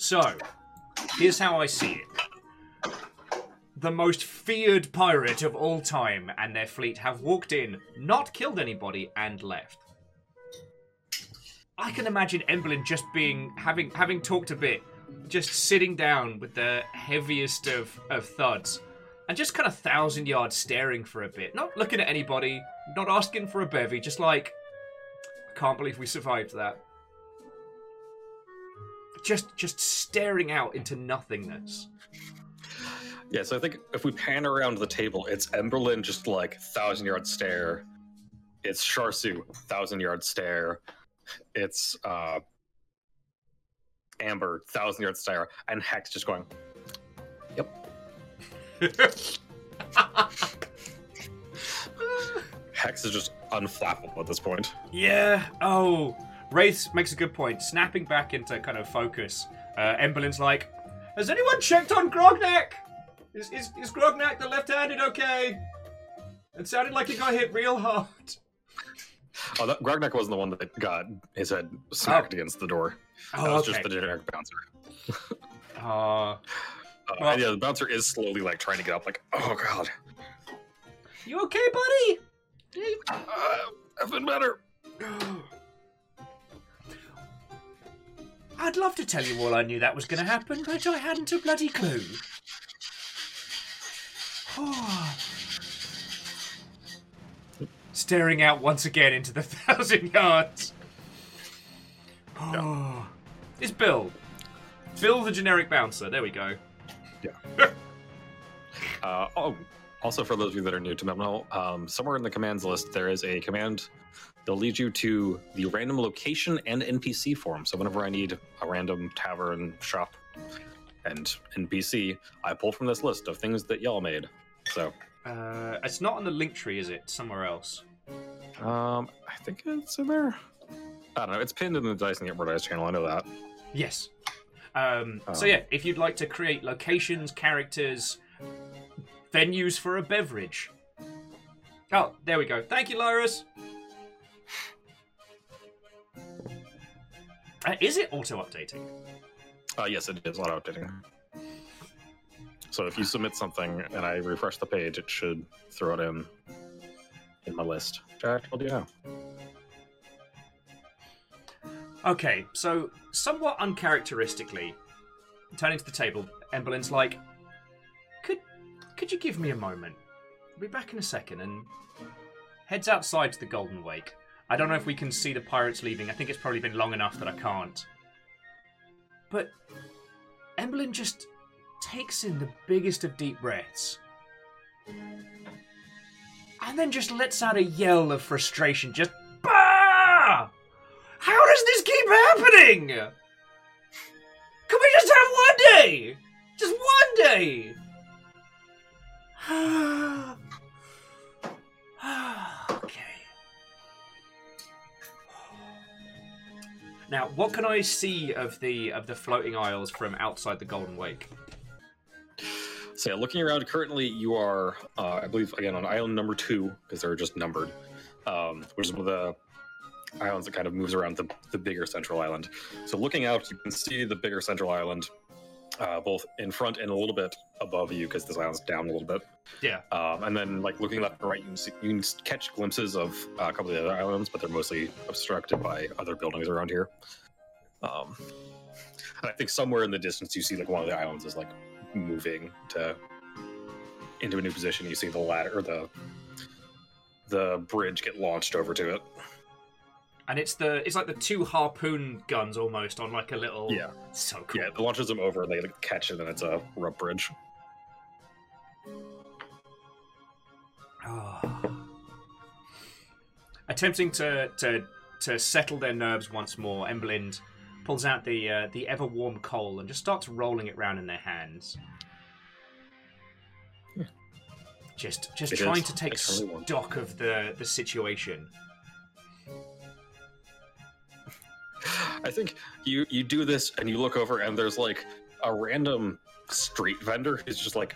So, here's how I see it. The most feared pirate of all time and their fleet have walked in, not killed anybody, and left. I can imagine Emberlin just being having having talked a bit, just sitting down with the heaviest of, of thuds, and just kind of thousand yards staring for a bit, not looking at anybody, not asking for a bevy, just like, I can't believe we survived that. Just just staring out into nothingness. Yeah, so I think if we pan around the table, it's Emberlin just like thousand yard stare. It's Sharsu, thousand yard stare. It's uh Amber, thousand yard stare, and Hex just going, Yep. Hex is just unflappable at this point. Yeah. Oh, Wraith makes a good point. Snapping back into kind of focus, uh, Emberlin's like, "Has anyone checked on Grognak? Is is, is Grognak the left-handed okay? It sounded like he got hit real hard." Oh, that, Grognak wasn't the one that got his head smacked Oh. against the door. Oh, That was okay. just the generic bouncer. Uh, Uh, Well- yeah, the bouncer is slowly like trying to get up, like, oh god, you okay, buddy? uh, I've been better. I'd love to tell you all I knew that was going to happen, but I hadn't a bloody clue. Staring out once again into the thousand yards. Oh. It's Bill. Bill the generic bouncer. There we go. Uh, oh, also for those of you that are new to Memno, um, somewhere in the commands list there is a command that'll lead you to the random location and NPC form. So whenever I need a random tavern, shop, and NPC, I pull from this list of things that y'all made. So Uh, it's not on the link tree, is it? Somewhere else. um, I think it's in there. I don't know. It's pinned in the Dice and Get More Dice channel. I know that. Yes. Um, so Um, yeah, if you'd like to create locations, characters, venues for a beverage. Oh, there we go. Thank you, Lyrus. Uh, is it auto-updating? Uh, yes, it is auto updating. So if you submit something and I refresh the page, it should throw it in in my list. I told you now. Okay, so somewhat uncharacteristically, turning to the table, Emberlin's like, "Could could you give me a moment? I'll be back in a second, and heads outside to the Golden Wake. I don't know if we can see the pirates leaving. I think it's probably been long enough that I can't. But Emberlin just takes in the biggest of deep breaths. And then just lets out a yell of frustration. Just bah! How does this keep happening? Can we just have one day? Just one day. Now, what can I see of the of the floating isles from outside the Golden Wake? So yeah, looking around currently, you are, uh, I believe, again on island number two because they're just numbered, um, which is one of the islands that kind of moves around the, the bigger central island. So looking out, you can see the bigger central island, uh, both in front and a little bit above you because the island's down a little bit. Yeah. Um, and then, like looking left and right, you can, see, you can catch glimpses of uh, a couple of the other islands, but they're mostly obstructed by other buildings around here. Um, and I think somewhere in the distance, you see like one of the islands is like moving to into a new position. You see the ladder or the the bridge get launched over to it. And it's the it's like the two harpoon guns almost on like a little Yeah. so cool. Yeah, it launches them over, and they like, catch it, and it's a rope bridge. Ah. Attempting to, to to settle their nerves once more, Emberlin pulls out the uh, the ever warm coal and just starts rolling it round in their hands. Just just It trying is to take stock of the the situation. I think you you do this, and you look over, and there's like a random street vendor who's just like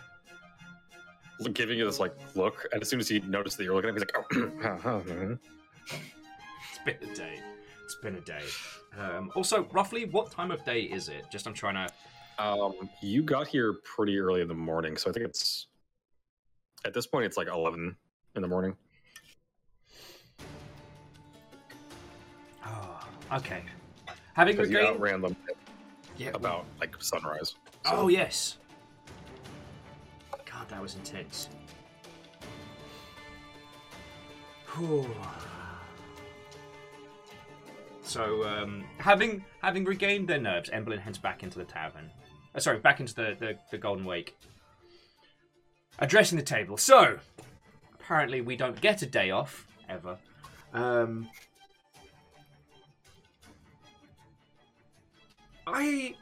giving you this like look, and as soon as he notices that you're looking at him, he's like, oh, It's been a day. It's been a day. Um, also, roughly, what time of day is it? Just I'm trying to. Um, you got here pretty early in the morning, so I think it's at this point it's like eleven in the morning. Oh, okay. Having you regained. outran them Yeah. about like sunrise. Oh yes. God, that was intense. Whew. So, um, having having regained their nerves, Emberlin heads back into the tavern. Uh, sorry, back into the, the, the Golden Wake. Addressing the table. So, apparently we don't get a day off ever. Um, I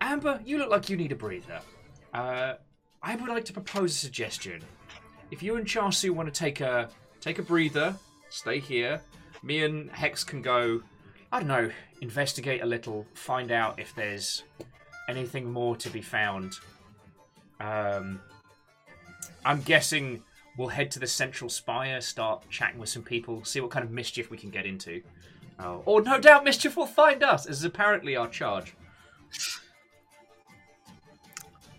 Amber, you look like you need a breather. Uh, I would like to propose a suggestion. If you and Charsu want to take a take a breather, stay here. Me and Hex can go. I don't know, investigate a little, find out if there's anything more to be found. Um, I'm guessing we'll head to the central spire, start chatting with some people, see what kind of mischief we can get into. Oh, or no doubt mischief will find us, as is apparently our charge.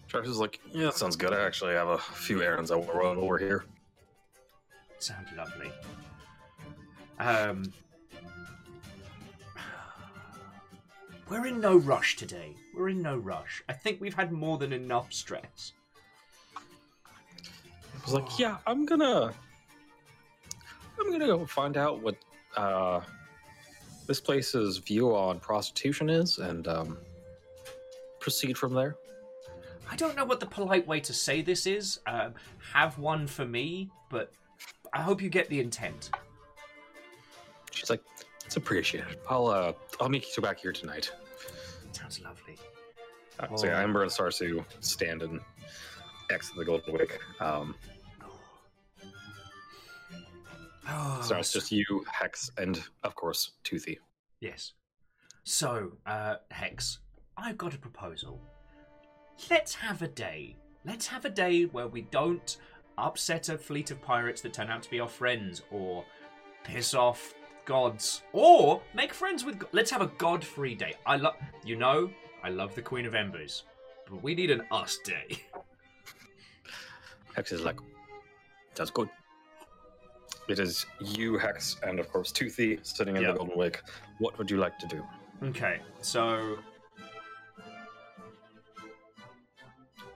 Travis is like, yeah, that sounds good. I actually have a few errands I want to run over here. Sounds lovely. Um, we're in no rush today. We're in no rush. I think we've had more than enough stress. I was like, yeah, I'm gonna, I'm gonna go find out what uh, this place's view on prostitution is, and um, proceed from there. I don't know what the polite way to say this is. Um, have one for me, but I hope you get the intent. She's like, it's appreciated. I'll, uh, I'll meet you back here tonight. Sounds lovely. Uh, so yeah, Ember and Sarsu stand and exit the Golden Wake. Um, Oh, so it's just you, Hex, and of course Toothy. Yes. So, uh, Hex, I've got a proposal. Let's have a day. Let's have a day where we don't upset a fleet of pirates that turn out to be our friends, or piss off gods, or make friends with. go- Let's have a god-free day. I love, you know, I love the Queen of Embers, but we need an us day. Hex is like, that's good. It is you, Hex, and of course Toothy sitting in Yeah. the Golden Wake. What would you like to do? Okay, so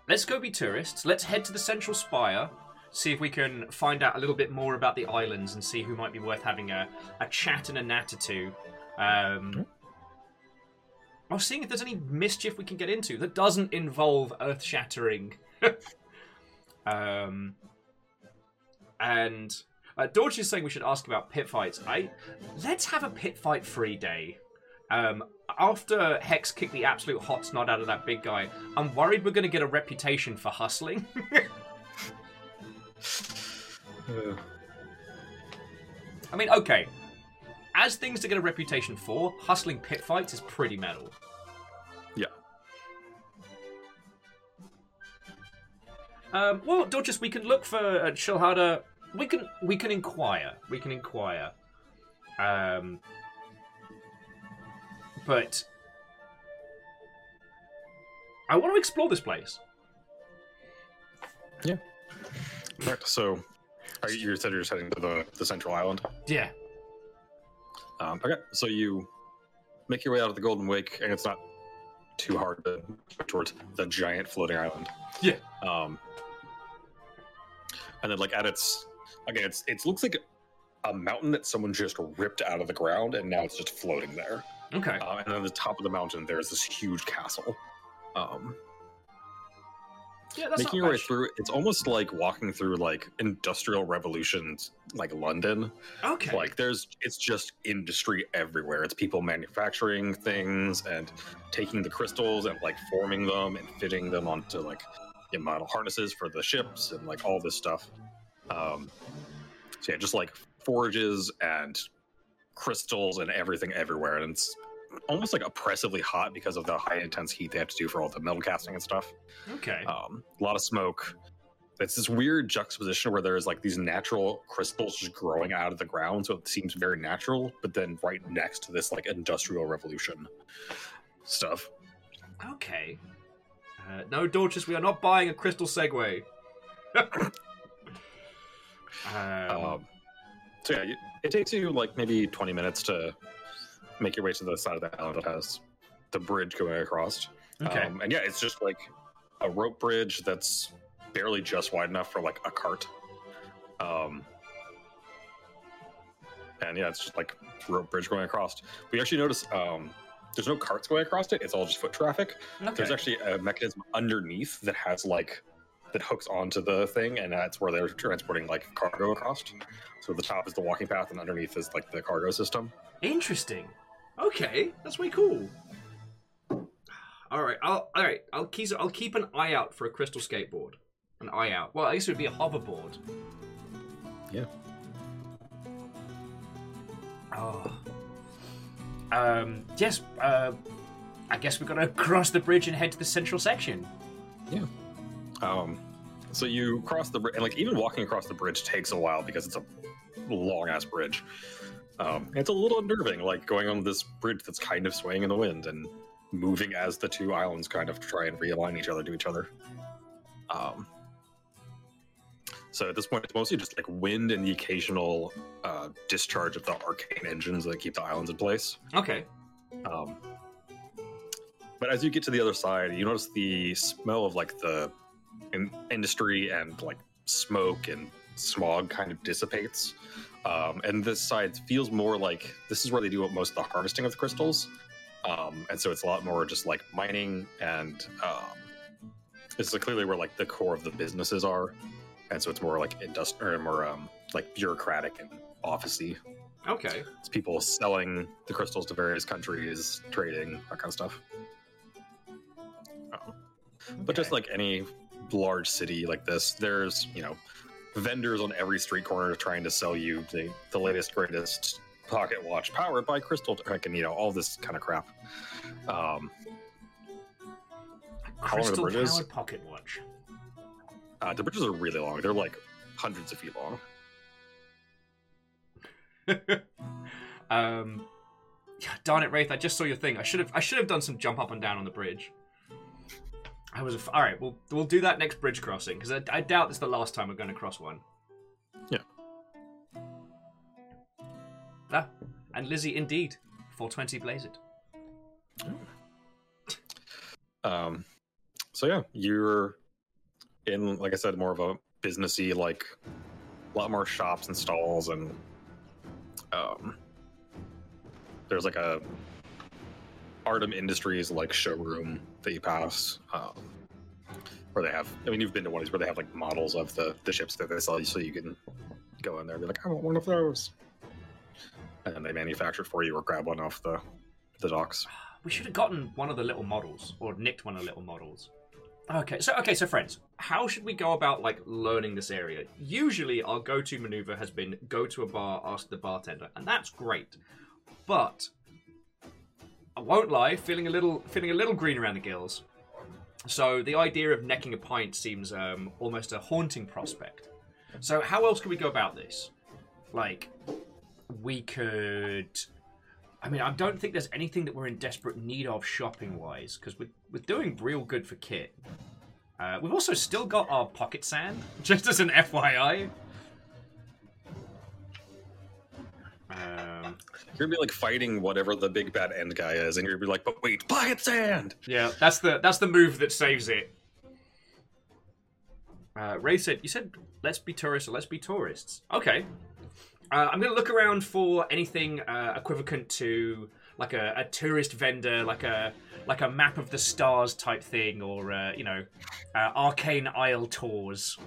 let's go be tourists. Let's head to the central spire, see if we can find out a little bit more about the islands and see who might be worth having a, a chat and a natter to. Um, or seeing if there's any mischief we can get into that doesn't involve earth shattering. um, and uh, Dorch is saying we should ask about pit fights. I let's have a pit fight free day. Um, after Hex kicked the absolute hot snot out of that big guy, I'm worried we're going to get a reputation for hustling. I mean, okay. As things to get a reputation for, hustling pit fights is pretty metal. Um, well, Dorcas, we can look for uh, Shilhada. We can we can inquire. We can inquire. Um, but I want to explore this place. Yeah. Right. So, are you, you said you're just heading to the, the central island. Yeah. Um, okay. So you make your way out of the Golden Wake, and it's not too hard to go towards the giant floating island. Yeah. Um, and then, like at its again, it's it looks like a mountain that someone just ripped out of the ground, and now it's just floating there. Okay. Uh, and then at the top of the mountain, there's this huge castle. Um, Yeah, that's making not your way through, it's almost like walking through like industrial revolutions, like London. Okay. Like there's, it's just industry everywhere. It's people manufacturing things and taking the crystals and like forming them and fitting them onto like the model harnesses for the ships and like all this stuff. Um, so yeah, just like forges and crystals and everything everywhere, and it's almost like oppressively hot because of the high intense heat they have to do for all the metal casting and stuff. okay. Um, a lot of smoke, it's this weird juxtaposition where there's like these natural crystals just growing out of the ground, so it seems very natural. But then right next to this like industrial revolution stuff. Okay. Uh, no, Dorcas, we are not buying a crystal Segway. um, Um, so yeah, you- it takes you like maybe 20 minutes to make your way to the side of the island that has the bridge going across. okay. Um, and yeah, it's just like a rope bridge that's barely just wide enough for like a cart. Um, and yeah, it's just like rope bridge going across. We actually notice um, there's no carts going across it. It's all just foot traffic. okay. There's actually a mechanism underneath that has like that hooks onto the thing, and that's where they're transporting like cargo across. So the top is the walking path, and underneath is like the cargo system. Interesting. Okay, that's way cool. All right, I'll all right. I'll keep I'll keep an eye out for a crystal skateboard. An eye out. Well, I guess it would be a hoverboard. Yeah. Oh. Um. Yes. Uh. I guess we're gonna cross the bridge and head to the central section. Yeah. Um, so you cross the bridge, and like even walking across the bridge takes a while because it's a long ass bridge. Um, it's a little unnerving, like going on this bridge that's kind of swaying in the wind and moving as the two islands kind of try and realign each other to each other. Um, so at this point, it's mostly just like wind and the occasional uh, discharge of the arcane engines that keep the islands in place. Okay. Um, but as you get to the other side, you notice the smell of like the in- industry and like smoke and smog kind of dissipates. Um, and this side feels more like this is where they do most of the harvesting of the crystals. Um, and so it's a lot more just like mining and um, this is clearly where like the core of the businesses are. And so it's more like industrial, more um, like bureaucratic and officey. Okay. It's people selling the crystals to various countries, trading, that kind of stuff. Um, But just like any large city like this, there's, you know, vendors on every street corner trying to sell you the, the latest, greatest pocket watch powered by Crystal Tech and, you know, all this kind of crap. Um, How long are the crystal powered pocket watch. Uh, the bridges are really long. They're like hundreds of feet long. um, yeah, darn it, Wraith! I just saw your thing. I should have. I should have done some jump up and down on the bridge. I was a f- all right. We'll we'll do that next bridge crossing because I, I doubt it's the last time we're going to cross one. Yeah. Ah, and Lizzie, indeed, 420 blaze it. Um, so yeah, you're in, like I said, more of a businessy, like a lot more shops and stalls, and um, there's like a Artem Industries like showroom that you pass, um, where they have. I mean, you've been to one of these where they have like models of the the ships that they sell you, so you can go in there and be like, I want one of those, and they manufacture for you or grab one off the the docks. We should have gotten one of the little models or nicked one of the little models. Okay, so okay, so friends, how should we go about like learning this area? Usually, our go-to maneuver has been go to a bar, ask the bartender, and that's great. But I won't lie, feeling a little feeling a little green around the gills. So the idea of necking a pint seems um, almost a haunting prospect. So how else can we go about this? Like, we could. I mean, I don't think there's anything that we're in desperate need of shopping wise because we're, we're doing real good for kit. Uh, we've also still got our pocket sand, just as an FYI. Um, You're gonna be like fighting whatever the big bad end guy is, and you're gonna be like, "But wait, pocket sand!" yeah, that's the that's the move that saves it. Uh, Ray said, "You said let's be tourists or let's be tourists." Okay, uh, I'm gonna look around for anything uh, equivalent to like a, a tourist vendor, like a like a map of the stars type thing, or uh, you know, uh, arcane isle tours.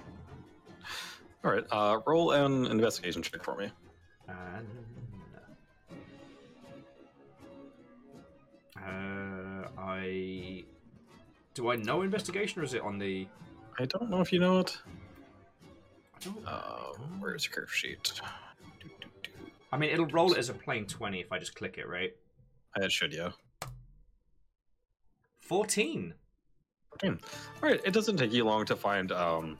All right, uh, roll an investigation check for me. And, uh, I do I know investigation or is it on the? I don't know if you know it. I, don't, Uh, where's your curve sheet? I mean, it'll roll it as a plain twenty if I just click it, right? It should, yeah. Fourteen. 14. All right, it doesn't take you long to find um,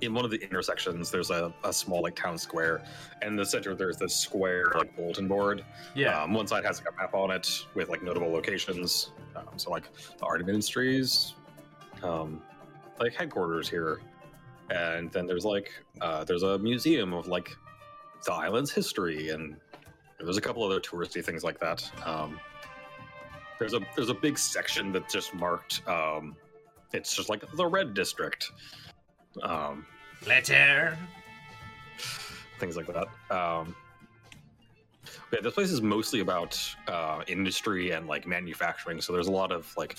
in one of the intersections, there's a, a small like town square, and in the center there's this square like bulletin board. Yeah. Um, one side has like a map on it with like notable locations. Um, so like the art industries, um, like headquarters here, and then there's like uh, there's a museum of like the island's history, and there's a couple other touristy things like that. Um, there's a there's a big section that's just marked. Um, it's just like the red district. Um, Letter. things like that. Um, yeah, this place is mostly about uh, industry and like manufacturing. So there's a lot of like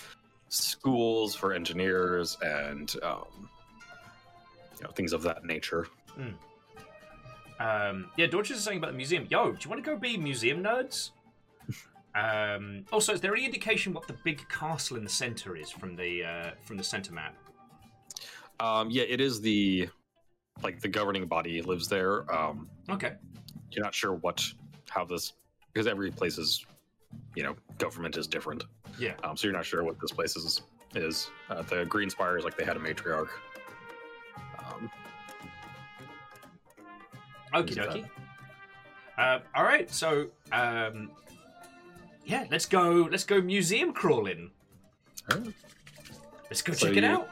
schools for engineers and um, you know things of that nature. Um, yeah, Dorches is saying about the museum. Yo, do you want to go be museum nerds? um, also, is there any indication what the big castle in the center is from the uh, from the center map? Um, yeah, it is the like the governing body lives there. Um, Okay. you're not sure what how this because every place is you know government is different. Yeah. Um, so you're not sure what this place is. Is uh, the Green Spires like they had a matriarch? Um, Okie dokie. Uh, all right, so um, yeah, let's go. Let's go museum crawling. alright. Let's go So check it you- out.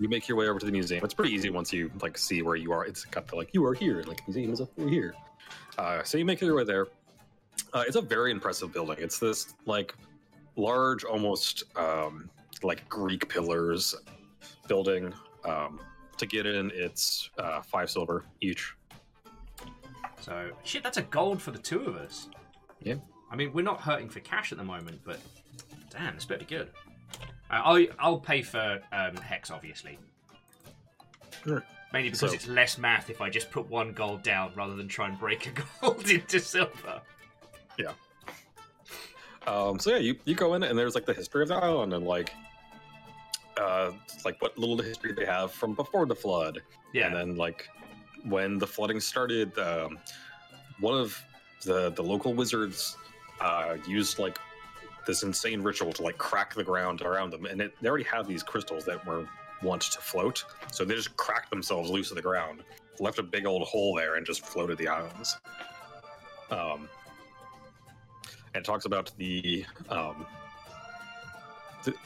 you make your way over to the museum. It's pretty easy once you like see where you are. It's got the like you are here, like museum is up here. Uh, so you make your way there. Uh, it's a very impressive building. It's this like large, almost um, like Greek pillars building. Um, to get in, it's uh, five silver each. So shit, that's a gold for the two of us. Yeah. I mean, we're not hurting for cash at the moment, but damn, it's pretty good. Uh, I'll I'll pay for um, hex, obviously. Sure. Mainly because So- it's less math if I just put one gold down rather than try and break a gold into silver. Yeah. Um, so yeah, you, you go in and there's like the history of the island and like uh, like what little history they have from before the flood. Yeah. And then like when the flooding started, um, one of the the local wizards uh, used like this insane ritual to like crack the ground around them, and it, they already have these crystals that were want to float, so they just cracked themselves loose of the ground, left a big old hole there, and just floated the islands. Um, and talks about the um,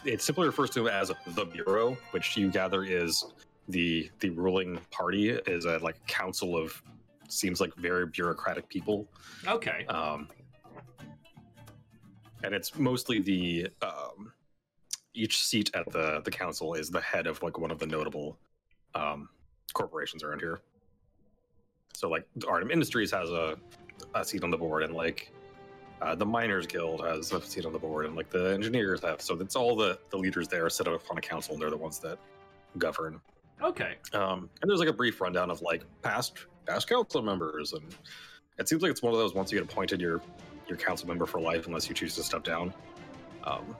it simply refers to it as the bureau, which you gather is the the ruling party is a like council of seems like very bureaucratic people. Okay. um, and it's mostly the um, each seat at the the council is the head of like one of the notable um, corporations around here. So like artem industries has a, a seat on the board and like uh, the miners guild has a seat on the board and like the engineers have so it's all the the leaders there set up on a council and they're the ones that govern Okay. um, and there's like a brief rundown of like past past council members, and it seems like it's one of those once you get appointed, you're your council member for life unless you choose to step down. Um,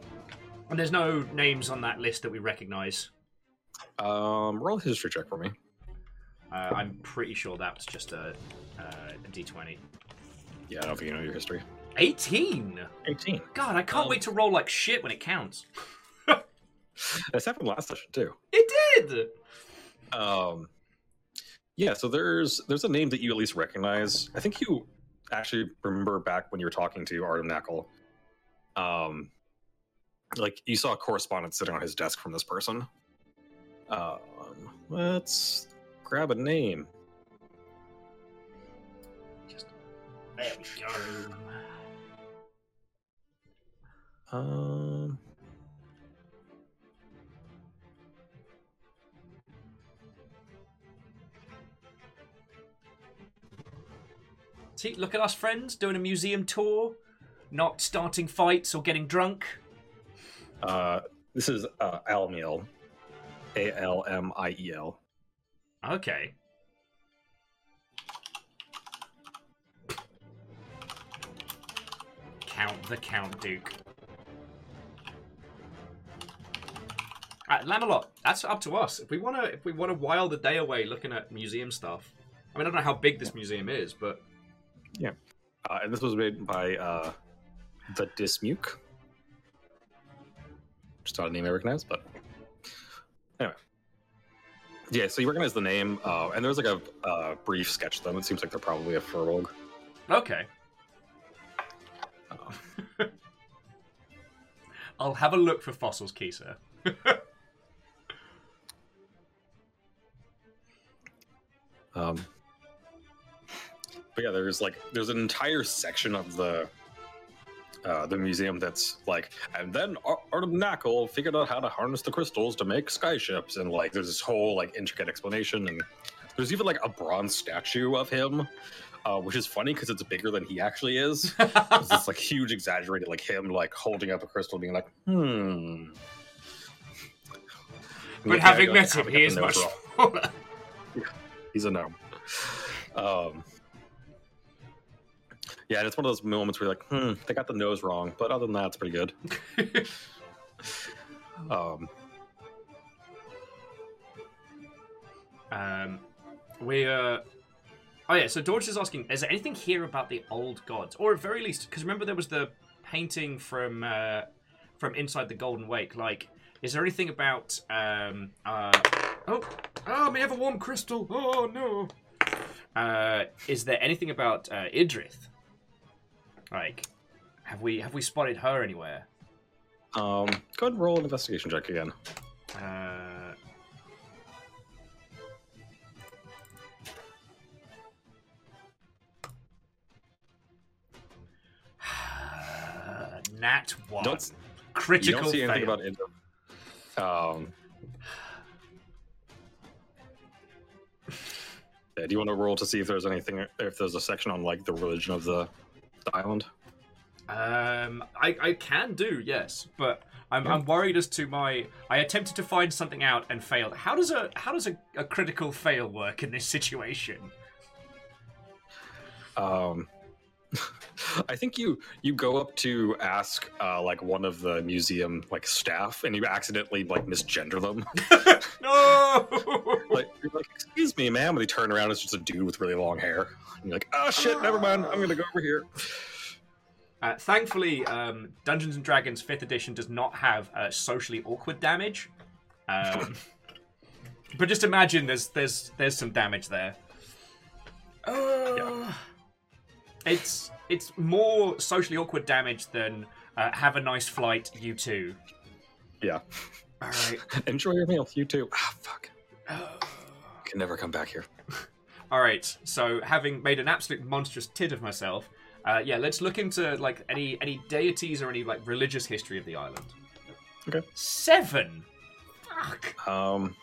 And there's no names on that list that we recognise. um, roll a history check for me. Uh, I'm pretty sure that was just a, uh, a d20. Yeah, I don't think you know your history. 18. 18. God, I can't Um, wait to roll like shit when it counts. This happened last session too. It did. Um, yeah, so there's there's a name that you at least recognize. I think you actually remember back when you were talking to Artem Knackle. Um, like you saw a correspondence sitting on his desk from this person. Um, let's grab a name. Just there we go. Um, See, look at us friends doing a museum tour, not starting fights or getting drunk. uh, this is uh, Almiel, A L M I E L. Okay. Count the Count Duke. Uh, Lamelot, that's up to us. If we wanna, if we wanna while the day away looking at museum stuff. I mean, I don't know how big this museum is, but Uh, and this was made by uh, the Dismuke. Just not a name I recognize, but anyway. Yeah, so you recognize the name, uh, and there's like a uh, brief sketch of them. It seems like they're probably a Firbolg. Okay. I'll have a look for fossils, Kisa. Um, but yeah, there's like there's an entire section of the uh, the museum that's like, and then Ar- Artem Knackle figured out how to harness the crystals to make skyships, and like there's this whole like intricate explanation, and there's even like a bronze statue of him, uh, which is funny because it's bigger than he actually is. It's like huge, exaggerated like him like holding up a crystal, being like, hmm. but Yeah, having met him, he is much smaller. He's a gnome. Um, yeah, and it's one of those moments where you're like, hmm, they got the nose wrong, but other than that, it's pretty good. Um, Um, we uh, oh yeah. So Dorch is asking, is there anything here about the old gods, or at very least, because remember there was the painting from uh, from inside the Golden Wake. Like, is there anything about um uh oh oh may have a warm crystal? Oh no. Uh, is there anything about uh, Idrith? Like, have we have we spotted her anywhere? um, go ahead and roll an investigation check again. Uh, Nat one. Don't- Critical you don't see anything fail. about it. Um, yeah, do you want to roll to see if there's anything, if there's a section on like the religion of the, the island? Um, I, I can do yes, but I'm. I'm worried as to my. I attempted to find something out and failed. How does a how does a, a critical fail work in this situation? Um, I think you you go up to ask uh, like one of the museum like staff, and you accidentally like misgender them. No. like, you're like, excuse me, ma'am. And they turn around, it's just a dude with really long hair. And you're like, oh shit, never mind. I'm gonna go over here. Uh, thankfully, um, Dungeons and Dragons Fifth Edition does not have uh, socially awkward damage. Um, but just imagine there's there's there's some damage there. Uh, It's it's more socially awkward damage than uh, have a nice flight, you two. Yeah. All right. Enjoy your meal. You too. Ah, fuck. Can never come back here. All right. So, having made an absolute monstrous tit of myself, uh, yeah, let's look into like any any deities or any like religious history of the island. Okay. Seven. Fuck. Um,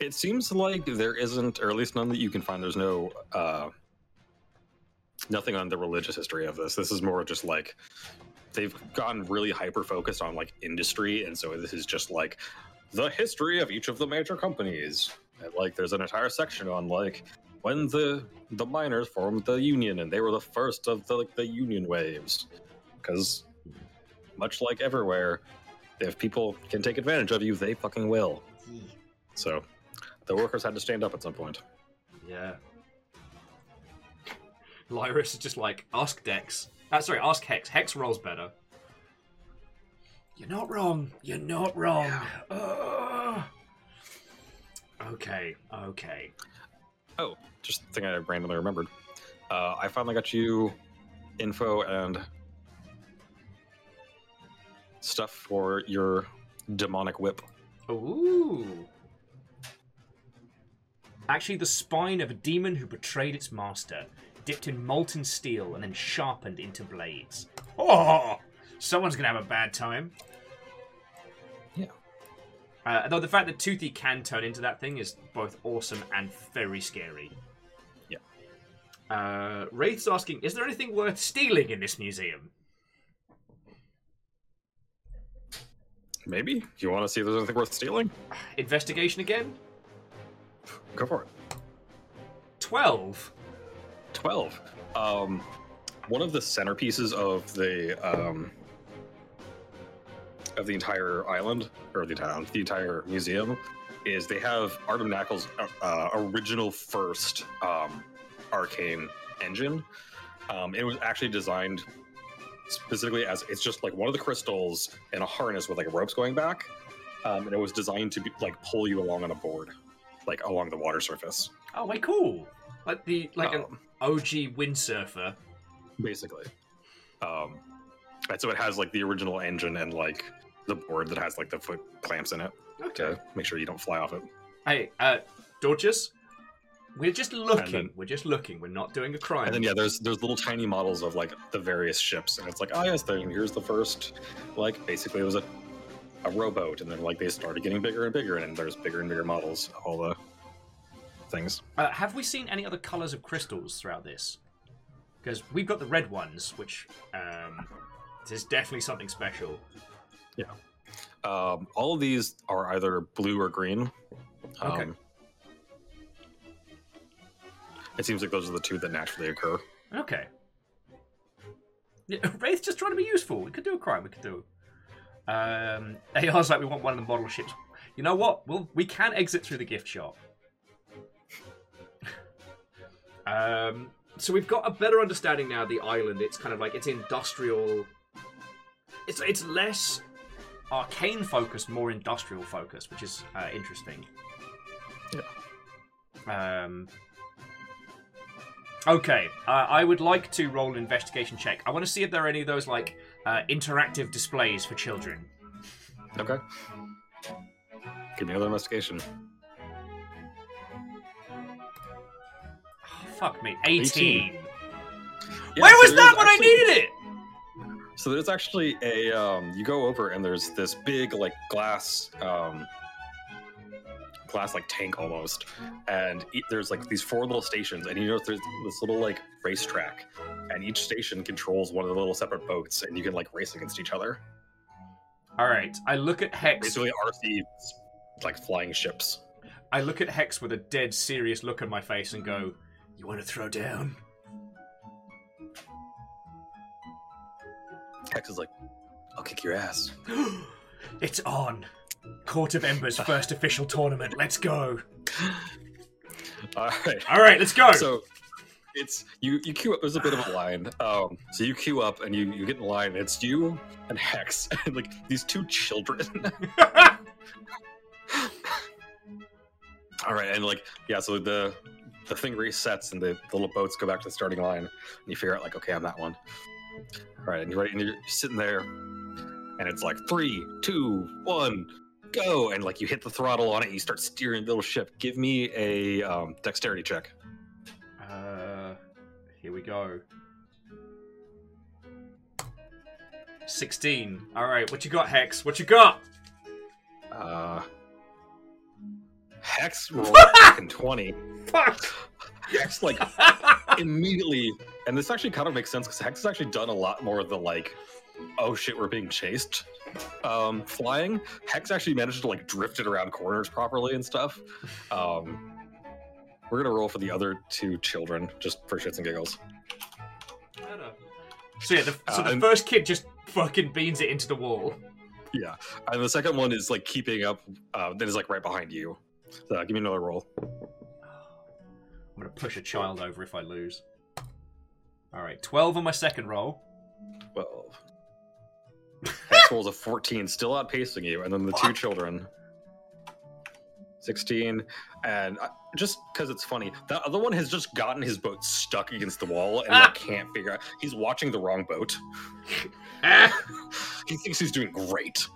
it seems like there isn't, or at least none that you can find. There's no, uh, nothing on the religious history of this. This is more just like they've gotten really hyper focused on like industry, and so this is just like the history of each of the major companies. And, like, there's an entire section on like when the the miners formed the union, and they were the first of the like the union waves, because much like everywhere, if people can take advantage of you, they fucking will. Hmm. So the workers had to stand up at some point. Yeah. Lyris is just like ask Dex. Uh, sorry, ask Hex. Hex rolls better. You're not wrong. You're not wrong. Ugh. Okay. Okay. Oh, just the thing I randomly remembered. Uh, I finally got you info and stuff for your demonic whip. Ooh. Actually, the spine of a demon who betrayed its master, dipped in molten steel and then sharpened into blades. Oh, someone's gonna have a bad time. Yeah. Uh, though the fact that Toothy can turn into that thing is both awesome and very scary. Yeah. Uh, Wraith's asking, is there anything worth stealing in this museum? Maybe Do you want to see if there's anything worth stealing. Investigation again? Go for it. 12. Twelve. Um, one of the centerpieces of the um, of the entire island or the town, the entire museum, is they have Artem Knackle's uh, original first um, arcane engine. Um, it was actually designed specifically as it's just like one of the crystals and a harness with like ropes going back, um, and it was designed to be like pull you along on a board, like along the water surface. Oh, wait, cool. Like the like Um, OG windsurfer. basically. Um, and so it has like the original engine and like the board that has like the foot clamps in it Okay. to make sure you don't fly off it. Hey, uh, Dorcas, we're just looking. then- we're just looking. We're not doing a crime. And then yeah, there's there's little tiny models of like the various ships, and it's like, oh yes, then here's the first, like basically it was a a rowboat, and then like they started getting bigger and bigger, and there's bigger and bigger models of all the things. Uh, have we seen any other colors of crystals throughout this? Because we've got the red ones, which um, is definitely something special. Um, all of these are either blue or green. Um, Okay. It seems like those are the two that naturally occur. Okay. Yeah, Wraith's just trying to be useful. We could do a crime. We could do. Um, AR's like we want one of the model ships. You know what? Well, we can exit through the gift shop. Um, so we've got a better understanding now. of The island. It's kind of like it's industrial. It's it's less arcane focused, more industrial focused, which is uh, interesting. Yeah. Um. Okay, uh, I would like to roll an investigation check. I want to see if there are any of those like uh, interactive displays for children. Okay. Give me another investigation. Fuck me, eighteen. 18. Yeah, Where so was that when actually- I needed it? So there's actually a um, you go over and there's this big like glass um, glass like tank almost, and there's like these four little stations, and you notice there's this little like racetrack, and each station controls one of the little separate boats, and you can like race against each other. All right, I look at Hex. Basically, RC like flying ships. I look at Hex with a dead serious look on my face and go, "You want to throw down?" Hex is like, I'll kick your ass. it's on. Court of Ember's first official tournament. Let's go. All right. All right, let's go. So it's you you queue up there's a bit of a line um so you queue up and you you get in line it's you and hex and like these two children all right and like yeah so the the thing resets and the, the little boats go back to the starting line and you figure out like okay i'm that one all right and you're and you're sitting there and it's like three two one go and like you hit the throttle on it and you start steering the little ship give me a um, dexterity check Uh, here we go. 16. Alright, what you got, Hex? What you got? Uh, Hex rolled fucking 20. Fuck! Hex, like, immediately, and this actually kind of makes sense because Hex has actually done a lot more of the, like, oh shit, we're being chased um, flying. Hex actually managed to, like, drift it around corners properly and stuff. Um, we're gonna roll for the other two children, just for shits and giggles. So yeah, the, so Uh, the and- first kid just fucking beans it into the wall. Yeah, and the second one is, like, keeping up, uh, that is, like, right behind you. So, give me another roll. I'm gonna push a child over if I lose. Alright, 12 on my second roll. 12. Hex rolls a 14, still outpacing you, and then the two children. 16, and I, just because it's funny, the other one has just gotten his boat stuck against the wall and Ah. like, can't figure out. He's watching the wrong boat. Ah! He thinks he's doing great.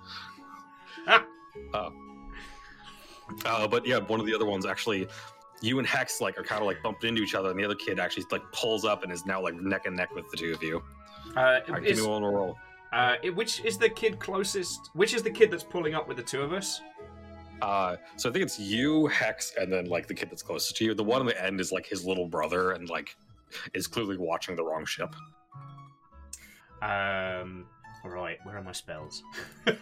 Ah. Uh, uh, but yeah, one of the other ones actually, you and Hex like are kind of like bumped into each other, and the other kid actually like pulls up and is now like neck and neck with the two of you. Uh, right, give is, me one roll. uh, which is the kid closest? Which is the kid that's pulling up with the two of us? Uh, so I think it's you, Hex, and then like the kid that's closest to you. The one on the end is like his little brother, and like is clearly watching the wrong ship. Um, right, where are my spells?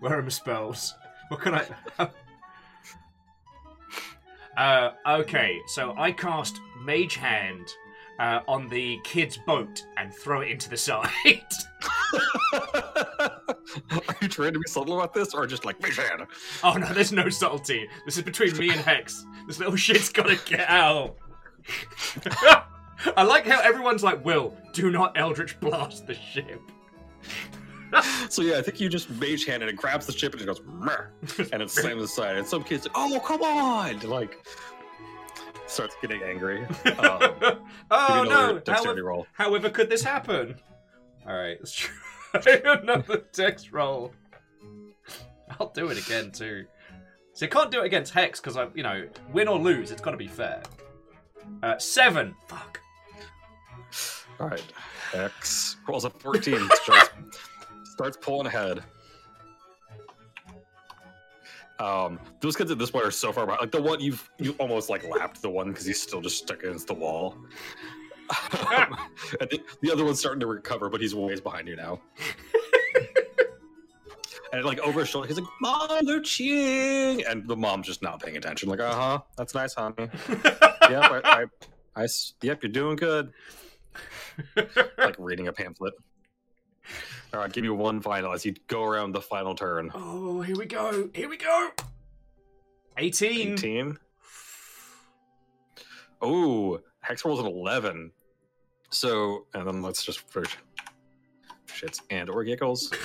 where are my spells? What can I? uh, okay, so I cast Mage Hand uh, on the kid's boat and throw it into the side. Are you trying to be subtle about this, or just like man? oh no, there's no subtlety. This is between me and Hex. This little shit's gotta get out. I like how everyone's like, "Will, do not Eldritch blast the ship." So yeah, I think you just mage hand it and grabs the chip and it goes and it slams aside. And some kids, like, oh come on, like starts getting angry. Um, oh no! However, roll. however could this happen? All right, let's try another dex roll. I'll do it again too. So I can't do it against Hex because I, you know, win or lose, it's got to be fair. Uh, seven. Fuck. All right, X rolls a fourteen. starts, pulling ahead. Um, those kids at this point are so far behind. Like the one you've you almost like lapped the one because he's still just stuck against the wall. Um, and the, the other one's starting to recover, but he's ways behind you now. and like over his shoulder, he's like, "Mom, they're cheating," and the mom's just not paying attention. Like, uh huh, that's nice, honey. yep, I, I, I s- yep, you're doing good. Like reading a pamphlet. All right, give me one final as you go around the final turn. oh, here we go. Here we go. 18. 18. Oh, Hex rolls an 11. So, and then let's just for shits and or giggles.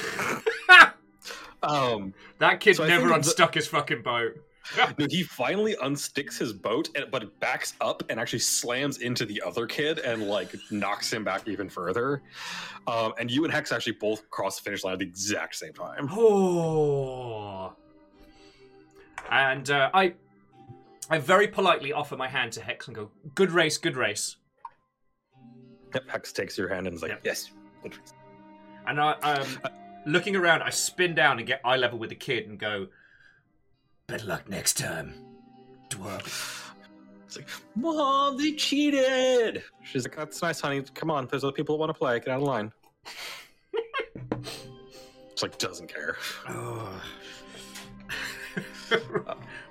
Um, that kid So never think the- unstuck his fucking boat. he finally unsticks his boat, and, but it backs up and actually slams into the other kid and like knocks him back even further. Um, and you and Hex actually both cross the finish line at the exact same time. Oh. And uh, I, I very politely offer my hand to Hex and go, "Good race, good race." Yep, Hex takes your hand and is like, Yep. "Yes." And I, um, looking around, I spin down and get eye level with the kid and go, "Better luck next time, dwarf." It's like, Mom, they cheated. She's like, That's nice, honey. Come on, there's other people that want to play. Get out of line. It's like doesn't care. Oh.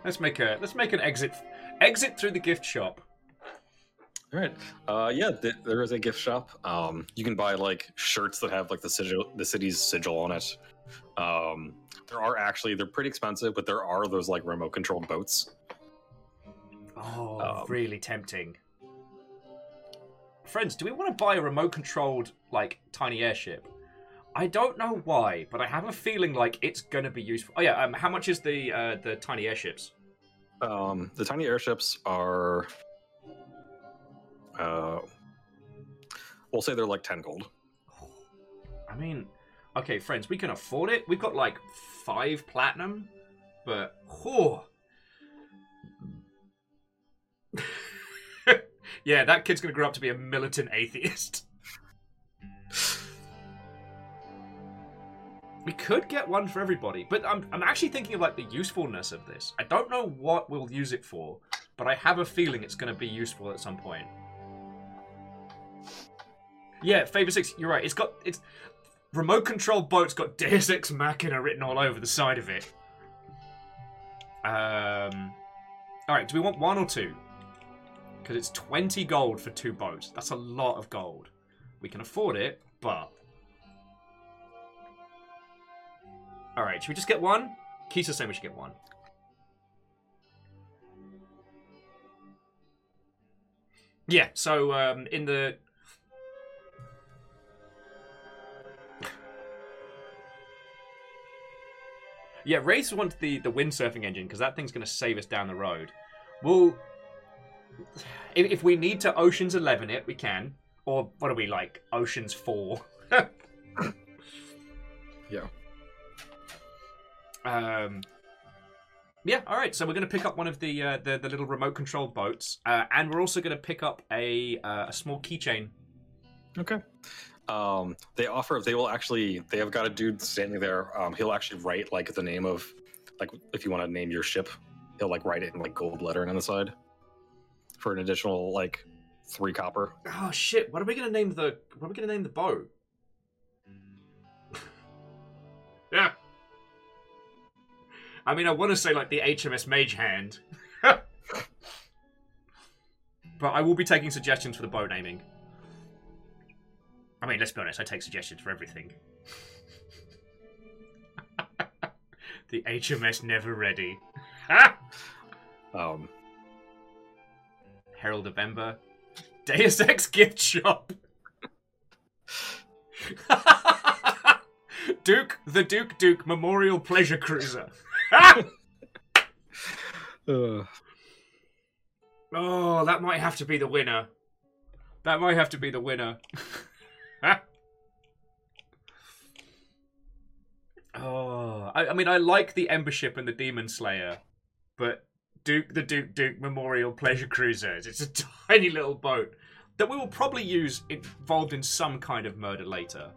let's make a let's make an exit exit through the gift shop. All right. Uh, yeah, th- there is a gift shop. Um, you can buy like shirts that have like the sigil, the city's sigil on it. Um, there are actually they're pretty expensive, but there are those like remote controlled boats. Oh, Um, really tempting. Friends, do we want to buy a remote controlled like tiny airship? I don't know why, but I have a feeling like it's gonna be useful. Oh yeah, um, how much is the uh, the tiny airships? Um, the tiny airships are, uh, we'll say they're like ten gold. I mean, okay, friends, we can afford it. We've got like five platinum, but whew. yeah, that kid's gonna grow up to be a militant atheist. We could get one for everybody, but I'm, I'm actually thinking of like the usefulness of this. I don't know what we'll use it for, but I have a feeling it's to be useful at some point. Yeah, Favor Six, you're right. It's got it's remote control boat's got Deus Ex Machina written all over the side of it. Um, all right. Do we want one or two? Because it's twenty gold for two boats. That's a lot of gold. We can afford it, but all right. Should we just get one? Kisa's saying we should get one. Yeah. So um, in the Yeah, Race wants the the windsurfing engine because that thing's going to save us down the road. We'll, if, if we need to Ocean's Eleven it, we can. Or what are we like? Ocean's Four. Yeah. Um. Yeah. All right. So we're going to pick up one of the uh, the, the little remote controlled boats, uh, and we're also going to pick up a uh, a small keychain. Okay. Um, they offer. They will actually. They have got a dude standing there. Um, he'll actually write like the name of, like, if you want to name your ship, he'll like write it in like gold lettering on the side, for an additional like three copper. Oh shit! What are we to name the What are we to name the boat? yeah. I mean, I want to say like the HMS Mage Hand, but I will be taking suggestions for the boat naming. I mean, let's be honest. I take suggestions for everything. the HMS Never Ready. Um, Herald of Ember. Deus Ex gift shop. Duke, the Duke Duke Memorial Pleasure Cruiser. Uh, oh, that might have to be the winner. That might have to be the winner. oh, I, I mean, I like the Ember Ship and the Demon Slayer, but Duke, the Duke Duke Memorial Pleasure Cruisers, it's a tiny little boat that we will probably use involved in some kind of murder later.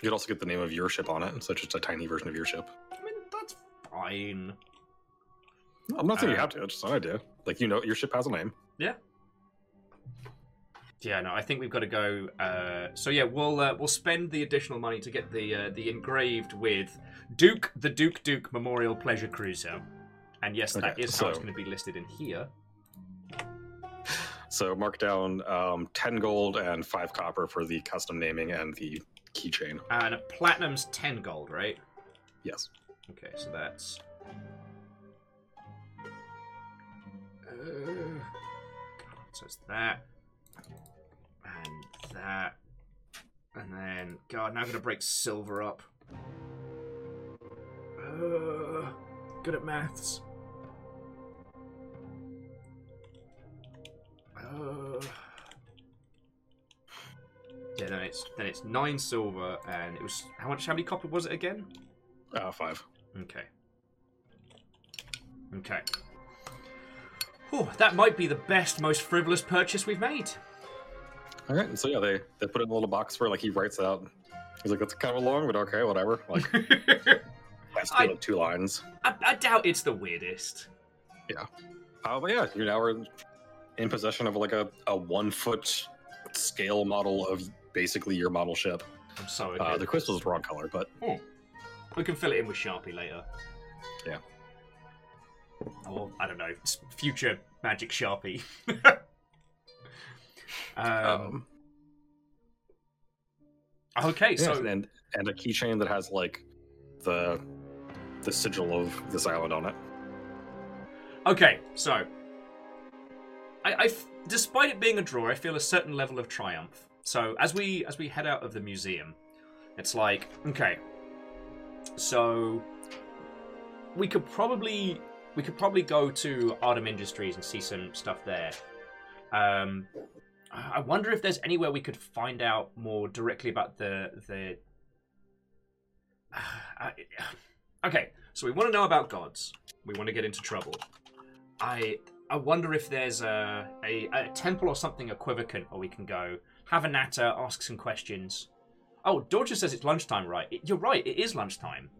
you could also get the name of your ship on it, so it's just a tiny version of your ship. I mean, that's fine. I'm not saying you Uh, have to. It's just an idea. Like you know, your ship has a name. Yeah, Yeah, no, I think we've got to go. Uh, so yeah, we'll uh, we'll spend the additional money to get the uh, the engraved with Duke the Duke Duke Memorial Pleasure Cruiser, and yes, that Okay, is how it's going to be listed in here. So mark down um, ten gold and five copper for the custom naming and the keychain. And platinum's ten gold, right? Yes. Okay, so that's. So it's that, and that, and then God, now I'm gonna break silver up. Uh, good at maths. Uh, yeah, then it's then it's nine silver, and it was how much? How many copper was it again? Uh, five. Okay. Okay. Whew, that might be the best, most frivolous purchase we've made. All right. and So yeah, they they put it in a little box where like he writes out. He's like, that's kind of long, but okay, whatever. Like be I- like two lines. I, I doubt it's the weirdest. Yeah. Uh, but yeah, you now are in possession of like a, a one foot scale model of basically your model ship. I'm sorry. Uh, the crystal's the wrong color, but we can fill it in with Sharpie later. Yeah. Or, I don't know, future magic Sharpie. um, um, okay, yeah, so. and and a keychain that has like the the sigil of this island on it. Okay, so I, I despite it being a draw, I feel a certain level of triumph. So as we as we head out of the museum, it's like okay, so we could probably we could probably go to Artem Industries and see some stuff there. Um, I wonder if there's anywhere we could find out more directly about the the. Okay, so we want to know about gods. We want to get into trouble. I I wonder if there's a, a, a temple or something equivalent where we can go have a natter, ask some questions. Oh, Dorja says it's lunchtime, right? You're right, it is lunchtime.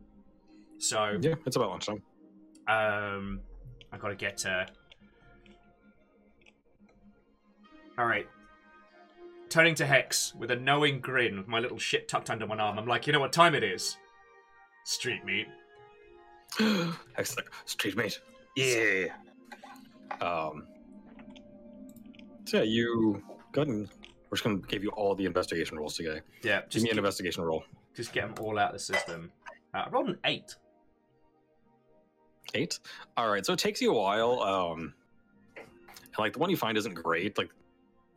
So, Yeah, it's about lunchtime. Um, I gotta get. Uh... All right. Turning to Hex with a knowing grin, with my little shit tucked under my arm, I'm like, you know what time it is? Street meat. Hex like street meat. Yeah. Um. So yeah, you go ahead and we're just gonna give you all the investigation rolls today. Yeah, Give just me an investigation roll. just get them all out of the system. Uh, I rolled an eight. Eight. All right. So it takes you a while. Um. And like the one you find isn't great. Like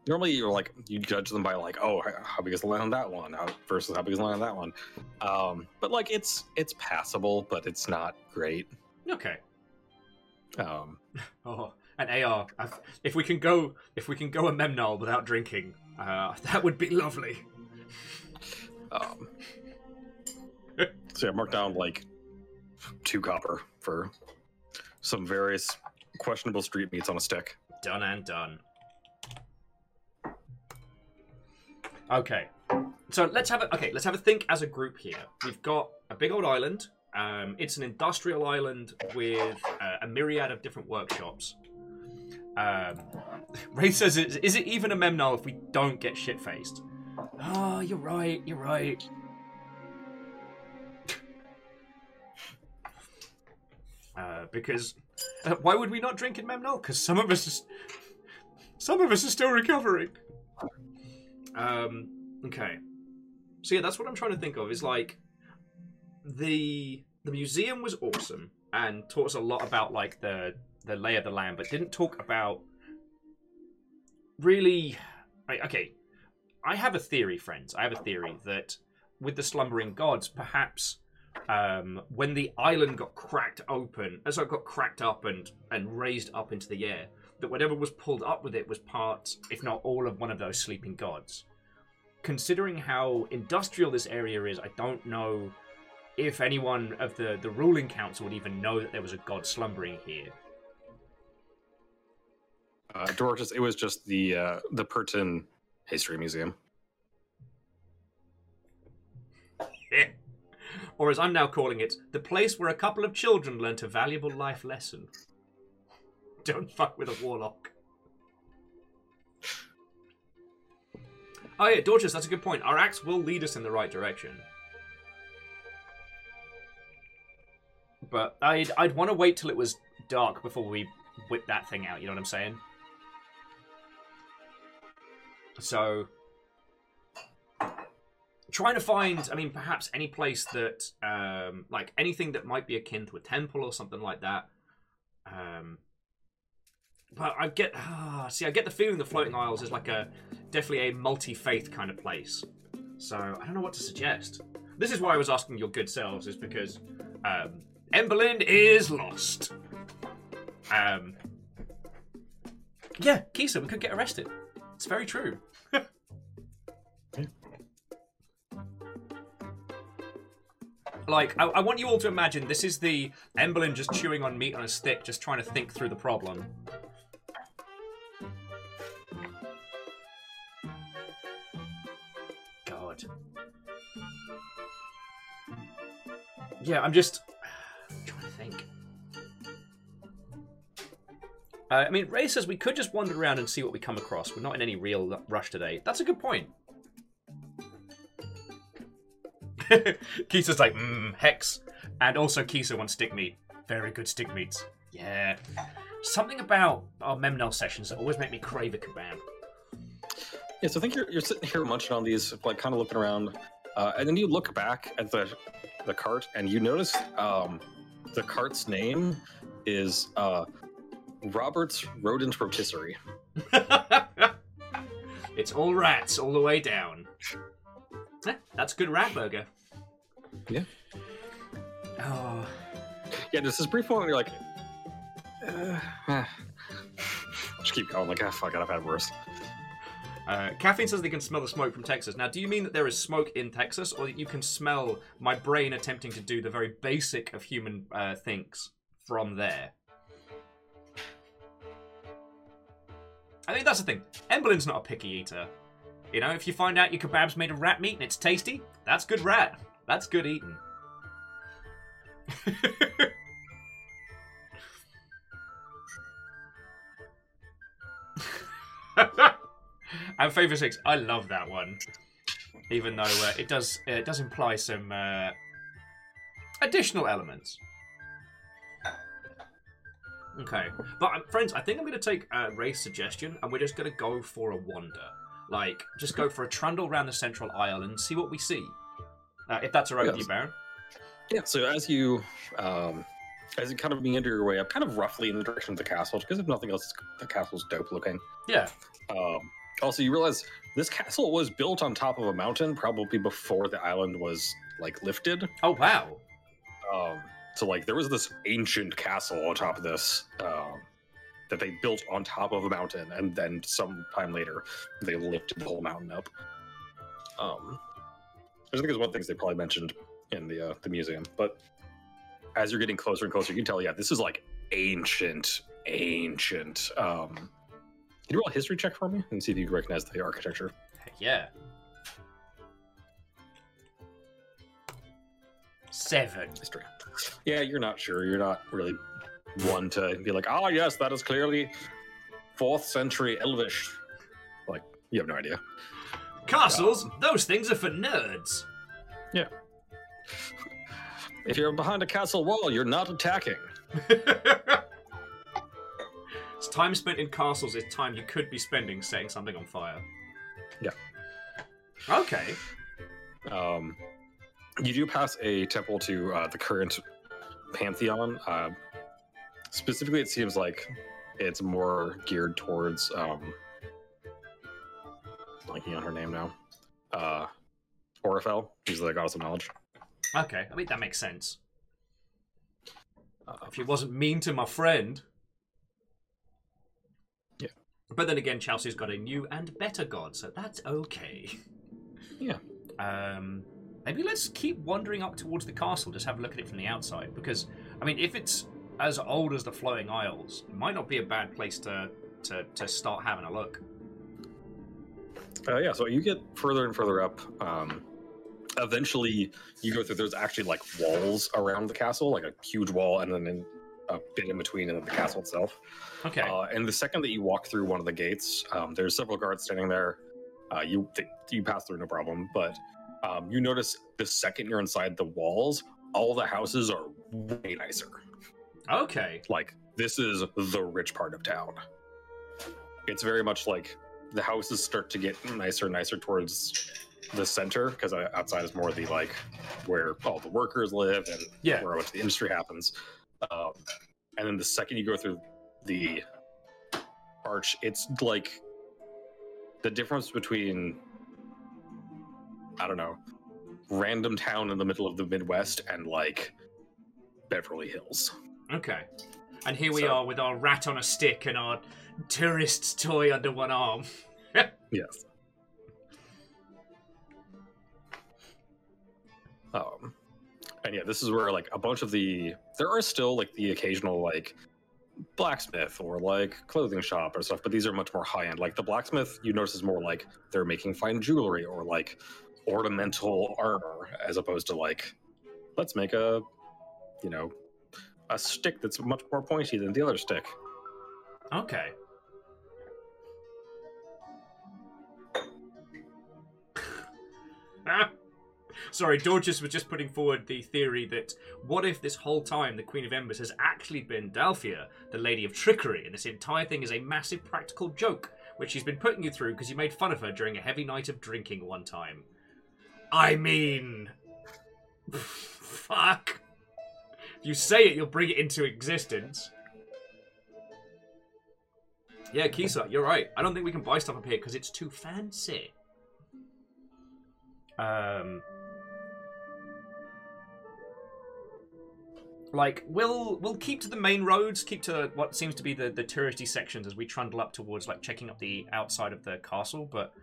normally you're like you judge them by like oh how big is the line on that one how, versus how big is the line on that one. Um. But like it's it's passable, but it's not great. Okay. Um. Oh, an AR. I've, if we can go, if we can go a Memnol without drinking, uh, that would be lovely. Um, so yeah, mark down like two copper for some various questionable street meats on a stick. Done and done. Okay, so let's have a okay. Let's have a think as a group here. We've got a big old island. Um, it's an industrial island with uh, a myriad of different workshops. Um, Ray says, is, "Is it even a memnol if we don't get shit faced?" Oh, you're right. You're right. Uh, because uh, why would we not drink in Memnol? Because some of us, is, some of us are still recovering. Um. Okay. So yeah, that's what I'm trying to think of. Is like the the museum was awesome and taught us a lot about like the the lay of the land, but didn't talk about really. Right, okay, I have a theory, friends. I have a theory that with the slumbering gods, perhaps um, when the island got cracked open, as it got cracked up and and raised up into the air, that whatever was pulled up with it was part, if not all, of one of those sleeping gods. Considering how industrial this area is, I don't know if anyone of the the ruling council would even know that there was a god slumbering here. Uh, Dorcas, it was just the uh, the Perton History Museum. Or as I'm now calling it, the place where a couple of children learnt a valuable life lesson. Don't fuck with a warlock. Oh yeah, Dorcas, that's a good point. Our axe will lead us in the right direction. But I'd I'd want to wait till it was dark before we whip that thing out. You know what I'm saying? So trying to find i mean perhaps any place that um like anything that might be akin to a temple or something like that um but i get ah, see i get the feeling the floating isles is like a definitely a multi-faith kind of place. So i don't know what to suggest. This is why i was asking your good selves is because um emberlin is lost. Um yeah kisa we could get arrested. It's very true Like, I, I, want you all to imagine this is the Emberlin just chewing on meat on a stick, just trying to think through the problem. God. Yeah, I'm just trying to think. Uh, I mean, Ray says we could just wander around and see what we come across. We're not in any real rush today. That's a good point. Kisa's like, mmm, hex. And also, Kisa wants stick meat. Very good stick meats. Yeah. Something about our Memnel sessions that always make me crave a kebab. Yeah, so I think you're, you're sitting here munching on these, like kind of looking around, uh, and then you look back at the the cart and you notice um, the cart's name is uh, Robert's Rodent Rotisserie. it's all rats all the way down. Eh, that's a good rat burger. Yeah. Oh. Yeah, this is brief moment you're like, uh, just keep going. Like, ah, fuck it, I've had worse. Uh, Caffeine says they can smell the smoke from Texas. Now, do you mean that there is smoke in Texas, or that you can smell my brain attempting to do the very basic of human uh, things from there? I think that's the thing. Emberlin's not a picky eater. You know, if you find out your kebab's made of rat meat and it's tasty, that's good rat. That's good eating. and Favor Six, I love that one. Even though uh, it does uh, it does imply some uh, additional elements. Okay, but um, friends, I think I'm going to take uh, Ray's suggestion, and we're just going to go for a wander. Like, just go for a trundle around the central aisle and see what we see. Uh, if that's all right yes. with you, Baron. Yeah. So as you um, as you kind of meander your way up, kind of roughly in the direction of the castle, because if nothing else, the castle's dope looking. Yeah. Um, also, you realize this castle was built on top of a mountain, probably before the island was like lifted. Oh wow. Um, so like there was this ancient castle on top of this um, that they built on top of a mountain, and then some time later they lifted the whole mountain up. Um, I think it's one of the things they probably mentioned in the uh, the museum. But as you're getting closer and closer, you can tell, yeah, this is like ancient, ancient. Um, can you roll a history check for me and see if you recognize the architecture? Heck yeah. Seven. History. Yeah, you're not sure. You're not really one to be like, oh yes, that is clearly fourth century Elvish. Like, you have no idea. Castles? Those things are for nerds. Yeah. If you're behind a castle wall, you're not attacking. it's time spent in castles is time you could be spending setting something on fire. Yeah. Okay. Um, you do pass a temple to uh, the current pantheon. Uh, specifically, it seems like it's more geared towards um, blanking on her name now. Uh, Orifel. She's the goddess of knowledge. Okay, I mean that makes sense. Uh, If he wasn't mean to my friend. Yeah. But then again, Chelsea's got a new and better god, so that's okay. Yeah. Um, maybe let's keep wandering up towards the castle, just have a look at it from the outside. Because, I mean, if it's as old as the Floating Isles, it might not be a bad place to, to, to start having a look. Uh, yeah, so you get further and further up. Um, eventually, you go through. There's actually like walls around the castle, like a huge wall, and then in, a bit in between, and then the castle itself. Okay. Uh, and the second that you walk through one of the gates, um, there's several guards standing there. Uh, you th- you pass through no problem, but um, you notice the second you're inside the walls, all the houses are way nicer. okay. Like this is the rich part of town. It's very much like the houses start to get nicer and nicer towards the center because outside is more the like where all the workers live and Yeah. where much the industry happens. Um, and then the second you go through the arch, it's like the difference between I don't know, random town in the middle of the Midwest and like Beverly Hills. Okay. And here we So- are with our rat on a stick and our tourist's toy under one arm. Yes. Um, and yeah, this is where like a bunch of the there are still like the occasional like blacksmith or like clothing shop or stuff, but these are much more high end. Like the blacksmith, you notice is more like they're making fine jewelry or like ornamental armor, as opposed to like let's make a you know a stick that's much more pointy than the other stick. Okay. Sorry, Dorges was just putting forward the theory that what if this whole time the Queen of Embers has actually been Dalphia, the Lady of Trickery, and this entire thing is a massive practical joke, which she's been putting you through because you made fun of her during a heavy night of drinking one time. I mean. Fuck. If you say it, you'll bring it into existence. Yeah, Kisa, you're right. I don't think we can buy stuff up here because it's too fancy. Um, like we'll we'll keep to the main roads, keep to what seems to be the the touristy sections as we trundle up towards like checking up the outside of the castle. But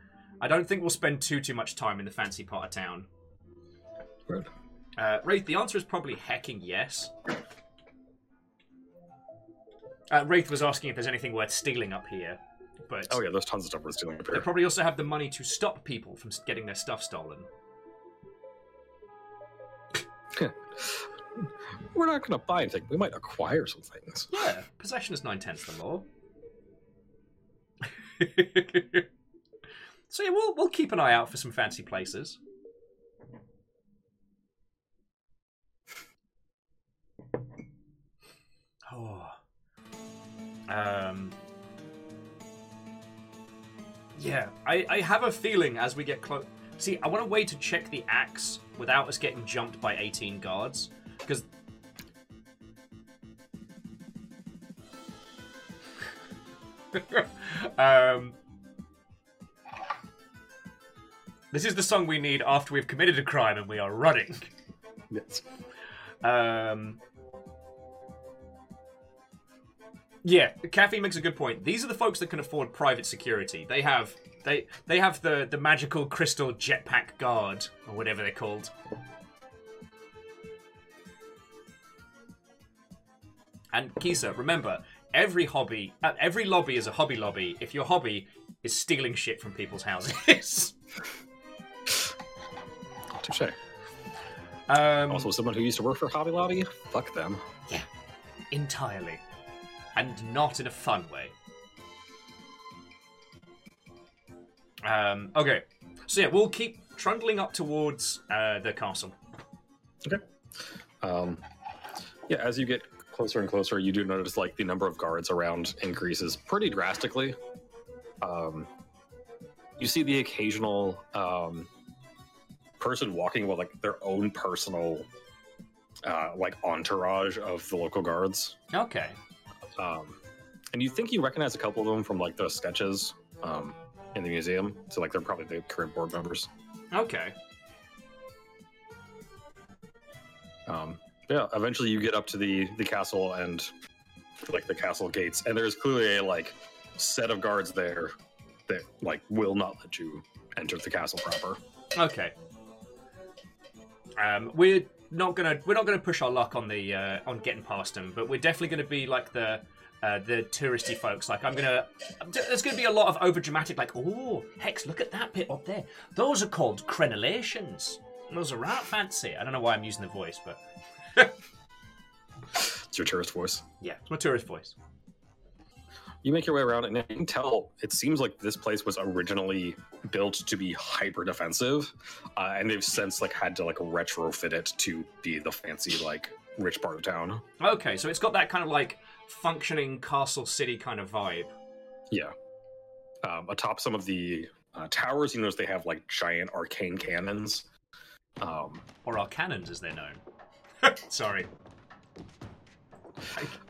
I don't think we'll spend too too much time in the fancy part of town. Right. Uh, Wraith, the answer is probably hecking yes. Uh, Wraith was asking if there's anything worth stealing up here, but Oh yeah, there's tons of stuff we're stealing they probably also have the money to stop people from getting their stuff stolen. We're not going to buy anything. We might acquire some things. Yeah, possession is nine tenths of the law. so yeah, we'll we'll keep an eye out for some fancy places. Oh. Um. Yeah, I, I have a feeling as we get close. See, I want a way to check the axe without us getting jumped by 18 guards. Because um, this is the song we need after we've committed a crime and we are running. Yes. Um, yeah, Caffeine makes a good point. These are the folks that can afford private security. They have they they have the the magical crystal jetpack guard or whatever they're called. And Kisa, remember, every hobby, uh, every lobby is a hobby lobby. If your hobby is stealing shit from people's houses, Touche. um, Also, someone who used to work for Hobby Lobby, fuck them. Yeah, entirely, and not in a fun way. Um, okay, so yeah, we'll keep trundling up towards uh, the castle. Okay. Um, yeah, as you get closer and closer, you do notice like the number of guards around increases pretty drastically. Um, you see the occasional um, person walking with like their own personal uh, like entourage of the local guards. Okay, Um, and you think you recognize a couple of them from like the sketches um, in the museum. So like they're probably the current board members. Okay. Um, yeah, eventually you get up to the the castle and like the castle gates, and there's clearly a like set of guards there that like will not let you enter the castle proper. Okay. Um, we're not gonna we're not gonna push our luck on the uh, on getting past them, but we're definitely gonna be like the uh, the touristy folks. Like I'm gonna there's gonna be a lot of over dramatic. Like oh hex, look at that bit up there. Those are called crenellations. Those are right fancy. I don't know why I'm using the voice, but It's your tourist voice. yeah, it's my tourist voice. You make your way around, and you can tell it seems like this place was originally built to be hyper defensive, uh, and they've since like had to like retrofit it to be the fancy like rich part of town. Okay, so it's got that kind of like functioning castle city kind of vibe. Yeah. Um, atop some of the uh, towers, you notice they have like giant arcane cannons. Um, Or our cannons, as they're known. Sorry.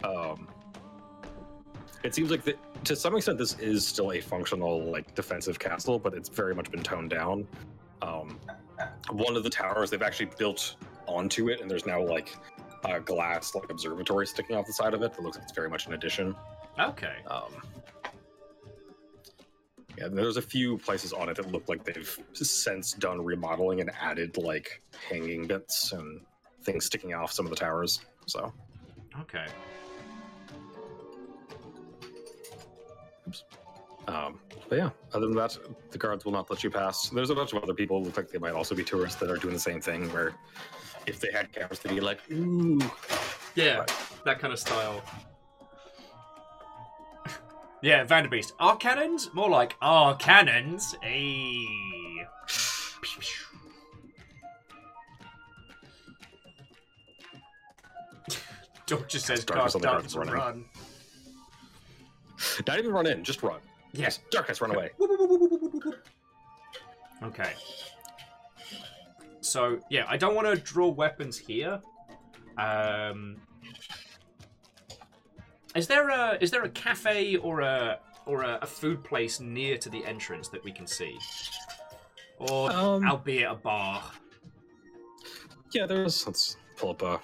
um, it seems like the, to some extent this is still a functional like defensive castle, but it's very much been toned down. Um, one of the towers they've actually built onto it, and there's now like a glass like observatory sticking off the side of it that looks like it's very much an addition. Okay. Um, yeah, there's a few places on it that look like they've since done remodeling and added like hanging bits and things sticking off some of the towers. So Okay. Um, but yeah, other than that, the guards will not let you pass. There's a bunch of other people who look like they might also be tourists that are doing the same thing. Where if they had cameras, they'd be like, "Ooh, Yeah, that kind of style. yeah, Vanderbeest. Our cannons? More like our cannons. Hey. George just says, Darkness "Cast on the darkness guards and running." run." Not even run in, just run. Yes. Darkness, run away." Okay. So yeah, I don't want to draw weapons here. Um, is there a is there a cafe or a or a, a food place near to the entrance that we can see, or Um, albeit a bar? Yeah, there's. Let's pull up a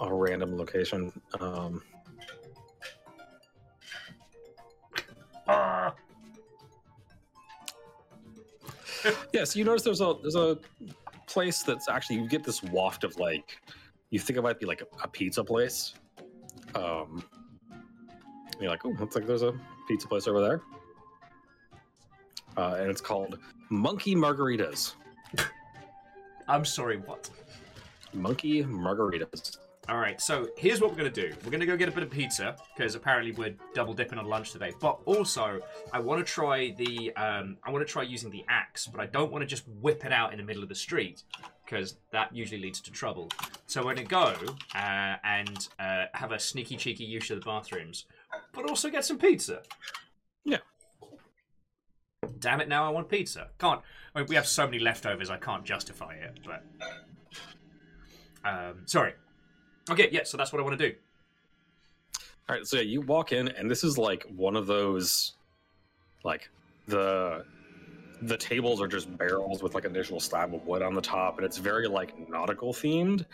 a random location. Um, yeah, so you notice there's a there's a place that's actually you get this waft of like you think it might be like a, a pizza place. Um, you're like, oh, looks like there's a pizza place over there, uh, and it's called Monkey Margaritas. I'm sorry, what? Monkey Margaritas. All right, so here's what we're gonna do. We're gonna go get a bit of pizza because apparently we're double dipping on lunch today. But also, I want to try the um, I want to try using the axe, but I don't want to just whip it out in the middle of the street because that usually leads to trouble. So we're gonna go uh, and uh, have a sneaky cheeky use of the bathrooms, but also get some pizza. Yeah. Damn it! Now I want pizza. Can't. I mean, we have so many leftovers. I can't justify it. But um, sorry. Okay, yeah, so that's what I want to do. All right, so yeah, you walk in, and this is like one of those, like the the tables are just barrels with like an additional slab of wood on the top, and it's very like nautical themed.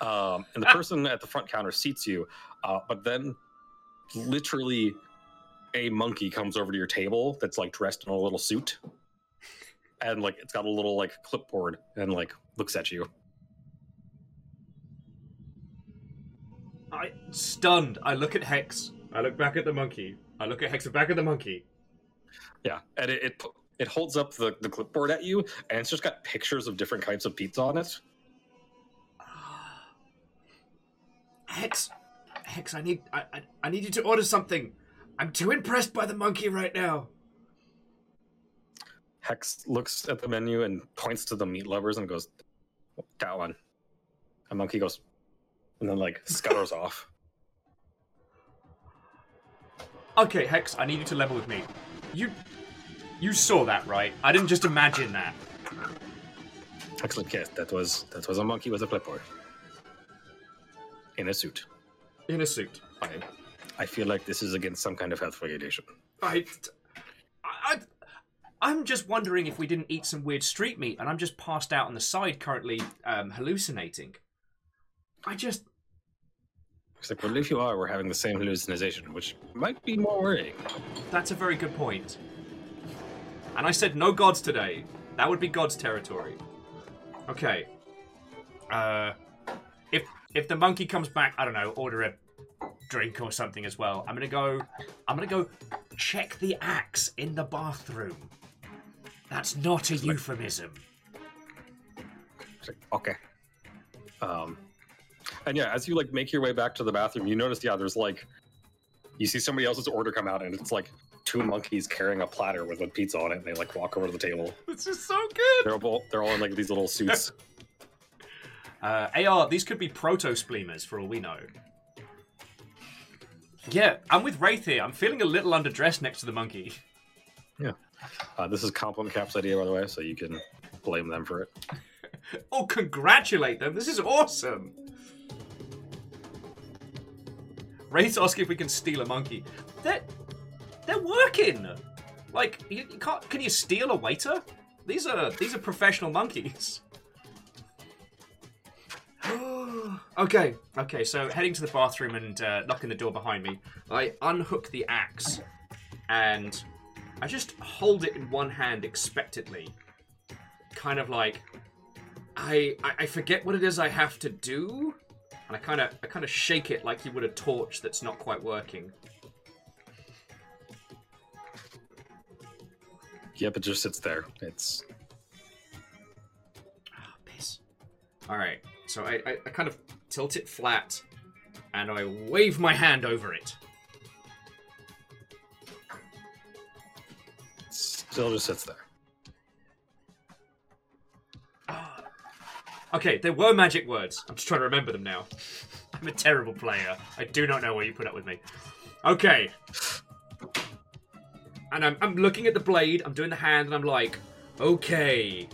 Um, and the person at the front counter seats you, uh, but then literally a monkey comes over to your table that's like dressed in a little suit, and like it's got a little like clipboard and like looks at you. I stunned. I look at Hex. I look back at the monkey. I look at Hex and back at the monkey. Yeah, and it, it it holds up the, the clipboard at you, and it's just got pictures of different types of pizza on it. Hex, Hex, I need, I, I, I need you to order something. I'm too impressed by the monkey right now. Hex looks at the menu and points to the meat lovers and goes, "That one." A monkey goes, and then like scutters off. Okay, Hex, I need you to level with me. You, you saw that, right? I didn't just imagine that. Excellent, yes, that was that was a monkey with a clipboard in a suit. In a suit. I, I feel like this is against some kind of health regulation. I, I, I'm just wondering if we didn't eat some weird street meat and I'm just passed out on the side currently um, hallucinating. I just. It's like, well, if you are, we're having the same hallucination, which might be more worrying. That's a very good point. And I said no gods today. That would be God's territory. Okay. Uh, if if the monkey comes back, I don't know, order a drink or something as well. I'm gonna go. I'm gonna go check the axe in the bathroom. That's not a euphemism. Okay. Um, and yeah, as you like make your way back to the bathroom, you notice, yeah, there's like, you see somebody else's order come out, and it's like two monkeys carrying a platter with a pizza on it, and they like walk over to the table. This is so good. They're all they're all in like these little suits. Uh, AR, these could be proto spleemers for all we know. Yeah, I'm with Wraith here. I'm feeling a little underdressed next to the monkey. Yeah. Uh, this is Compliment Cap's idea, by the way, so you can blame them for it. Oh, congratulate them! This is awesome. Wraith's asking if we can steal a monkey. They're they're working. Like you, you can't. Can you steal a waiter? These are these are professional monkeys. okay, okay. So heading to the bathroom and uh, knocking the door behind me, I unhook the axe and I just hold it in one hand expectantly, kind of like I, I I forget what it is I have to do, and I kind of I kind of shake it like you would a torch that's not quite working. Yep, it just sits there. It's Ah, piss. All right, so I, I I kind of tilt it flat, and I wave my hand over it. still just sits there. Okay, there were magic words. I'm just trying to remember them now. I'm a terrible player. I do not know why you put up with me. Okay. And I'm, I'm looking at the blade, I'm doing the hand, and I'm like, okay.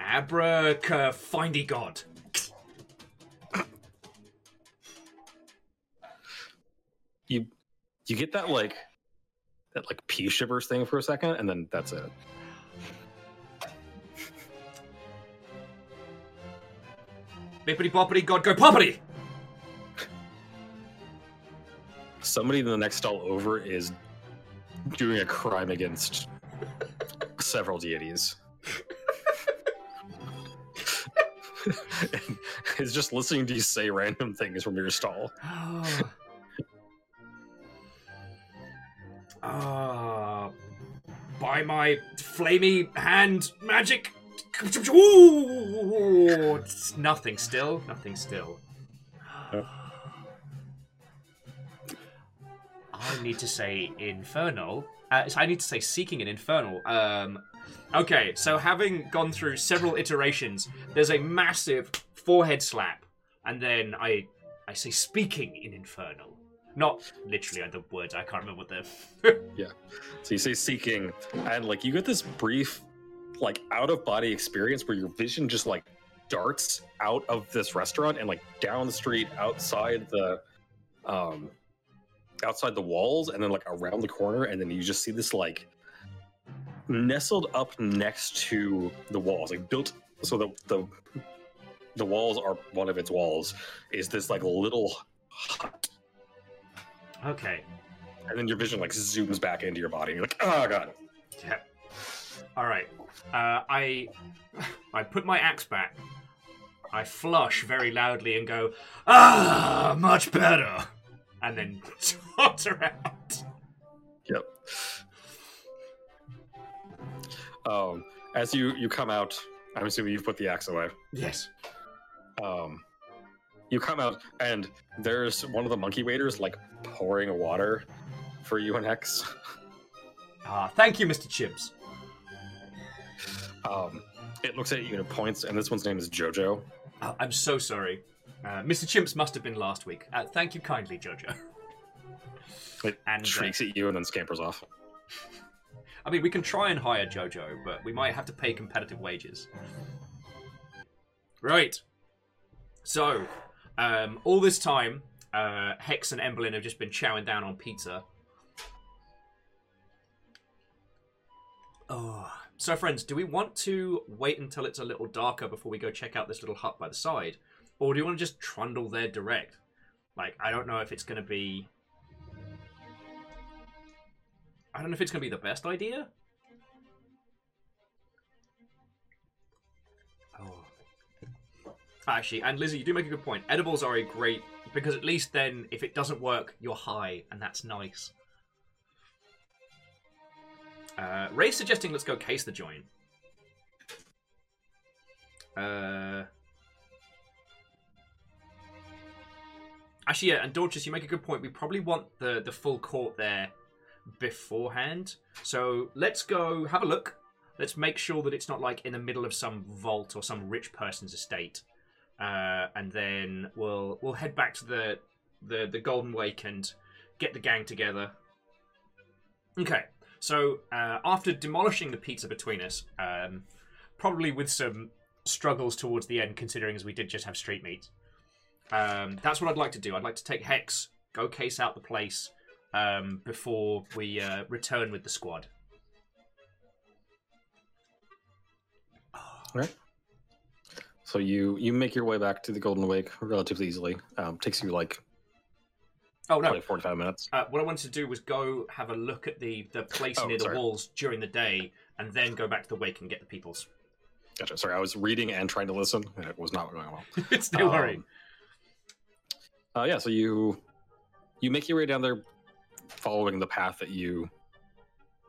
Abraca findy god. You you get that like that like pea shivers thing for a second, and then that's it. Bippity boppity god go poppity! Somebody in the next stall over is doing a crime against several deities. and is just listening to you say random things from your stall. Ah. by my flamey hand magic. Ooh, it's nothing still. Nothing still. I need to say infernal. Uh, so I need to say seeking an infernal. Um, okay, so having gone through several iterations, there's a massive forehead slap, and then I I say speaking in infernal. Not literally the words. I can't remember what they're. Yeah. So you say seeking, and like you get this brief, like out of body experience where your vision just like darts out of this restaurant and like down the street outside the, um, outside the walls, and then like around the corner, and then you just see this like nestled up next to the walls, like built so the the the walls are one of its walls is this like little hut, okay. and then your vision like zooms back into your body. and You're like, oh god. Yeah. All right. Uh, I I put my axe back. I flush very loudly and go, ah, much better, and then totter out. Yep. Um, as you you come out, I'm assuming you've put the axe away. Yes. Um, you come out, and there's one of the monkey waiters like pouring water for you and Hex. Ah, thank you, Mr. Chibs. Um, it looks at you and it points, and this one's name is Jojo. Uh, I'm so sorry. Uh, Mr. Chimps must have been last week. Uh, thank you kindly, Jojo. It And, uh, shrieks at you and then scampers off. I mean, we can try and hire Jojo, but we might have to pay competitive wages. Right. So, um, all this time, uh, Hex and Emberlin have just been chowing down on pizza. Oh. So, friends, do we want to wait until it's a little darker before we go check out this little hut by the side? Or do you want to just trundle there direct? Like, I don't know if it's going to be. I don't know if it's going to be the best idea. Oh. Actually, and Lizzie, you do make a good point. Edibles are a great. Because at least then, if it doesn't work, you're high, and that's nice. Uh, Ray's suggesting let's go case the joint. Uh, actually, yeah, and Dorcas, you make a good point. We probably want the the full court there beforehand. So let's go have a look. Let's make sure that it's not like in the middle of some vault or some rich person's estate. Uh, and then we'll we'll head back to the the the Golden Wake and get the gang together. Okay. So uh, after demolishing the pizza between us, um, probably with some struggles towards the end, considering as we did just have street meat, um, that's what I'd like to do. I'd like to take Hex, go case out the place um, before we uh, return with the squad. Right. So you you make your way back to the Golden Wake relatively easily. Um, takes you like Oh no! probably forty five minutes. Uh, what I wanted to do was go have a look at the the place Oh, near the walls during the day, and then go back to the wake and get the people's. Gotcha. Sorry, I was reading and trying to listen, and it was not going well. it's no worry. Um, Uh, yeah, so you you make your way down there, following the path that you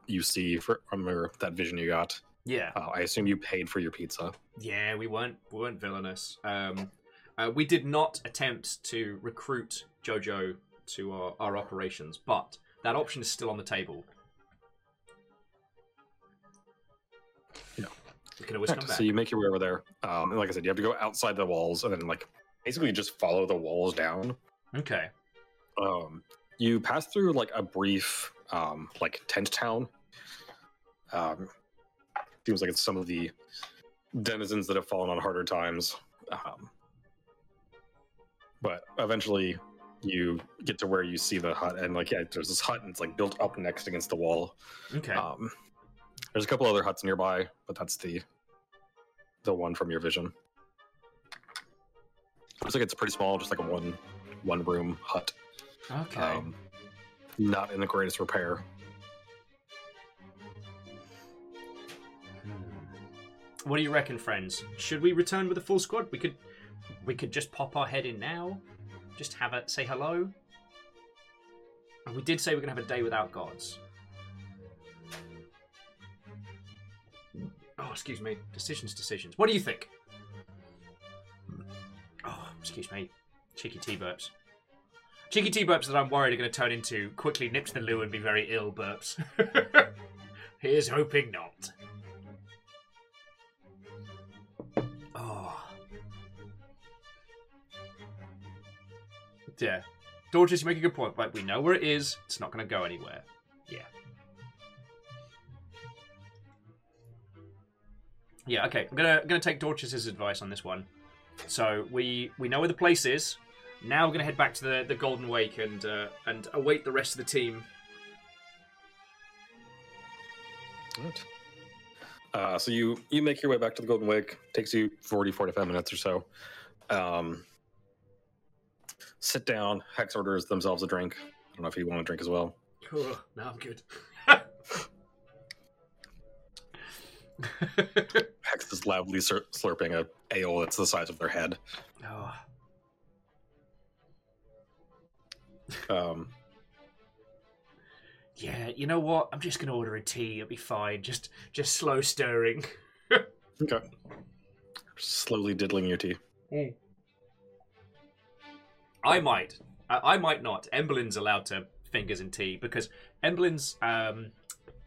you see fr- from your, that vision you got. Yeah, Uh, I assume you paid for your pizza. yeah, we weren't we weren't villainous. Um, uh, we did not attempt to recruit Jojo to our, our operations, but that option is still on the table. Yeah. we can always come back. So you make your way over there. Um, and like I said, you have to go outside the walls and then like basically just follow the walls down. Okay. Um, you pass through like a brief um, like tent town. Um, seems like it's some of the denizens that have fallen on harder times. Um, but eventually, you get to where you see the hut, and like yeah, there's this hut, and it's like built up next against the wall. Okay. Um, there's a couple other huts nearby, but that's the the one from your vision. Looks like it's pretty small, just like a one one room hut. okay. Um, not in the greatest repair. What do you reckon, friends? Should we return with a full squad? We could, we could just pop our head in now, just have a say hello. And we did say we're gonna have a day without gods. Oh, excuse me. Decisions, decisions. What do you think? Oh, excuse me. Cheeky tea burps. Cheeky tea burps that I'm worried are going to turn into quickly nip to the loo and be very ill burps. Here's hoping not. Yeah. Dorcas, you make a good point. Like, we know where it is. It's not going to go anywhere. Yeah. Yeah, okay. I'm gonna I'm gonna take Dorcas's advice on this one. So we we know where the place is. Now we're gonna head back to the, the Golden Wake and uh, and await the rest of the team. Right. Uh, so you you make your way back to the Golden Wake. Takes you 40, 45 minutes or so. Um, sit down. Hex orders themselves a drink. I don't know if you want a drink as well. Oh, no, I'm good. Hex is loudly slur- slurping a ale that's the size of their head. oh, Um, yeah, you know what? I'm just gonna order a tea. It'll be fine. Just just slow stirring. okay. Slowly diddling your tea. I might. I, I might not. Emberlin's allowed to fingers in tea because Emberlin's um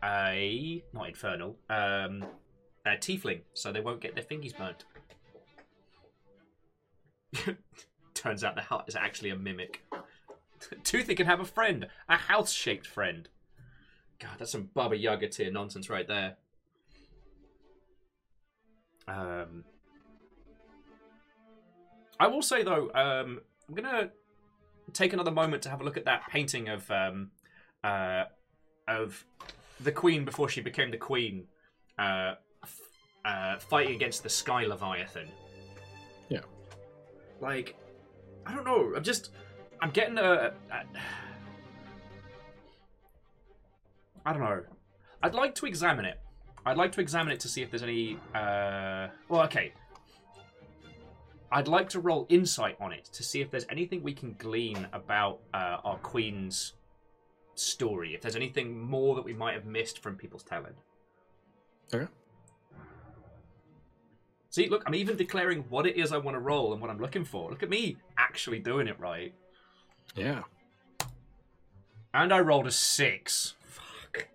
a not infernal um a tiefling, so they won't get their fingers burnt. Turns out the hut is actually a mimic. Toothy can have a friend, a house-shaped friend. God, that's some Baba Yaga tier nonsense right there. Um, I will say though, um, I'm gonna take another moment to have a look at that painting of um, uh, of the queen before she became the queen uh, f- uh, fighting against the Sky Leviathan. Yeah. Like, I don't know. I'm just, I'm getting a. a I don't know. I'd like to examine it. I'd like to examine it to see if there's any. Uh, well, okay. I'd like to roll insight on it to see if there's anything we can glean about uh, our queen's story. If there's anything more that we might have missed from people's telling. Okay. See, look, I'm even declaring what it is I want to roll and what I'm looking for. Look at me actually doing it right. Yeah. And I rolled a six. Fuck.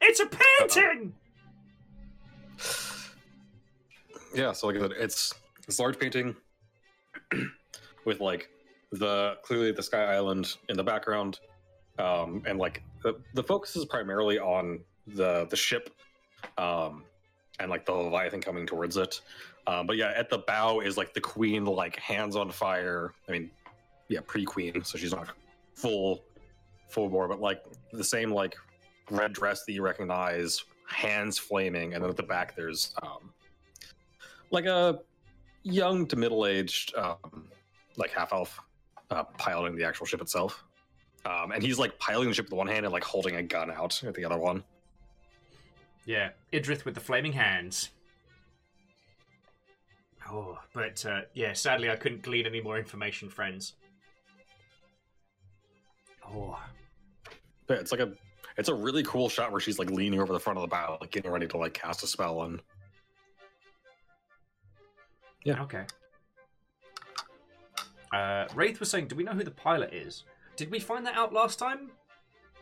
It's a painting! Yeah, so like I said, it's this large painting with like the clearly the Sky Island in the background, um, and like the, the focus is primarily on the the ship, um, and like the Leviathan coming towards it. Um, but yeah, at the bow is like the Queen, like hands on fire. I mean, yeah, pre Queen, so she's not full full bore, but like the same like red dress that you recognize, hands flaming, and then at the back there's um, like a young to middle aged, um, like half elf, uh, piloting the actual ship itself. Um, and he's like piloting the ship with one hand and like holding a gun out at the other one. Yeah, Ildrith with the flaming hands. Oh, but uh, yeah, sadly I couldn't glean any more information, friends. Oh, Yeah, it's like a it's a really cool shot where she's like leaning over the front of the bow, like getting ready to like cast a spell and Yeah. Okay. Uh, Wraith was saying, do we know who the pilot is? Did we find that out last time?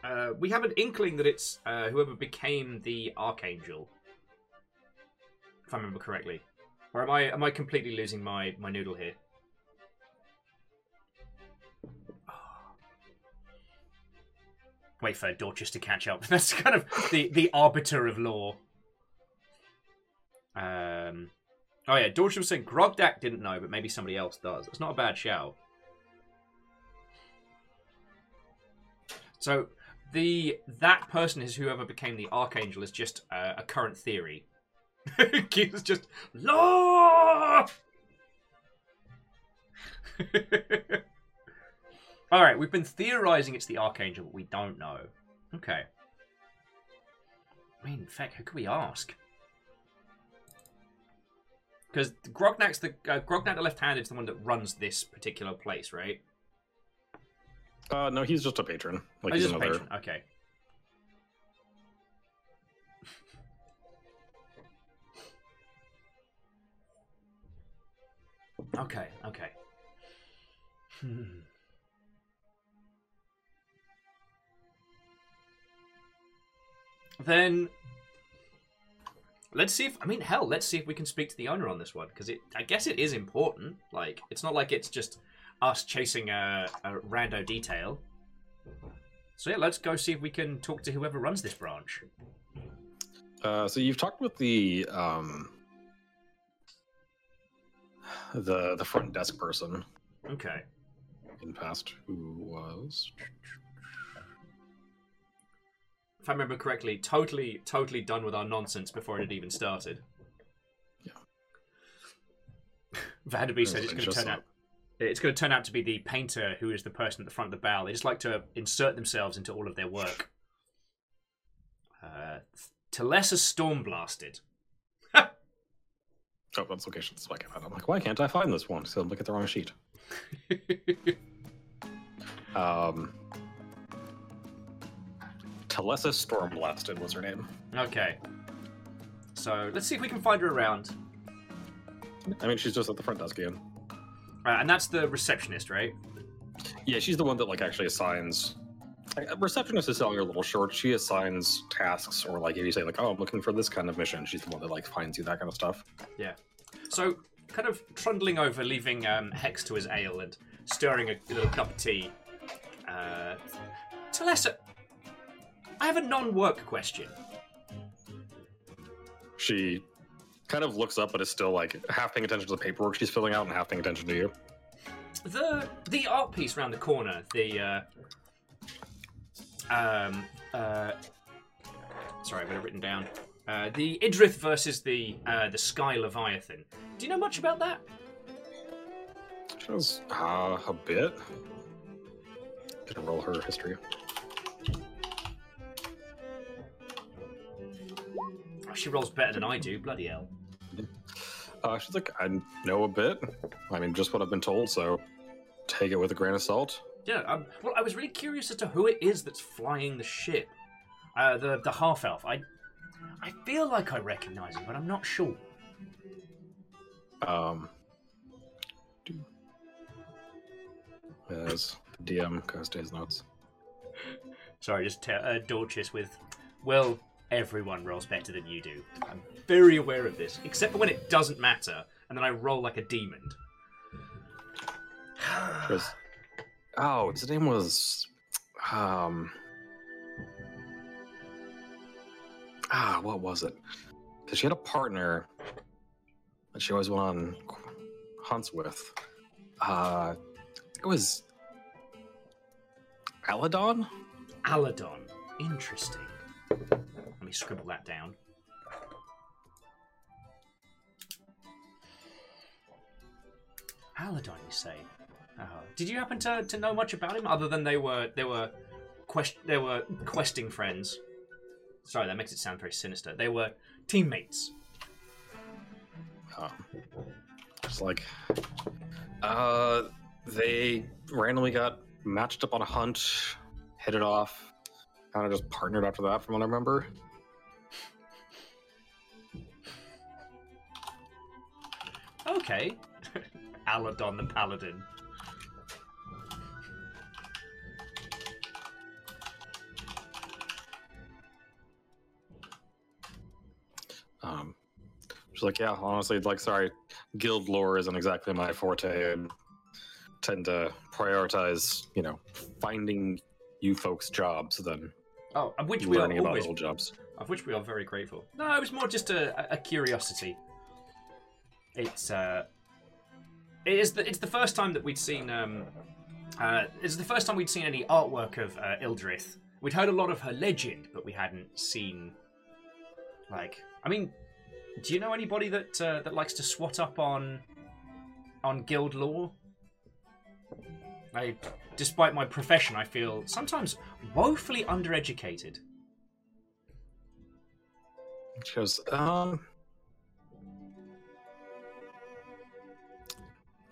Uh, we have an inkling that it's uh, whoever became the Archangel, if I remember correctly. Or am I am I completely losing my, my noodle here? Wait for Dorcas to catch up. That's kind of the, the arbiter of law. Um, oh yeah, was saying Grognak didn't know, but maybe somebody else does. It's not a bad shout. So the that person is whoever became the archangel is just uh, a current theory. It's just law. All right, we've been theorizing it's the archangel, but we don't know. Okay. I mean, in fact, who could we ask? Because Grognak's the uh, Grognak the left-handed is the one that runs this particular place, right? uh no, he's just a patron. Like Oh, he's a another patron. Okay. Okay, okay. Hmm. Then let's see if I mean hell, let's see if we can speak to the owner on this one because it I guess it is important. Like it's not like it's just us chasing a, a rando detail. So yeah, let's go see if we can talk to whoever runs this branch. Uh, so you've talked with the um, the the front desk person Okay. in past, who was If I remember correctly, totally, totally done with our nonsense before it had even started. Yeah. Vanderby said it's going to turn out. It's going to turn out to be the painter who is the person at the front of the bow. They just like to insert themselves into all of their work. Uh, Telessa Stormblasted. oh, that's location. I can find. I'm like, why can't I find this one? So I'm looking at the wrong sheet. Um, Telessa Stormblasted was her name. okay. So let's see if we can find her around. I mean, she's just at the front desk again. Uh, and that's the receptionist, right? Yeah, she's the one that like actually assigns. Like, a receptionist is selling her a little short. She assigns tasks, or like if you say like, "Oh, I'm looking for this kind of mission," she's the one that like finds you that kind of stuff. Yeah. So, kind of trundling over, leaving um, Hex to his ale and stirring a little cup of tea. Uh, Telessa, I have a non-work question. She kind of looks up, but is still like half paying attention to the paperwork she's filling out and half paying attention to you. The the art piece around the corner, the uh, um uh, sorry, I've got it written down. Uh, the Ildrith versus the uh, the Sky Leviathan. Do you know much about that? She knows uh, a bit. Gonna roll her history. She rolls better than I do. Bloody hell. Uh, she's like, I know a bit. I mean, just what I've been told, so take it with a grain of salt. Yeah. Um, well, I was really curious as to who it is that's flying the ship. Uh, the the half elf. I I feel like I recognise him, but I'm not sure. Um, as the DM goes to his notes. Sorry, just te- uh, Dorcas with. Well, everyone rolls better than you do. I'm very aware of this, except for when it doesn't matter, and then I roll like a demon. Was, oh, his name was, um, ah, what was it? Because she had a partner that she always went on hunts with. Uh, it was Aladon. Aladon. Interesting. Me scribble that down. Aladon, you say? Oh. Did you happen to, to know much about him other than they were they were quest they were questing friends? Sorry, that makes it sound very sinister. They were teammates. Um, just like, uh, they randomly got matched up on a hunt, hit it off, kind of just partnered after that, from what I remember. Okay. Aladon the Paladin. Um, she's like, yeah, honestly, like, sorry, guild lore isn't exactly my forte, and tend to prioritize, you know, finding you folks jobs than Oh, of which we are learning about always old jobs. of which we are very grateful. No, it was more just a, a curiosity. It's uh, it is the it's the first time that we'd seen um, uh, it's the first time we'd seen any artwork of uh, Ildrith. We'd heard a lot of her legend, but we hadn't seen like I mean, do you know anybody that uh, that likes to swat up on on guild lore? I, despite my profession, I feel sometimes woefully undereducated. She goes, um.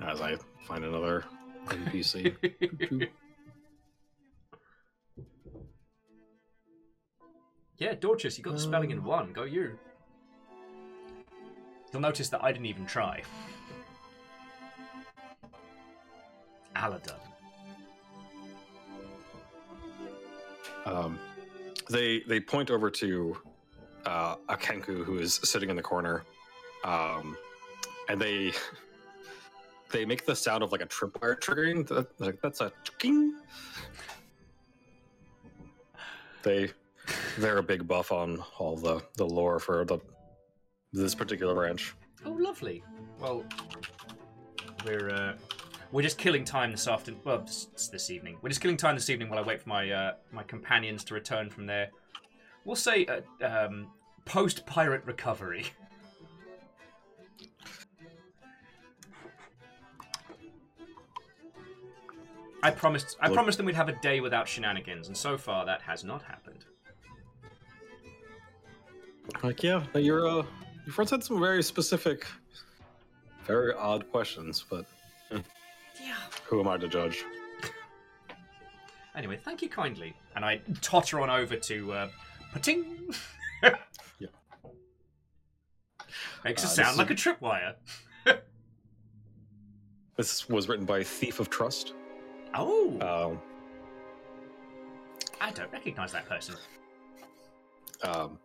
As I find another NPC. Yeah, Dorcas, you got the spelling in Um. one. Go you. You'll notice that I didn't even try. Aladon. um, they they point over to uh, a Kenku who is sitting in the corner, um, and they they make the sound of like a tripwire triggering. Like that's a. They they're a big buff on all the the lore for the this particular branch. Oh, lovely. Well, we're uh, we're just killing time this afternoon. Well, this evening. We're just killing time this evening while I wait for my uh, my companions to return from their, we'll say, uh, um, post pirate recovery. I promised. I Look- promised them we'd have a day without shenanigans, and so far that has not happened. Like, yeah, your uh, your friends had some very specific, very odd questions, but Yeah. who am I to judge? Anyway, thank you kindly, and I totter on over to uh, Pating. Yeah. Makes Uh, it this sound is like a- a tripwire. This was written by Thief of Trust. Oh, Um, I don't recognise that person. um,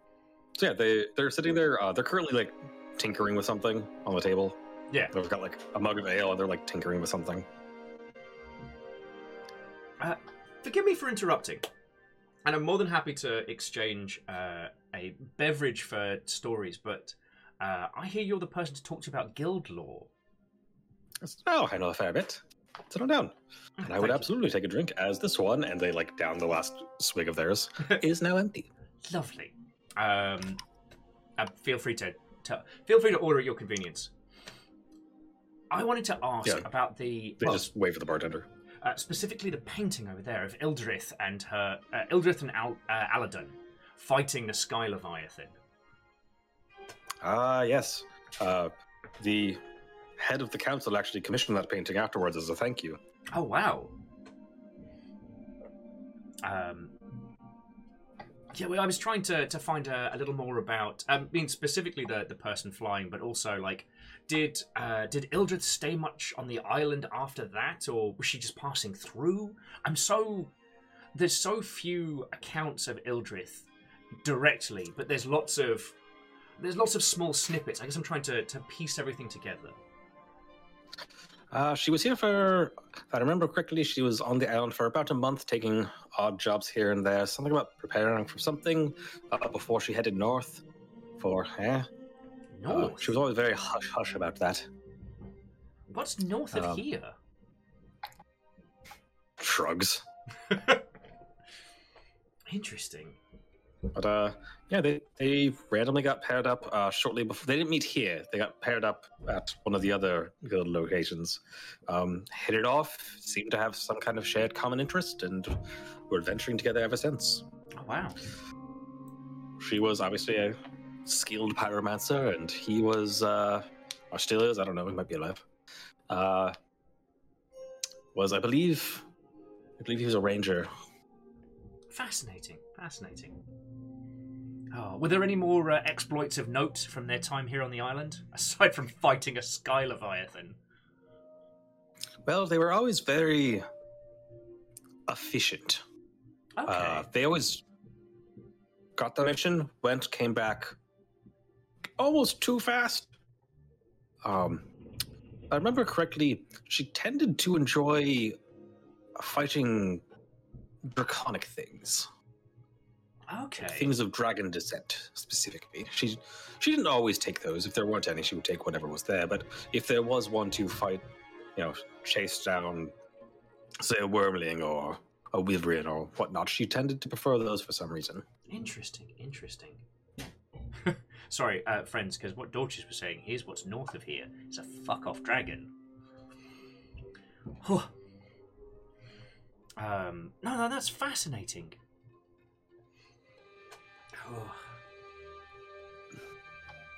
so yeah, they they're sitting there. Uh, they're currently like tinkering with something on the table. Yeah. They've got like a mug of ale, and they're like tinkering with something. Forgive me for interrupting, and I'm more than happy to exchange uh, a beverage for stories. But uh, I hear you're the person to talk to about guild law. Oh, I know a fair bit. Sit on down, and I would you. absolutely take a drink as this one, and they like down the last swig of theirs is now empty. Lovely. Um, uh, feel free to, to feel free to order at your convenience. I wanted to ask Yeah. about the They well, just wait for the bartender. uh, specifically the painting over there of Ildrith and her uh, Ildrith and Al- uh, Aladon fighting the Sky Leviathan. Ah, yes. Uh, the head of the council actually commissioned that painting afterwards as a thank you. Oh wow. Um. Yeah, well, I was trying to, to find a, a little more about, um, I mean, specifically the, the person flying, but also like, did uh, did Ildrith stay much on the island after that, or was she just passing through? I'm so there's so few accounts of Ildrith directly, but there's lots of there's lots of small snippets. I guess I'm trying to, to piece everything together. Uh, she was here for, if I remember correctly, she was on the island for about a month, taking odd jobs here and there. Something about preparing for something uh, before she headed north. For, eh? Uh, she was always very hush hush about that. What's north of Um, here? Shrugs. Interesting. But uh, yeah, they, they randomly got paired up uh, shortly before. They didn't meet here. They got paired up at one of the other guild locations. Um, hit it off. Seemed to have some kind of shared common interest, and were adventuring together ever since. Oh wow. She was obviously a skilled pyromancer, and he was, uh, or still is. I don't know. He might be alive. Uh, was I believe? I believe he was a ranger. Fascinating. Fascinating. Oh, were there any more uh, exploits of note from their time here on the island, aside from fighting a sky leviathan? Well, they were always very efficient. Okay. Uh, they always got the mission, went, came back almost too fast. Um, I remember correctly, she tended to enjoy fighting draconic things, okay. things of dragon descent specifically. She she didn't always take those. If there weren't any, she would take whatever was there. But if there was one to fight, you know, chase down, say a wyrmling or a wyvern or whatnot, she tended to prefer those for some reason. Interesting. Interesting. Sorry, uh, friends, because what Dorcas was saying, here's what's north of here. It's a fuck off dragon. Um, no, no, that's fascinating.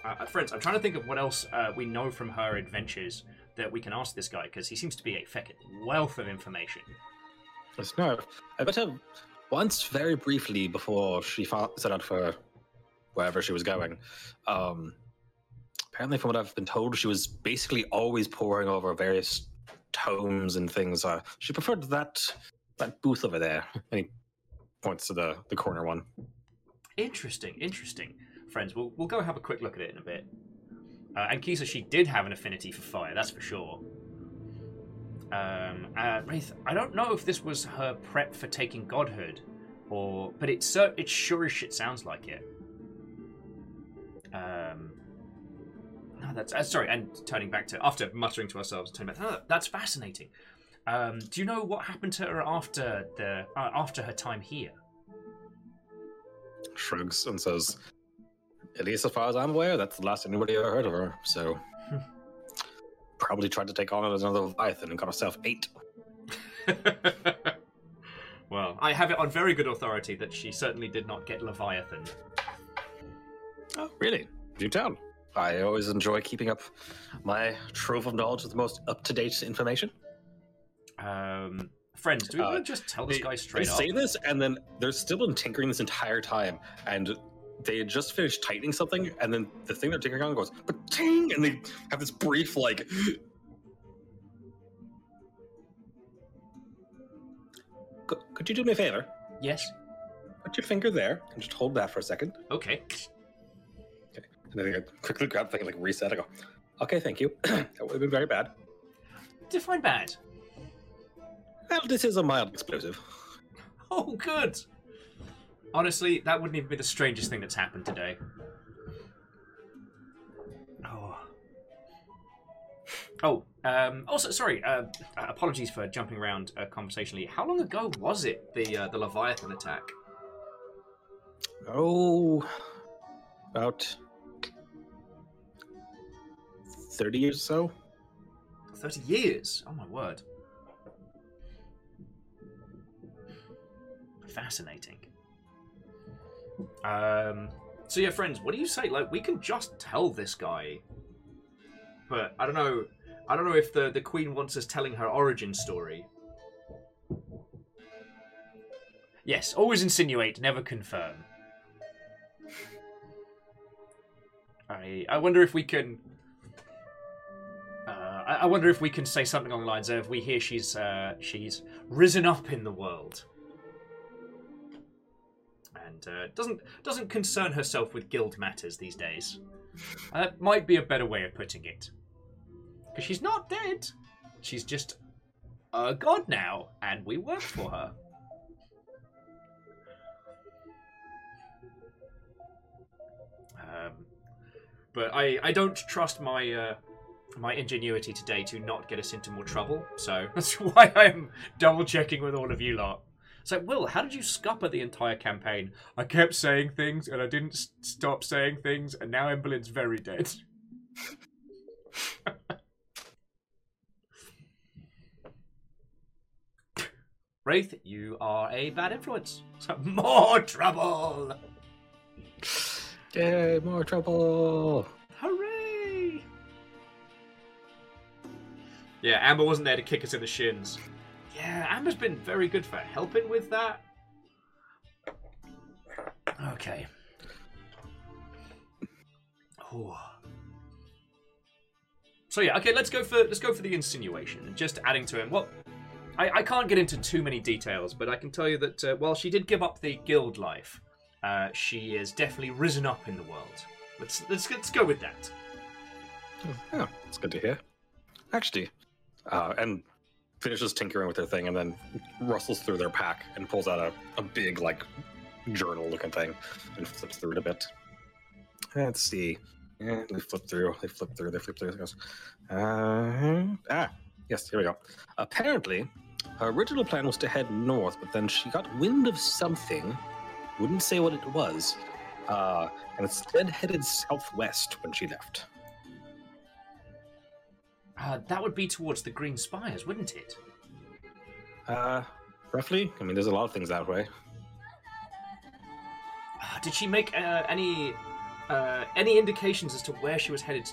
Uh, uh, friends, I'm trying to think of what else uh, we know from her adventures that we can ask this guy because he seems to be a feckin' wealth of information. Yes, no, I bet her once very briefly before she set out for wherever she was going. Um, apparently, from what I've been told, she was basically always poring over various tomes and things. Uh, she preferred that that booth over there. And he points to the the corner one. Interesting, interesting. Friends, we'll, we'll go have a quick look at it in a bit. Uh, and Kisa, she did have an affinity for fire, that's for sure. Um, uh, Wraith, I don't know if this was her prep for taking godhood, or but it's so it sure as shit sounds like it. Um, no, that's uh, sorry. And turning back to after muttering to ourselves, turning back. No, that's fascinating. Um, do you know what happened to her after the uh, after her time here? Shrugs and says, "At least as far as I'm aware, that's the last anybody ever heard of her. So." Probably tried to take on another Leviathan and got herself eight. well, I have it on very good authority that she certainly did not get Leviathan. Oh, really? You tell. I always enjoy keeping up my trove of knowledge with the most up to date information. Um, friends, do we Uh, want to just tell this They- guy They straight up? say this, and then they're still been tinkering this entire time, and they had just finished tightening something, and then the thing they're tinkering on goes, but ting, and they have this brief, like, "Could- could you do me a favor? Yes. Put your finger there and just hold that for a second. Okay. Okay. And then I quickly grab the thing, like reset. I go, okay, thank you. that would have been very bad. Define bad. Well, this is a mild explosive. Oh, good. Honestly, that wouldn't even be the strangest thing that's happened today. Oh. Oh, um, also, sorry, uh, uh, apologies for jumping around uh, conversationally. How long ago was it, the uh, the Leviathan attack? Oh, about thirty years or so. Thirty years. Oh my word. Fascinating. Um. So yeah, friends, what do you say? Like, we can just tell this guy, but I don't know. I don't know if the the queen wants us telling her origin story. Yes, always insinuate, never confirm. I I wonder if we can. Uh, I, I wonder if we can say something along the lines of, "We hear she's uh, she's risen up in the world, and uh, doesn't doesn't concern herself with guild matters these days." Uh, that might be a better way of putting it, because she's not dead. She's just a god now, and we work for her. Um, but I, I don't trust my uh, my ingenuity today to not get us into more trouble. So that's why I'm double checking with all of you lot. So, Will, how did you scupper the entire campaign? I kept saying things and I didn't s- stop saying things, and now Emberlin's very dead. Wraith, you are a bad influence. So, more trouble! Yay, more trouble! Hooray! Yeah, Amber wasn't there to kick us in the shins. Yeah, Amber's been very good for helping with that. Okay. Ooh. So yeah, okay, let's go for let's go for the insinuation and just adding to him. Well, I, I can't get into too many details, but I can tell you that uh, while she did give up the guild life, uh, she is definitely risen up in the world. Let's let's let's go with that. Yeah, it's good to hear. Actually, uh, and finishes tinkering with their thing, and then rustles through their pack and pulls out a, a big like journal-looking thing and flips through it a bit. Let's see. Yeah, they flip through. They flip through. They flip through. It goes. Uh, ah, yes. Here we go. Apparently, her original plan was to head north, but then she got wind of something. Wouldn't say what it was. Uh, and instead headed southwest when she left. Uh, that would be towards the Green Spires, wouldn't it? Uh, roughly. I mean, there's a lot of things that way. Uh, did she make uh, any uh, any indications as to where she was headed,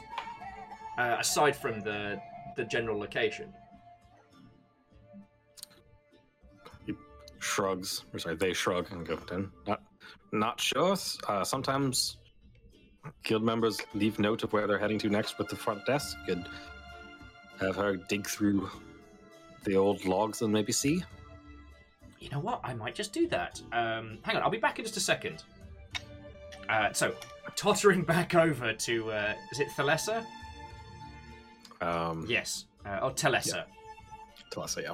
uh, aside from the the general location? He shrugs. Or sorry, they shrug and go, then, not, not sure. Uh, sometimes guild members leave note of where they're heading to next with the front desk. Could have her dig through the old logs and maybe see. You know what? I might just do that. Um, hang on, I'll be back in just a second. Uh, so, tottering back over to uh, is it Thalessa? Um, Yes. Uh, or Telessa. Talassa, yeah.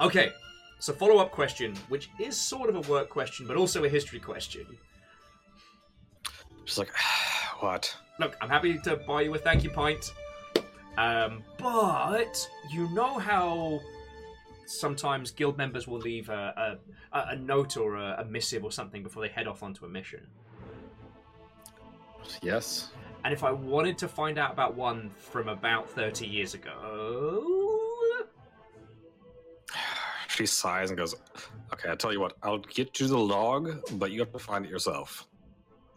Okay. So, follow up question, which is sort of a work question, but also a history question. She's like, what? Look, I'm happy to buy you a thank you pint. Um, but you know how sometimes guild members will leave a, a, a note or a, a missive or something before they head off onto a mission. Yes. And if I wanted to find out about one from about 30 years ago. She sighs and goes, okay, I'll tell you what, I'll get you the log, but you have to find it yourself.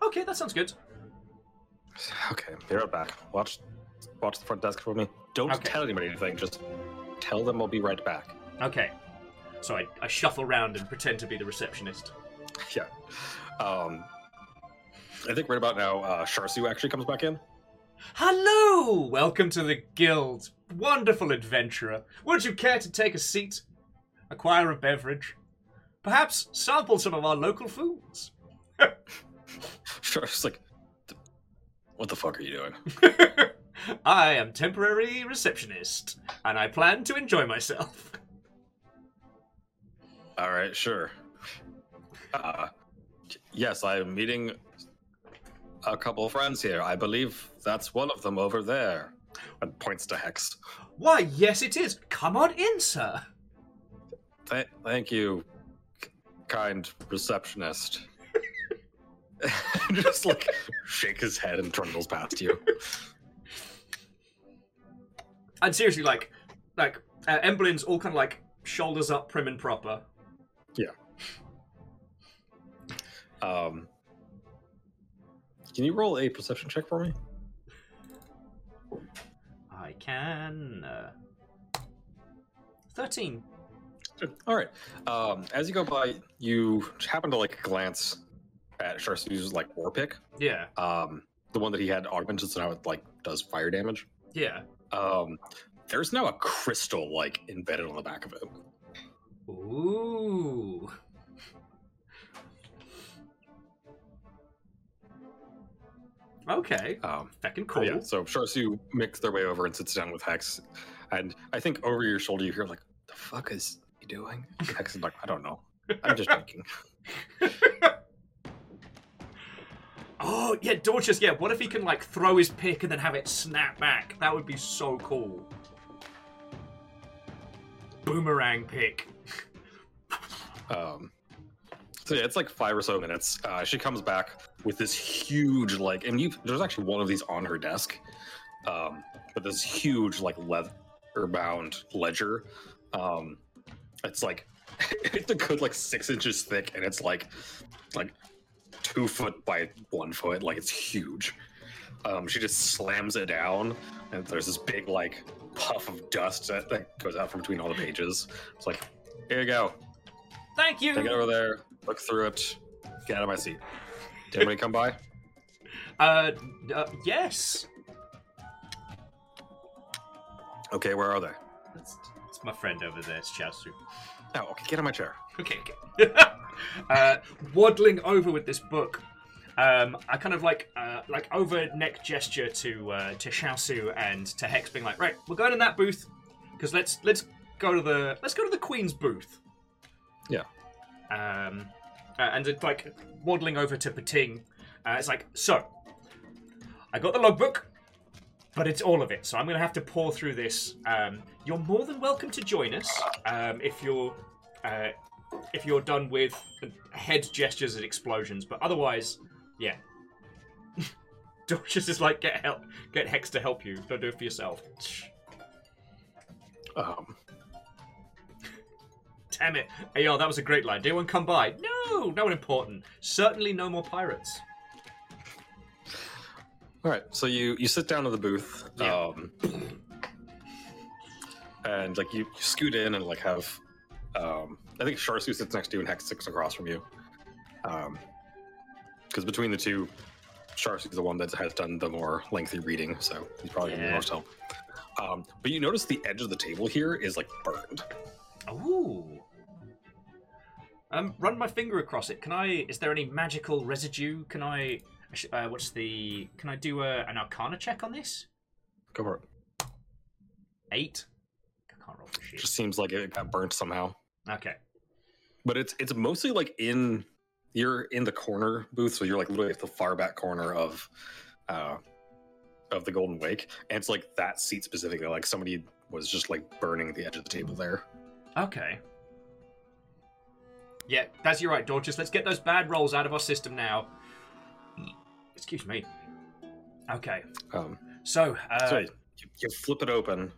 Okay, that sounds good. Okay, be right back. Watch watch the front desk for me. Don't Okay. tell anybody anything, just tell them I'll be right back. Okay. So I, I shuffle around and pretend to be the receptionist. Yeah. Um I think right about now, uh Sharsu actually comes back in. Hello! Welcome to the guild. Wonderful adventurer. Would you care to take a seat? Acquire a beverage? Perhaps sample some of our local foods? Sharsu's like what the fuck are you doing? I am temporary receptionist, and I plan to enjoy myself. Alright, sure. Uh yes, I am meeting a couple friends here. I believe that's one of them over there. And points to Hex. Why, yes, it is. Come on in, sir. Th- thank you, kind receptionist. Just like shake his head and trundles past you. And seriously, like, like uh, Emberlin's all kind of like shoulders up, prim and proper. Yeah. Um, can you roll a perception check for me? I can. Uh... Thirteen. All right. Um, as you go by, you happen to like glance at Sharsu's like war pick. Yeah, Um, the one that he had augmented, so now it like does fire damage. yeah. Um, there's now a crystal like embedded on the back of it. Ooh. Okay, Um, fucking cool. Yeah, so Sharsu makes their way over and sits down with Hex, and I think over your shoulder you hear like, "The fuck is he doing?" Hex is like, "I don't know. I'm just drinking." Oh yeah, Dorcas. Yeah, what if he can like throw his pick and then have it snap back? That would be so cool. Boomerang pick. Um, so yeah, it's like five or so minutes. Uh, she comes back with this huge like, and you there's actually one of these on her desk, um, but this huge like leather bound ledger. Um, it's like it's a good like six inches thick, and it's like like two foot by one foot. Like it's huge. Um, she just slams it down, and there's this big like puff of dust that, that goes out from between all the pages. It's like, here you go. Thank you. Take it over there, look through it, get out of my seat. Did anybody come by? Uh, uh, yes. Okay, where are they? That's my friend over there, it's Chaosu. Oh, okay, get on my chair. Okay, okay. uh, waddling over with this book, um, I kind of like uh, like over neck gesture to uh, to Shaosu and to Hex, being like, right, we're going in that booth because let's let's go to the let's go to the Queen's booth. Yeah. Um, uh, and it's like waddling over to Pating. Uh, it's like, so I got the logbook, but it's all of it. So I'm going to have to pour through this. Um, you're more than welcome to join us um, if you're uh, if you're done with head gestures and explosions. But otherwise, yeah. Dorcas is like, get help, get Hex to help you. Don't do it for yourself. Um, Damn it. Hey, yo, that was a great line. Did anyone come by? No, no one important. Certainly no more pirates. all right, so you you sit down in the booth, Yeah. um, and like you, you scoot in and like have, um, I think Sharsu sits next to you and Hex sits across from you, um, because between the two, Sharsu's the one that has done the more lengthy reading, so he's probably gonna be most help. Um, but you notice the edge of the table here is like burned. Ooh. Um, run my finger across it. Can I? Is there any magical residue? Can I? I Uh, what's the? Can I do a, an Arcana check on this? Go for it. Eight. I can't roll for shit. Just seems like it got burnt somehow. Okay. But it's it's mostly like in you're in the corner booth so you're like literally at the far back corner of uh of the golden wake and it's like that seat specifically like somebody was just like burning the edge of the table there Okay. Yeah, that's you're right, Dorcas. Let's get those bad rolls out of our system now. Excuse me. Okay. um So, uh, so you, you flip it open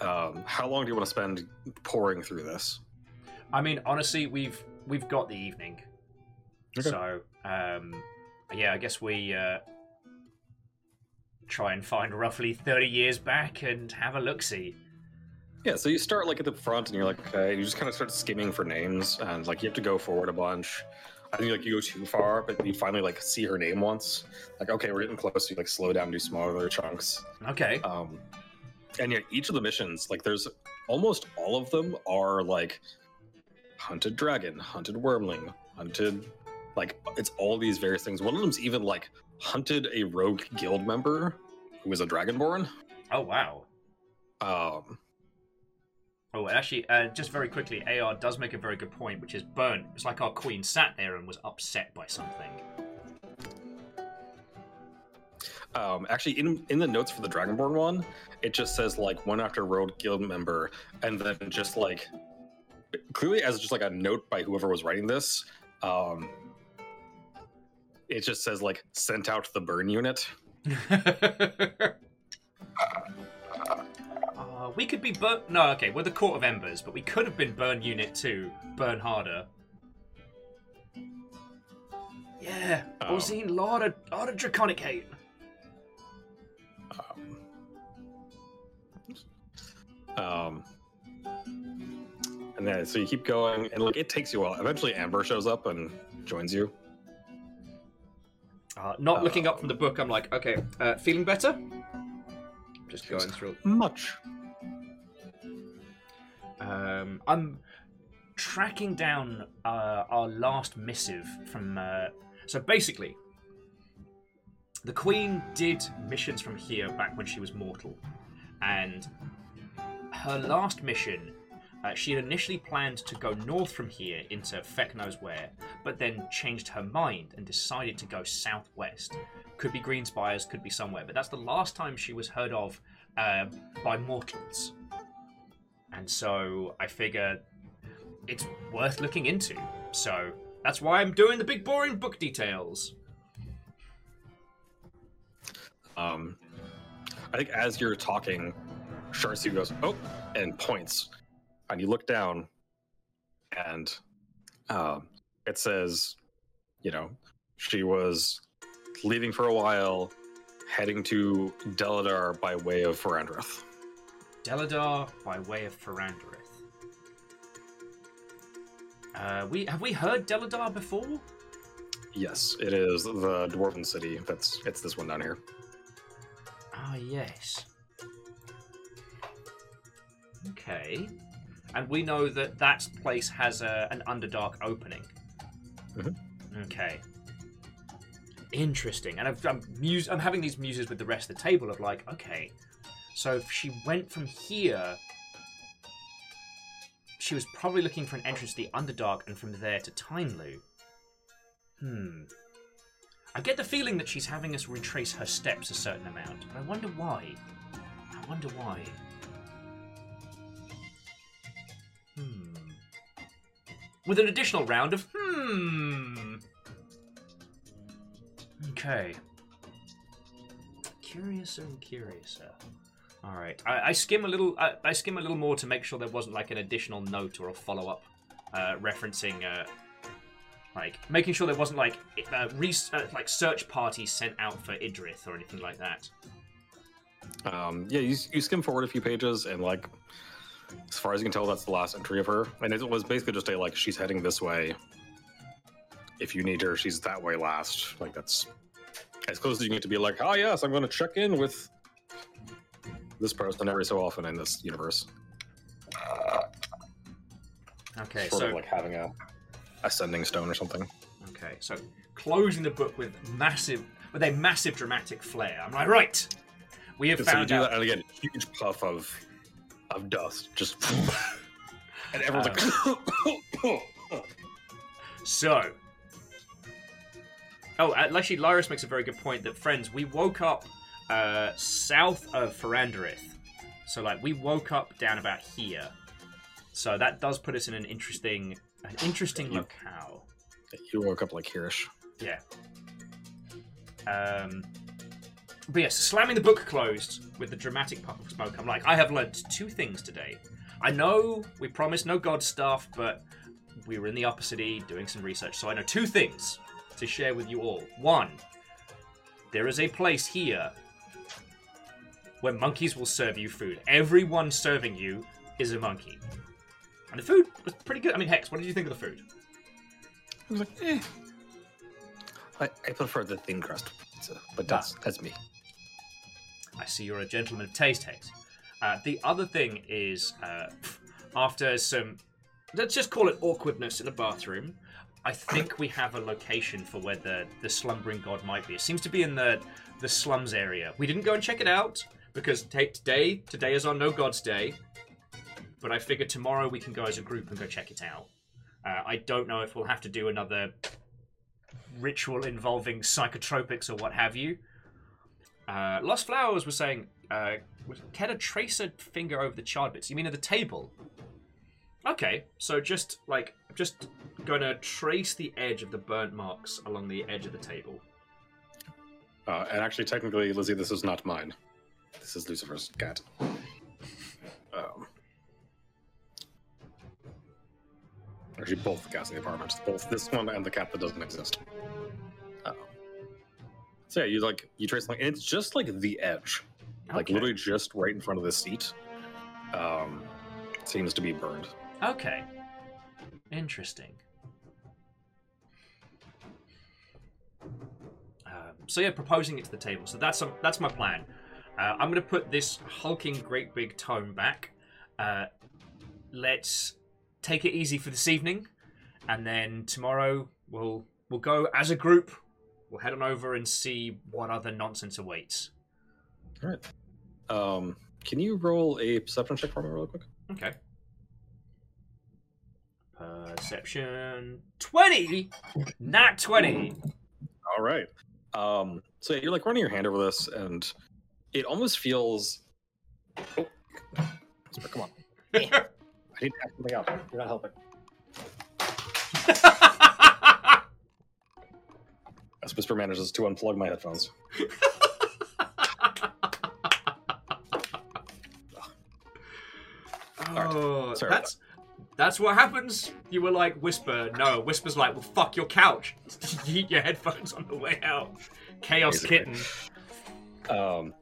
um how long do you want to spend pouring through this I mean, honestly, we've we've got the evening. Okay. So, um, yeah, I guess we uh, try and find roughly thirty years back and have a look see. yeah so you start like at the front and you're like okay you just kind of start skimming for names and like you have to go forward a bunch I think like you go too far, but you finally like see her name once. Like, okay, we're getting close. You like slow down, do smaller chunks. Okay. Um, and yet each of the missions, like there's almost all of them are like hunted dragon, hunted wyrmling, hunted like it's all these various things. One of them's even like hunted a rogue guild member who was a dragonborn. Oh wow. Um, Oh, actually, uh, just very quickly, AR does make a very good point, which is burn. It's like our queen sat there and was upset by something. um, actually, in in the notes for the dragonborn one, it just says like one after rogue guild member, and then just like clearly as just like a note by whoever was writing this. Um, it just says like sent out the burn unit. Uh, we could be burn. No, okay, we're the Court of Embers, but we could have been Burn Unit 2, Burn Harder. Yeah, Oh. Orzine, Lord of, Lord of Draconic Hate. Um, and then so you keep going, and like it takes you a while. Eventually, Amber shows up and joins you. Uh, not looking up from the book, I'm like, okay, uh, feeling better? Just going through. Much. Um, I'm tracking down uh, our last missive from. Uh, so basically, the Queen did missions from here back when she was mortal, and her last mission. Uh, she had initially planned to go north from here into feck knows where, but then changed her mind and decided to go southwest. Could be Greenspires, could be somewhere, but that's the last time she was heard of uh, by mortals. And so I figure it's worth looking into. So that's why I'm doing the big boring book details. Um, I think as you're talking, Sharcy goes, "Oh," and points, and you look down, and um, it says, you know, she was leaving for a while, heading to Deladar by way of Ferandrith. Deladar by way of Ferandrith. Uh, we have we heard Deladar before? Yes, it is the dwarven city. That's it's this one down here. Ah, yes. Okay. And we know that that place has a, an Underdark opening. Mhm. Okay. Interesting. And I've, I'm, muse, I'm having these muses with the rest of the table of like, okay, so if she went from here, she was probably looking for an entrance to the Underdark and from there to Tinelu. Hmm. I get the feeling that she's having us retrace her steps a certain amount, but I wonder why. I wonder why. With an additional round of hmm. Okay. Curiouser and curiouser. All right. I, I skim a little. I, I skim a little more to make sure there wasn't like an additional note or a follow up uh, referencing uh, like making sure there wasn't like uh, re- uh, like search parties sent out for Ildrith or anything like that. Um, yeah, you, you skim forward a few pages, and like, as far as you can tell, that's the last entry of her. And it was basically just a like, she's heading this way. If you need her, she's that way last. Like that's as close as you can get to be like, oh yes, I'm going to check in with this person every so often in this universe. Uh, okay, sort so of like having a ascending stone or something. okay, so closing the book with massive with a massive dramatic flair. I'm like, right, we have And so you found do out. that, and again, huge puff of of dust, just, and everyone's like, So, oh, actually, Lyris makes a very good point that friends, we woke up uh, south of Ferandrith. So, like, we woke up down about here. So that does put us in an interesting, an interesting You- locale. you woke up like Hirish. Yeah. Um, but yes, slamming the book closed with the dramatic puff of smoke. I'm like, I have learnt two things today. I know we promised no god stuff, but we were in the upper city doing some research, so I know two things to share with you all. One, there is a place here where monkeys will serve you food. Everyone serving you is a monkey. And the food was pretty good. I mean, Hex, what did you think of the food? I was like, eh. I, I prefer the thin crust pizza, but that's that's me. I see you're a gentleman of taste, Hex. Uh, the other thing is, uh, after some, let's just call it awkwardness in the bathroom, I think we have a location for where the, the slumbering god might be. It seems to be in the the slums area. We didn't go and check it out because ta today today is our no gods day. But I figure tomorrow we can go as a group and go check it out. Uh, I don't know if we'll have to do another ritual involving psychotropics or what have you. Uh, Lost Flowers was saying, uh, can a tracer finger over the charred bits? You mean at the table? Okay, so just like I'm just gonna trace the edge of the burnt marks along the edge of the table. Uh, and actually, technically, Lizzie, this is not mine. This is Lucifer's cat. Um, actually, both cats in the apartment. Both this one and the cat that doesn't exist. Um, so yeah, you like you trace like, and it's just like the edge, like literally just right in front of the seat. Um, seems to be burned. Okay. Interesting. Um, so yeah, proposing it to the table. So that's that's my plan. Uh, I'm going to put this hulking great big tome back. Uh, let's take it easy for this evening, and then tomorrow we'll we'll go as a group. We'll head on over and see what other nonsense awaits. All right. Um, can you roll a perception check for me, real quick? Okay. Perception twenty, not twenty. All right. Um, so yeah, you're like running your hand over this, and it almost feels. Oh, come on. I need to act something out. You're not helping. As Whisper manages to unplug my headphones. oh, that's that's what happens. You were like whisper. No, whisper's like, well, fuck your couch. you eat your headphones on the way out. Chaos Basically. kitten. Um,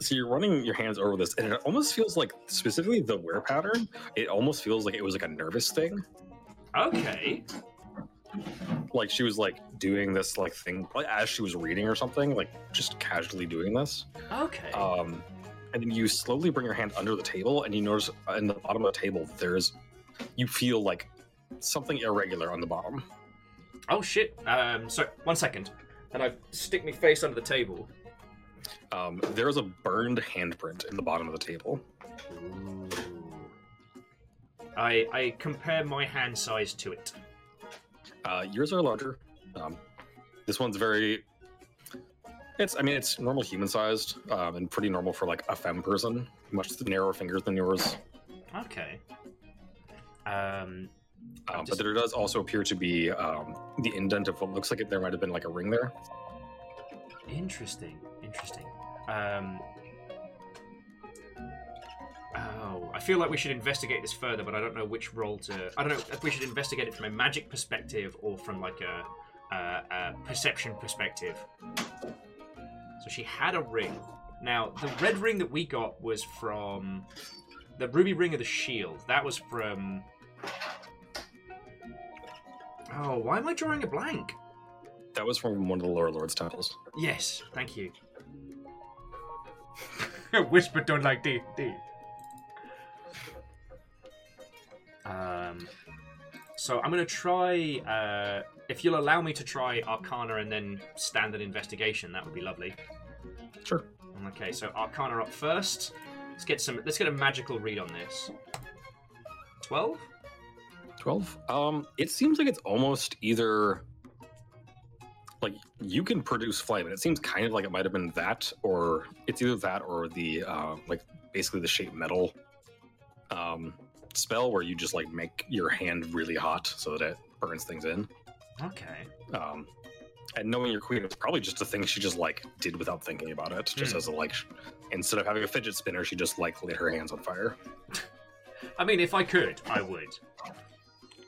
so you're running your hands over this, and it almost feels like, specifically the wear pattern, it almost feels like it was like a nervous thing. Okay. Like she was like doing this like thing as she was reading or something, like just casually doing this. Okay. Um, and then you slowly bring your hand under the table, and you notice in the bottom of the table, there's you feel like something irregular on the bottom. oh shit. Um. So one second, and I stick my face under the table. Um, there's a burned handprint in the bottom of the table. I I compare my hand size to it. Uh, yours are larger. Um, this one's very. It's. I mean, it's normal human sized um, and pretty normal for like a femme person. Much narrower fingers than yours. Okay. Um. Um, Just- But there does also appear to be um, the indent of what looks like it. There might have been like a ring there. Interesting. Interesting. Um. Oh, I feel like we should investigate this further, but I don't know which role to. I don't know if we should investigate it from a magic perspective or from like a, a, a perception perspective. So she had a ring. Now, the red ring that we got was from the ruby ring of the shield. That was from. Oh, why am I drawing a blank? That was from one of the lower lords' temples. Yes, thank you. Whisper don't like D D. Um, so I'm gonna try. Uh, if you'll allow me to try Arcana and then standard investigation, that would be lovely. Sure. Okay, so Arcana up first. Let's get some. Let's get a magical read on this. Twelve. Twelve. Um, it seems like it's almost either like you can produce flame, and it seems kind of like it might have been that, or it's either that or the uh, like basically the shape metal um, spell where you just like make your hand really hot so that it burns things in. Okay. Um, and knowing your queen, it's probably just a thing she just like did without thinking about it. Just Hmm. as a like, instead of having a fidget spinner, she just like lit her hands on fire. I mean, if I could, I would.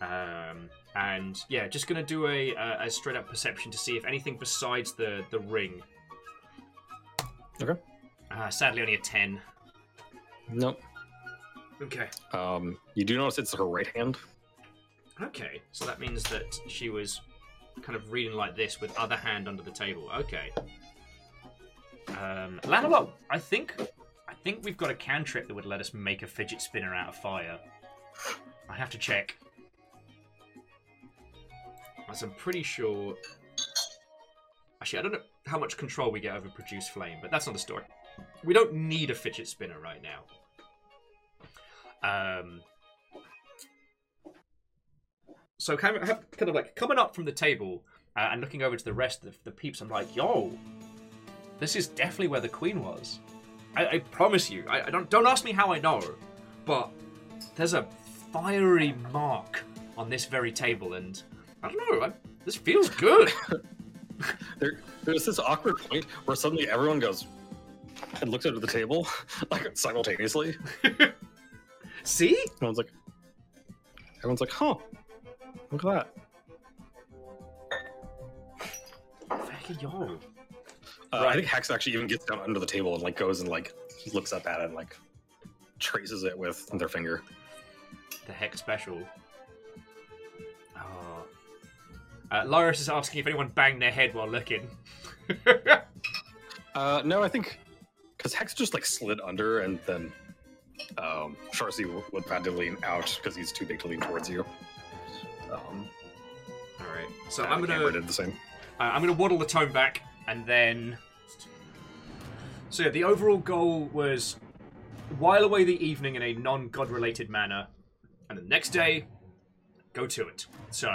Um, and yeah, just gonna do a, a, a straight up perception to see if anything besides the the ring. Okay. Uh, sadly, only a ten. Nope. Okay. Um, you do notice it's her right hand. Okay. So that means that she was kind of reading like this with other hand under the table. Okay. Um, Lancelot, I think I think we've got a cantrip that would let us make a fidget spinner out of fire. I have to check. As I'm pretty sure. Actually, I don't know how much control we get over produce flame, but that's not the story. We don't need a fidget spinner right now. Um, so kind of, kind of like coming up from the table uh, and looking over to the rest of the peeps, I'm like, yo, this is definitely where the queen was. I, I promise you. I, I don't don't ask me how I know, but there's a fiery mark on this very table, and I don't know. I, this feels good. There, there's this awkward point where suddenly everyone goes and looks under the table, like simultaneously. See? And I was like, everyone's like, huh, look at that. Fucking yo. Uh, Right. I think Hex actually even gets down under the table and like goes and like looks up at it and like traces it with their finger. The heck special. Oh. Uh, Lyris is asking if anyone banged their head while looking. Uh, no, I think because Hex just like slid under and then um, Sharcy would have had to lean out because he's too big to lean towards you. Um, All right. So I'm gonna Camera did the same. Uh, I'm to waddle the tone back, and then. So yeah, the overall goal was while away the evening in a non-god related manner, and the next day, go to it. So,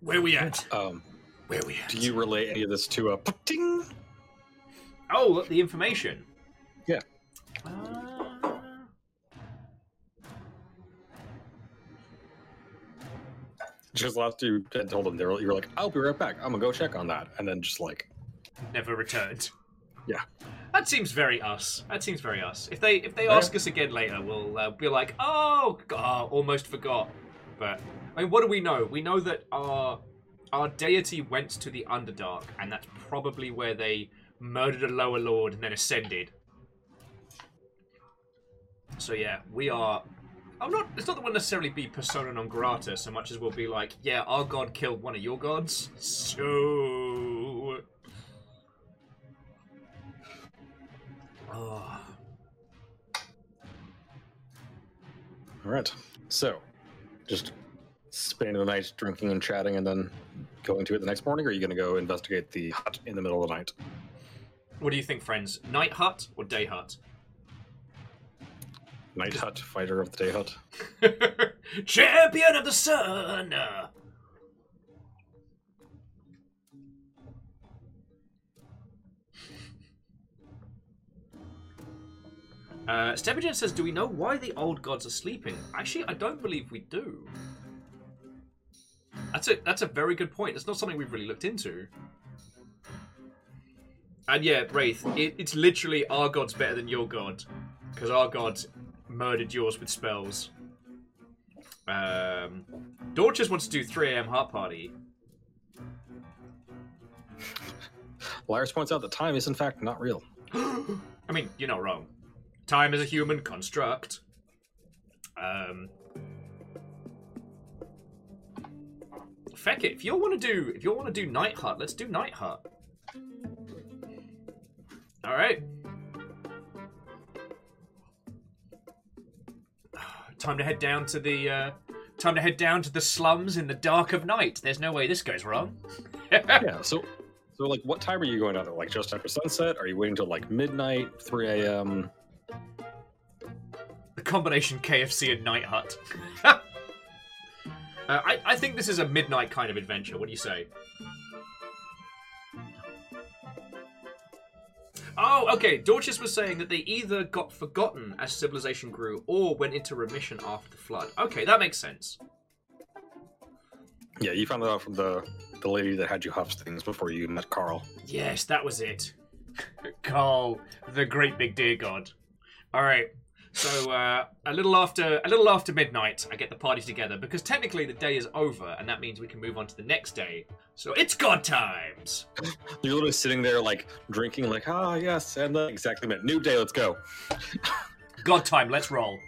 where we at? Um, Where we at? do you relay any of this to a ting? Oh, look, the information. Uh, Just last you had told them they were you were like, I'll be right back. I'm gonna go check on that, and then just like never returned. Yeah. That seems very us. That seems very us. If they if they Yeah. ask us again later, we'll uh, be like, oh, God, almost forgot. But I mean, what do we know? We know that our our deity went to the Underdark, and that's probably where they murdered a lower lord and then ascended. So yeah, we are. I'm not. It's not that we'll necessarily be persona non grata so much as we'll be like, yeah, our god killed one of your gods, so. Oh. all right. So, just spending the night drinking and chatting, and then going to it the next morning. Or are you gonna go investigate the hut in the middle of the night? What do you think, friends? Night hut or day hut? Night hut, fighter of the day hut. Champion of the sun. Uh, Stepagen says, "Do we know why the old gods are sleeping?" Actually, I don't believe we do. That's a that's a very good point. It's not something we've really looked into. And yeah, Wraith, it, it's literally our god's better than your god, because our god murdered yours with spells. Um, Dorcas wants to do 3 a.m. heart party. Lyris points out that time is in fact not real. I mean, you're not wrong. Time is a human construct. Um, feck it. If you want to do, if you want to do Night Hut, let's do Night Hut. All right. Time to head down to the. Uh, time to head down to the slums in the dark of night. There's no way this goes wrong. yeah. So, so like, what time are you going out there? Like just after sunset? Are you waiting till like midnight, three a.m.? The combination KFC and Night Hut. uh, I, I think this is a midnight kind of adventure. What do you say? Oh, okay. Dorcas was saying that they either got forgotten as civilization grew or went into remission after the flood. Okay, that makes sense. Yeah, you found that out from the the lady that had you huff things before you met Carl. Yes, that was it. Carl, the great big deer god. All right. So uh, a little after a little after midnight, I get the party together because technically the day is over, and that means we can move on to the next day. So it's god times. You're literally sitting there like drinking, like ah yes, and then exactly minute. New day, let's go. God time. Let's roll.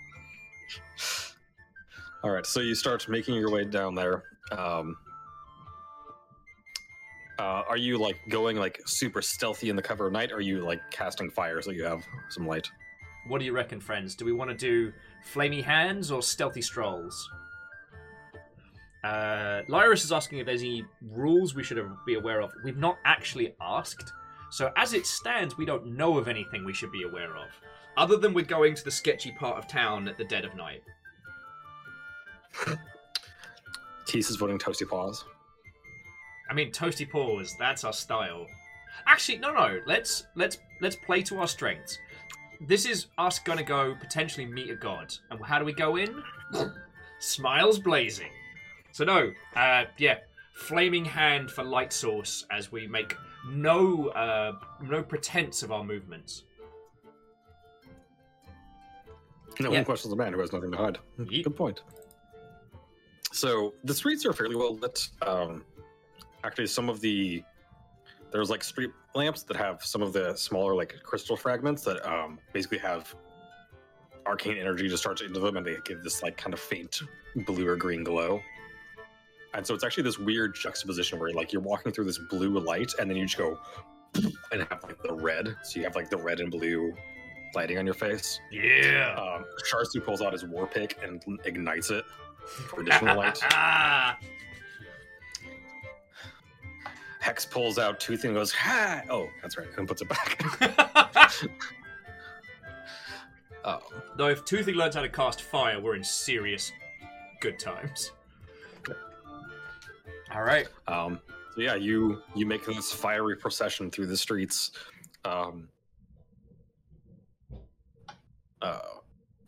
All right, so you start making your way down there. Um, uh, are you like going like super stealthy in the cover of night? Or are you like casting fire so you have some light? What do you reckon, friends? Do we want to do flamey hands or stealthy strolls? Uh, Lyris is asking if there's any rules we should be aware of. We've not actually asked, so as it stands, we don't know of anything we should be aware of, other than we're going to the sketchy part of town at the dead of night. Tease is voting Toasty Paws. I mean, toasty paws. That's our style. Actually, no, no. Let's let's let's play to our strengths. This is us gonna go potentially meet a god, and how do we go in? Smiles blazing. So no, uh, yeah, flaming hand for light source as we make no uh, no pretense of our movements. No Yeah. one questions a man who has nothing to hide. Yeet. Good point. So the streets are fairly well lit. Um, actually, some of the there's like street lamps that have some of the smaller like crystal fragments that um, basically have arcane energy discharged into them, and they give this like kind of faint blue or green glow. And so it's actually this weird juxtaposition where like you're walking through this blue light, and then you just go and have like the red. So you have like the red and blue lighting on your face. Yeah. Um, Sharsu pulls out his war pick and ignites it for additional light. Hex pulls out Tooth and goes, ha! Oh, that's right, and puts it back. oh, Though if Toothy learns how to cast fire, we're in serious good times. All right. um, so yeah, you you make this fiery procession through the streets. Um, uh,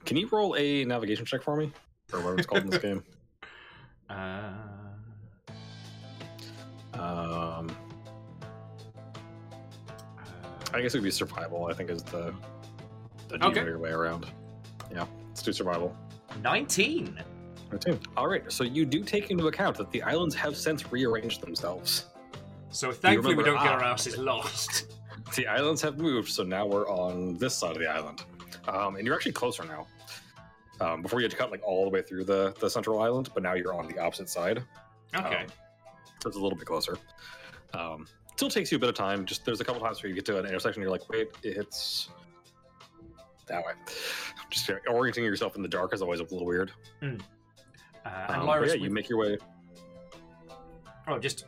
can you roll a navigation check for me, or whatever it's called in this game? Uh, I guess it would be survival. I think is the the Okay. easier way around. Yeah, let's do survival. 19. Okay. All right. So you do take into account that the islands have since rearranged themselves. So thankfully we remember- don't get our ah. asses lost. The islands have moved, so now we're on this side of the island, um, and you're actually closer now. Um, before you had to cut like all the way through the the central island, but now you're on the opposite side. Okay. Um, so it's a little bit closer. Um, still takes you a bit of time. Just there's a couple times where you get to an intersection, you're like, wait, it's that way. Just orienting yourself in the dark is always a little weird. Uh, and Um, Lyris, yeah, we- you make your way. oh, just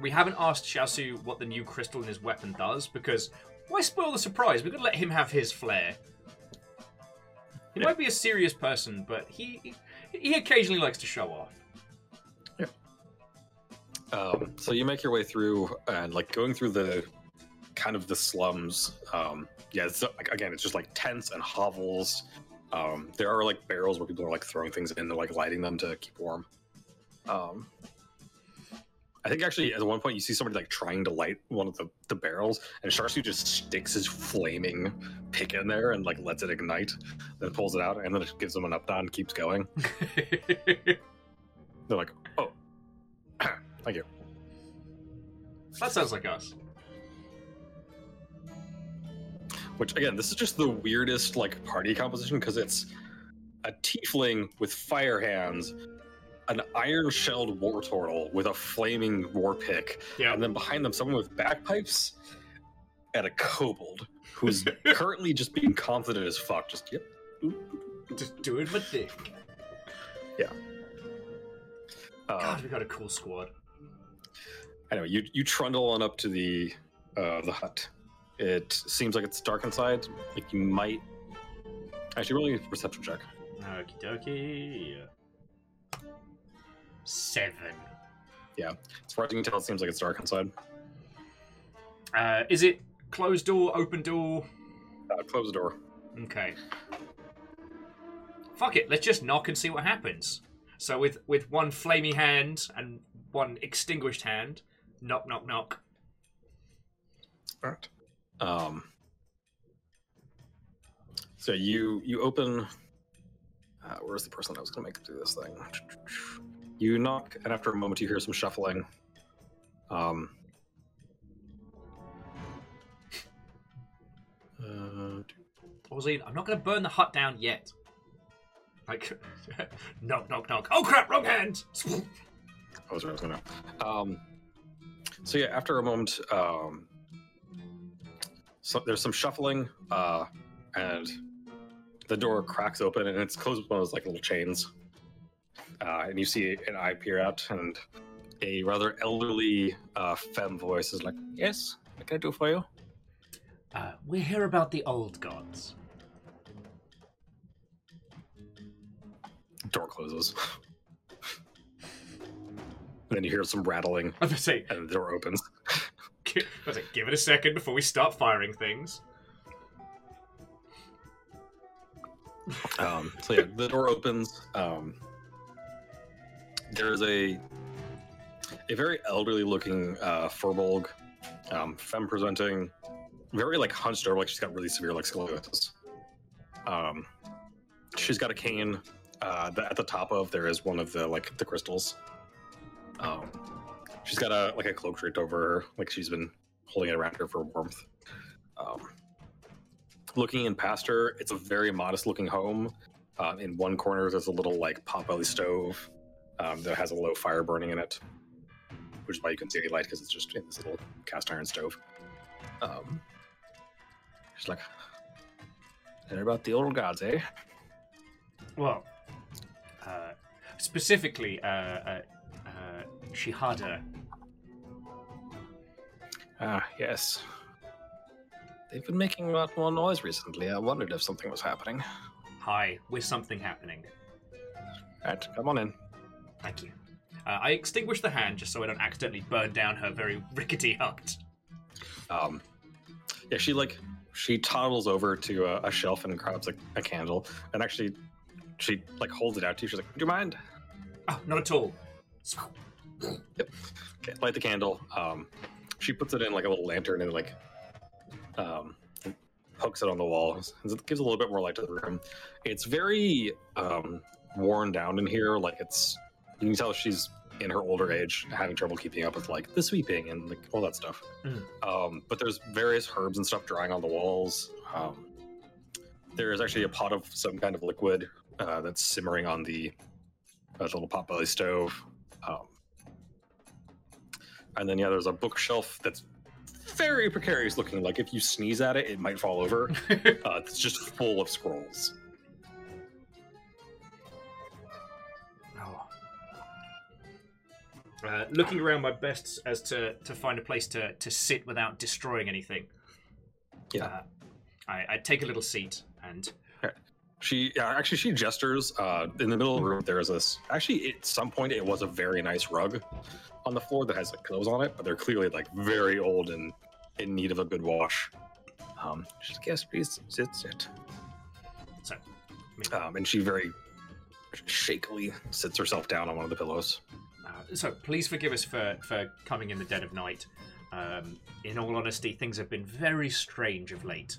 we haven't asked Shasu what the new crystal in his weapon does because why spoil the surprise? We're gonna let him have his flair. He Yeah. might be a serious person, but he he occasionally likes to show off. Um, so you make your way through and like going through the kind of the slums. Um, yeah, it's again, it's just like tents and hovels. Um, there are like barrels where people are like throwing things in, they're like lighting them to keep warm. Um, I think actually at one point you see somebody like trying to light one of the, the barrels, and Sharsu just sticks his flaming pick in there and like lets it ignite, then pulls it out, and then it gives them an up down and keeps going. They're like, oh, thank you. that sounds like us. Which again, this is just the weirdest like party composition because it's a tiefling with fire hands, an iron-shelled war turtle with a flaming war pick, Yeah. and then behind them someone with bagpipes and a kobold who's currently just being confident as fuck. Just yep. Just doing my thing. Yeah. God, uh, we got a cool squad. Anyway, you you trundle on up to the uh, the hut. It seems like it's dark inside. Like you might actually roll a perception check. Okie dokie. Seven. Yeah, As far as you can tell, it seems like it's dark inside. Uh, is it closed door, open door? Uh, close the door. Okay. Fuck it, let's just knock and see what happens. So with with one flamey hand and one extinguished hand, knock knock knock. Alright. Um. So you you open. Uh, where's the person that was going to make do this thing? You knock, and after a moment, you hear some shuffling. Um. Uh, Ozzy, I'm not gonna burn the hut down yet. Like knock knock knock. Oh crap, wrong hand! I was, I was gonna. Um, so yeah, after a moment, um, so there's some shuffling, uh, and the door cracks open, and it's closed with one of those like little chains. Uh, and you see an eye peer out, and a rather elderly uh, femme voice is like, "Yes, what can I do for you?" Uh, we hear about the old gods. Door closes. then you hear some rattling, I was gonna say, and the door opens. I was like, give it a second before we start firing things. Um, so yeah, the door opens. Um, there's a a very elderly looking uh, firbolg, um, femme presenting, very like hunched over, like she's got really severe like scoliosis. Um, she's got a cane. Uh, the, at the top of there is one of the like the crystals. Um, she's got a like a cloak draped over her, like she's been holding it around her for warmth. Um, looking in past her, it's a very modest looking home. Uh, in one corner, there's a little like potbelly stove um, that has a low fire burning in it, which is why you can see any light because it's just in this little cast iron stove. Um, she's like, "They're about the old gods, eh?" Well, uh, specifically, uh, uh, Shihada. Ah, yes. They've been making a lot more noise recently. I wondered if something was happening. Hi, with something happening. Right, come on in. Thank you. Uh, I extinguish the hand just so I don't accidentally burn down her very rickety hut. Um, yeah, she like she toddles over to a, a shelf and grabs a, a candle, and actually, she like holds it out to you. She's like, "Do you mind?" Oh, not at all. Okay, light the candle. Um, she puts it in like a little lantern and like um, hooks it on the wall. It gives a little bit more light to the room. It's very um, worn down in here. Like it's you can tell she's in her older age having trouble keeping up with like the sweeping and like all that stuff. Mm. Um, but there's various herbs and stuff drying on the walls. Um, there is actually a pot of some kind of liquid uh, that's simmering on the, uh, the little potbelly stove. And then yeah, there's a bookshelf that's very precarious looking. Like if you sneeze at it, it might fall over. uh, it's just full of scrolls. Oh. Uh, looking around my best as to, to find a place to, to sit without destroying anything. Yeah. Uh, I, I take a little seat and She yeah, actually she gestures uh, in the middle of the room. There is this. Actually, at some point, it was a very nice rug on the floor that has like pillows on it, but they're clearly like very old and in need of a good wash. Um, she's like, yes, please sit, sit. so. Um, and she very shakily sits herself down on one of the pillows. Uh, so please forgive us for, for coming in the dead of night. Um, in all honesty, things have been very strange of late,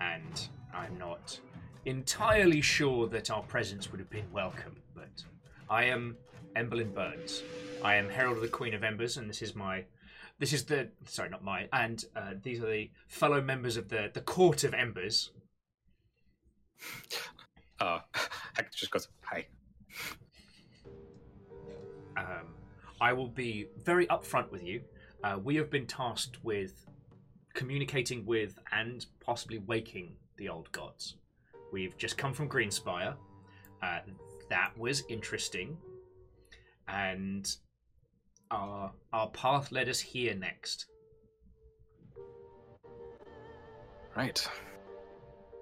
and I'm not entirely sure that our presence would have been welcome. But I am Emberlin Burns. I am Herald of the Queen of Embers, and this is my. This is the sorry, not my, and uh, these are the fellow members of the the Court of Embers. Uh, just goes, hi. Um, I will be very upfront with you. Uh, we have been tasked with communicating with and possibly waking the old gods. We've just come from Greenspire. Uh, that was interesting, and our our path led us here next. Right.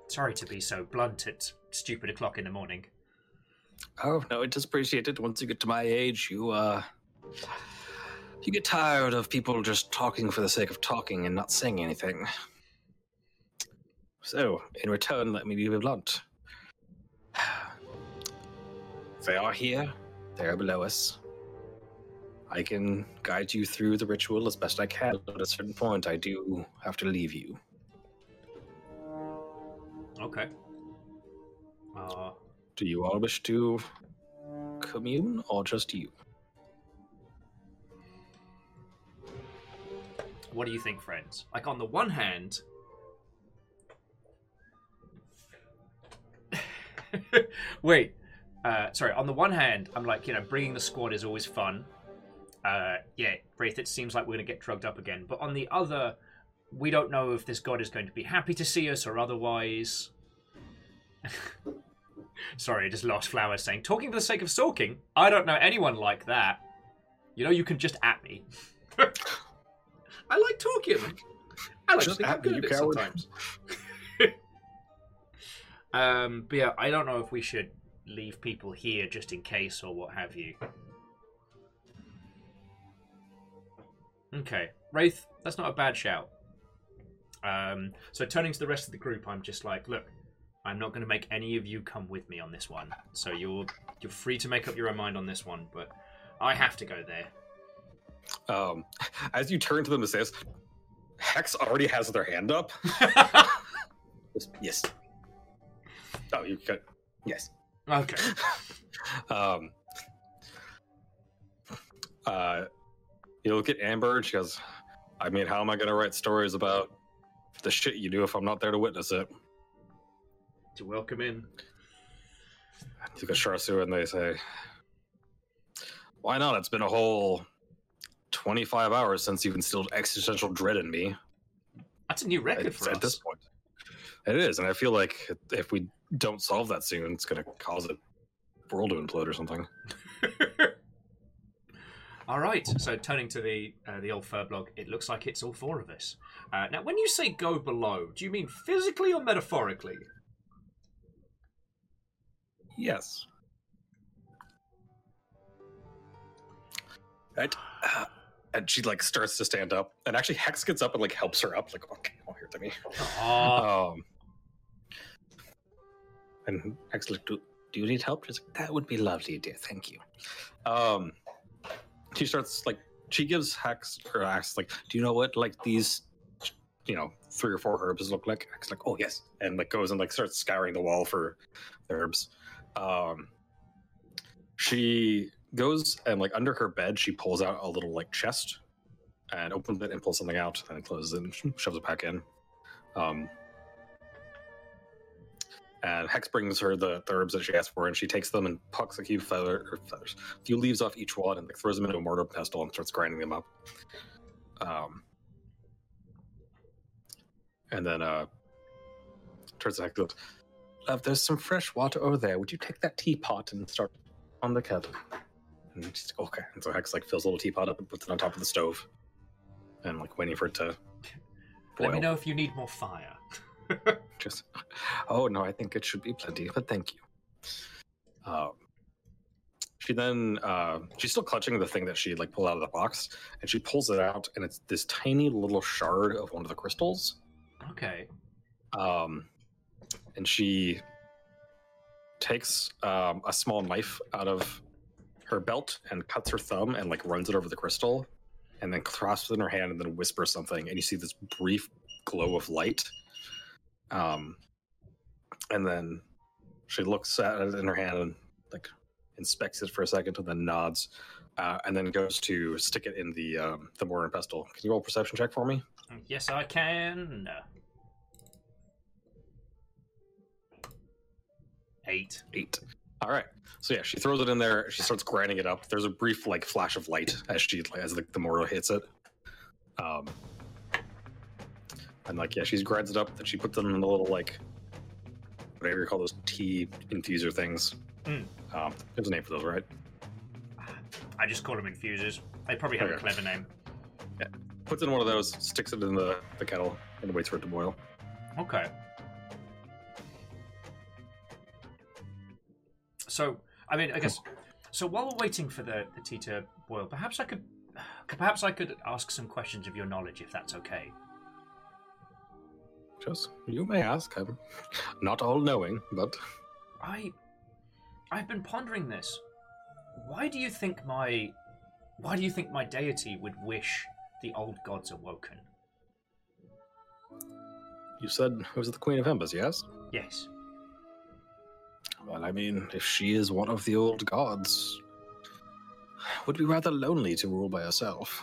Sorry to be so blunt at stupid o'clock in the morning. Oh no, it is appreciated. Once you get to my age, you uh, you get tired of people just talking for the sake of talking and not saying anything. So, in return, let me be blunt. They are here. They are below us. I can guide you through the ritual as best I can, but at a certain point, I do have to leave you. Okay. Uh, Do you all wish to commune, or just you? what do you think, friends? Like on the one hand, wait, uh, sorry. On the one hand, I'm like, you know, bringing the squad is always fun. Uh, yeah, Wraith. It seems like we're gonna get drugged up again. But on the other, we don't know if this god is going to be happy to see us or otherwise. sorry, I just lost flowers saying talking for the sake of stalking. I don't know anyone like that. You know, you can just at me. I like talking. I like Just to think I'm at good at you it coward. sometimes. Um, but yeah, I don't know if we should leave people here just in case or what have you. Okay, Wraith, that's not a bad shout. Um, so turning to the rest of the group, I'm just like, look, I'm not going to make any of you come with me on this one. So you're you're free to make up your own mind on this one, but I have to go there. Um, as you turn to them to say this, Hex already has their hand up. Yes. Yes. Oh, you could. Yes. Okay. um, uh, you look at Amber and she goes, I mean, how am I going to write stories about the shit you do if I'm not there to witness it? to welcome in. You look at Sharsu and they say, Why not? It's been a whole 25 hours since you've instilled existential dread in me. That's a new record It's- for at us. this point. It is, and I feel like if we don't solve that soon, it's going to cause a world to implode or something. all right. So turning to the uh, the old Firbolg, it looks like it's all four of us. Uh, now, when you say go below, do you mean physically or metaphorically? Yes. Right. Uh, and she like starts to stand up, and actually Hex gets up and like helps her up, like, okay, oh, here to me. Ah, Um, and Hex like, do, do you need help? She's like, that would be lovely, dear. Thank you. Um, she starts like she gives Hex her axe like, do you know what like these, you know, three or four herbs look like? Hex like, oh yes, and like goes and like starts scouring the wall for herbs. Um, she goes and like under her bed, she pulls out a little like chest and opens it and pulls something out and closes it and shoves it back in. Um, and Hex brings her the, the herbs that she asked for, and she takes them and plucks a few feather, feathers, a few leaves off each one, and like, throws them into a mortar pestle and starts grinding them up. Um, and then uh, turns to Hex Love, there's some fresh water over there. Would you take that teapot and start on the kettle? And she's like, okay. And so Hex like fills a little teapot up and puts it on top of the stove, and like waiting for it to Boil. let me know if you need more fire. Just, oh no, I think it should be plenty, but thank you. Um, she then, uh, she's still clutching the thing that she like pulled out of the box, and she pulls it out, and it's this tiny little shard of one of the crystals. Okay. Um, and she takes um, a small knife out of her belt and cuts her thumb and like runs it over the crystal, and then clasps it in her hand and then whispers something, and you see this brief glow of light. Um, and then she looks at it in her hand and like inspects it for a second, and then nods, uh, and then goes to stick it in the um, the mortar and pestle. Can you roll a perception check for me? Yes, I can. Eight. Eight. All right. So yeah, she throws it in there. She starts grinding it up. There's a brief like flash of light as she as the, the mortar hits it. Um, and like yeah, she grinds it up. Then she puts them in the little like whatever you call those tea infuser things. Mm. Um, there's a name for those, right? I just call them infusers. They probably have a clever name. Yeah. Puts in one of those, sticks it in the, the kettle, and waits for it to boil. Okay. So, I mean, I guess. So while we're waiting for the, the tea to boil, perhaps I could, perhaps I could ask some questions of your knowledge, if that's okay. Just you may ask. I'm not all knowing, but I, I've been pondering this. Why do you think my, why do you think my deity would wish the old gods awoken? you said it was the Queen of Embers, yes? Yes. Well, I mean, if she is one of the old gods, it would be rather lonely to rule by herself.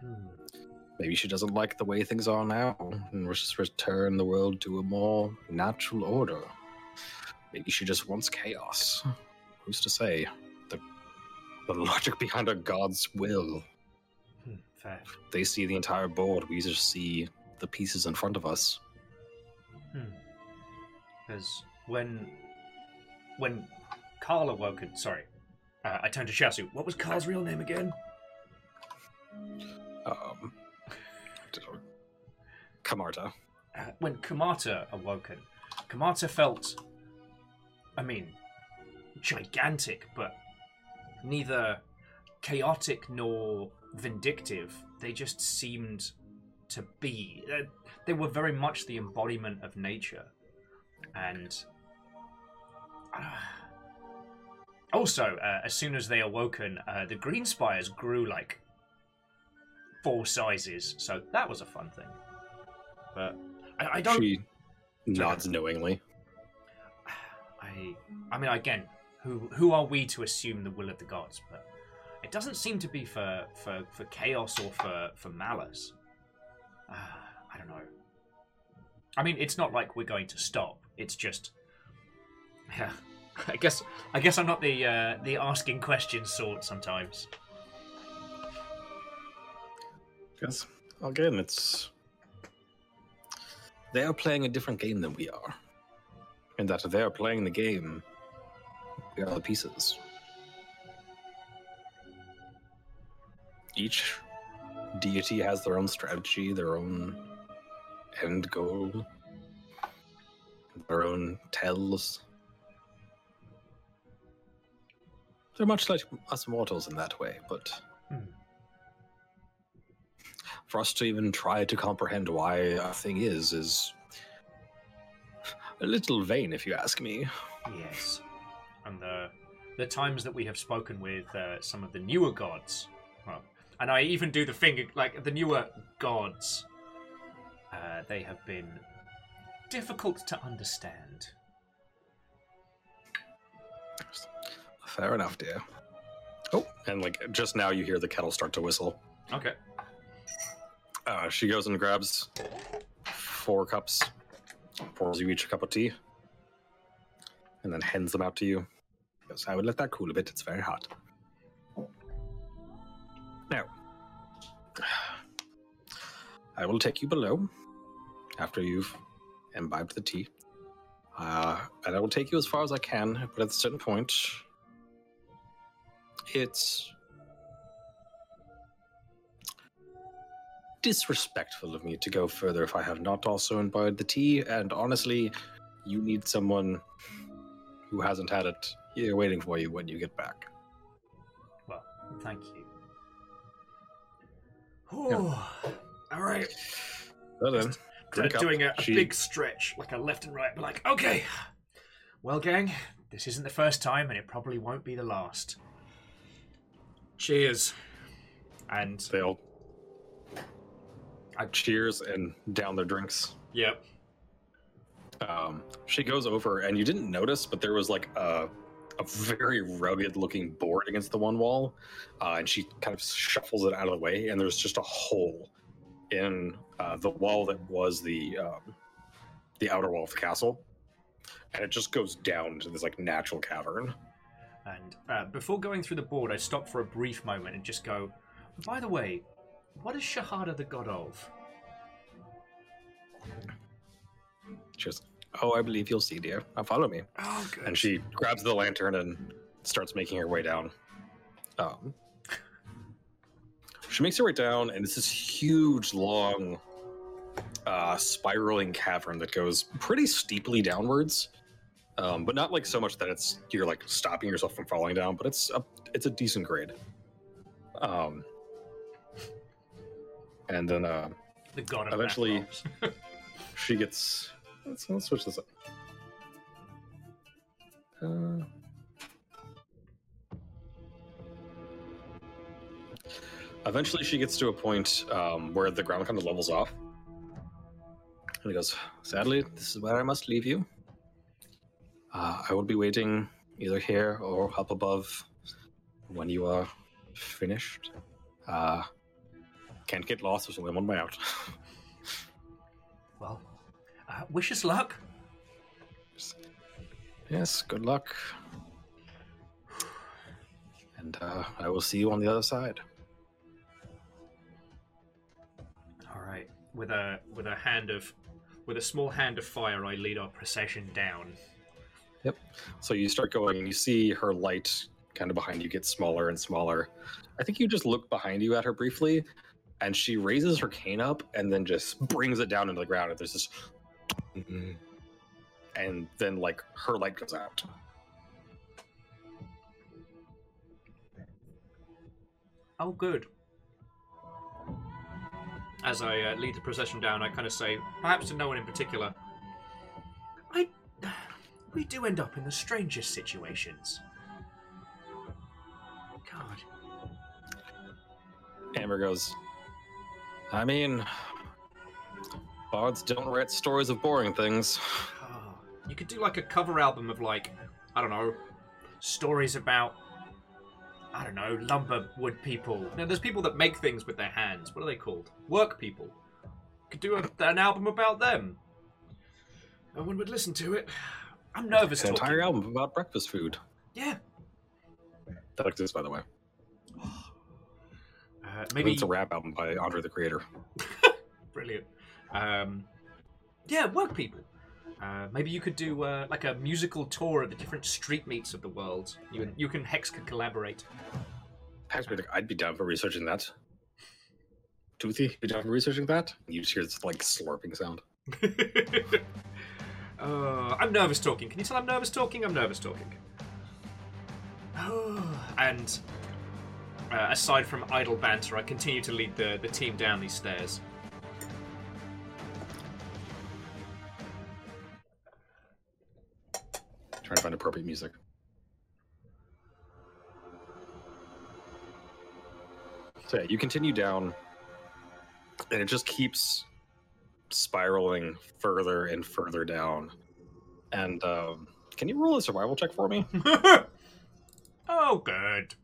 Hmm. Maybe she doesn't like the way things are now and wishes to return the world to a more natural order. Maybe she just wants chaos. Who's to say? The, the logic behind a god's will. Hmm, Fair. They see the entire board, we just see the pieces in front of us. Because when when Carl awoken, sorry, uh, I turned to Shasu. What was Carl's real name again? Um, Kamarta. Uh, when Kamata awoken, Kamata felt, I mean, gigantic, but neither chaotic nor vindictive. They just seemed to be. Uh, they were very much the embodiment of nature. And. uh, also, uh, as soon as they awoken, uh, the green spires grew like four sizes, so that was a fun thing. But I, I don't. She nods knowingly. I, I, mean, again, who who are we to assume the will of the gods? But it doesn't seem to be for for, for chaos or for for malice. Uh, I don't know. I mean, it's not like we're going to stop. It's just, yeah. I guess I guess I'm not the uh, the asking questions sort sometimes. Yes. Again, it's they are playing a different game than we are, and that they are playing the game. We are the pieces. Each deity has their own strategy, their own end goal, their own tells. They're much like us mortals in that way, but Hmm. For us to even try to comprehend why a thing is, is a little vain, if you ask me. Yes, and the the times that we have spoken with uh, some of the newer gods, well, and I even do the finger like the newer gods. Uh, they have been difficult to understand. Fair enough, dear. Oh, and like just now you hear the kettle start to whistle. Okay. Uh, she goes and grabs four cups, pours you each a cup of tea, and then hands them out to you. Goes, I would let that cool a bit. It's very hot. Now, I will take you below after you've imbibed the tea, uh, and I will take you as far as I can. But at a certain point, it's disrespectful of me to go further if I have not also imbibed the tea, and honestly, you need someone who hasn't had it here waiting for you when you get back. Well, thank you. Oh, all right. Well then, drink doing a, a She- big stretch, like a left and right. But like, okay, well, gang, this isn't the first time, and it probably won't be the last. Cheers. And They all I- cheers and down their drinks. yep, Um, she goes over, and you didn't notice, but there was like a, a very rugged looking board against the one wall, uh, and she kind of shuffles it out of the way, and there's just a hole in uh, the wall that was the um, the outer wall of the castle, and it just goes down to this like natural cavern. And uh, before going through the board, I stop for a brief moment and just go, by the way, what is Shahada the god of? She goes, "Oh, I believe you'll see, dear. Now follow me." Oh, good. and she grabs the lantern and starts making her way down. Um, she makes her way down, and it's this huge, long, uh, spiraling cavern that goes pretty steeply downwards, um, but not like so much that it's you're like stopping yourself from falling down. But it's a it's a decent grade. Um, and then uh, the god of eventually- she gets. Let's, let's switch this up. Uh, eventually, she gets to a point um, where the ground kind of levels off. And he goes, Sadly, this is where I must leave you. Uh, I will be waiting either here or up above when you are finished. Uh, can't get lost, so I'm on my way out. well, uh, wish us luck. Yes, good luck. And uh, I will see you on the other side. All right. With a with a hand of with a small hand of fire, I lead our procession down. Yep. So you start going, and you see her light kind of behind you get smaller and smaller. I think you just look behind you at her briefly, and she raises her cane up and then just brings it down into the ground. And there's this, and then like her light goes out. Oh, good. As I uh, lead the procession down, I kind of say, perhaps to no one in particular, I. We do end up in the strangest situations. God. Amber goes, I mean, bards don't write stories of boring things. Oh, you could do like a cover album of like I don't know, stories about I don't know, lumber wood people. Know, there's people that make things with their hands. What are they called? Work people. You Could do a, an album about them. No one would listen to it. I'm nervous An talking. entire album about breakfast food. Yeah. That exists, by the way. Oh, Uh, Maybe it's a rap album by Andre the Creator. brilliant. Um, yeah, work people. Uh, maybe you could do uh, like a musical tour of the different street meets of the world. You and you can Hex could collaborate. Actually, I'd be down for researching that. Toothy, be down for researching that? You just hear this like slurping sound. uh, I'm nervous talking. Can you tell I'm nervous talking? I'm nervous talking. and uh, aside from idle banter, I continue to lead the, the team down these stairs. Trying to find appropriate music. So yeah, you continue down, and it just keeps spiraling further and further down. And um, can you roll a survival check for me? oh, good.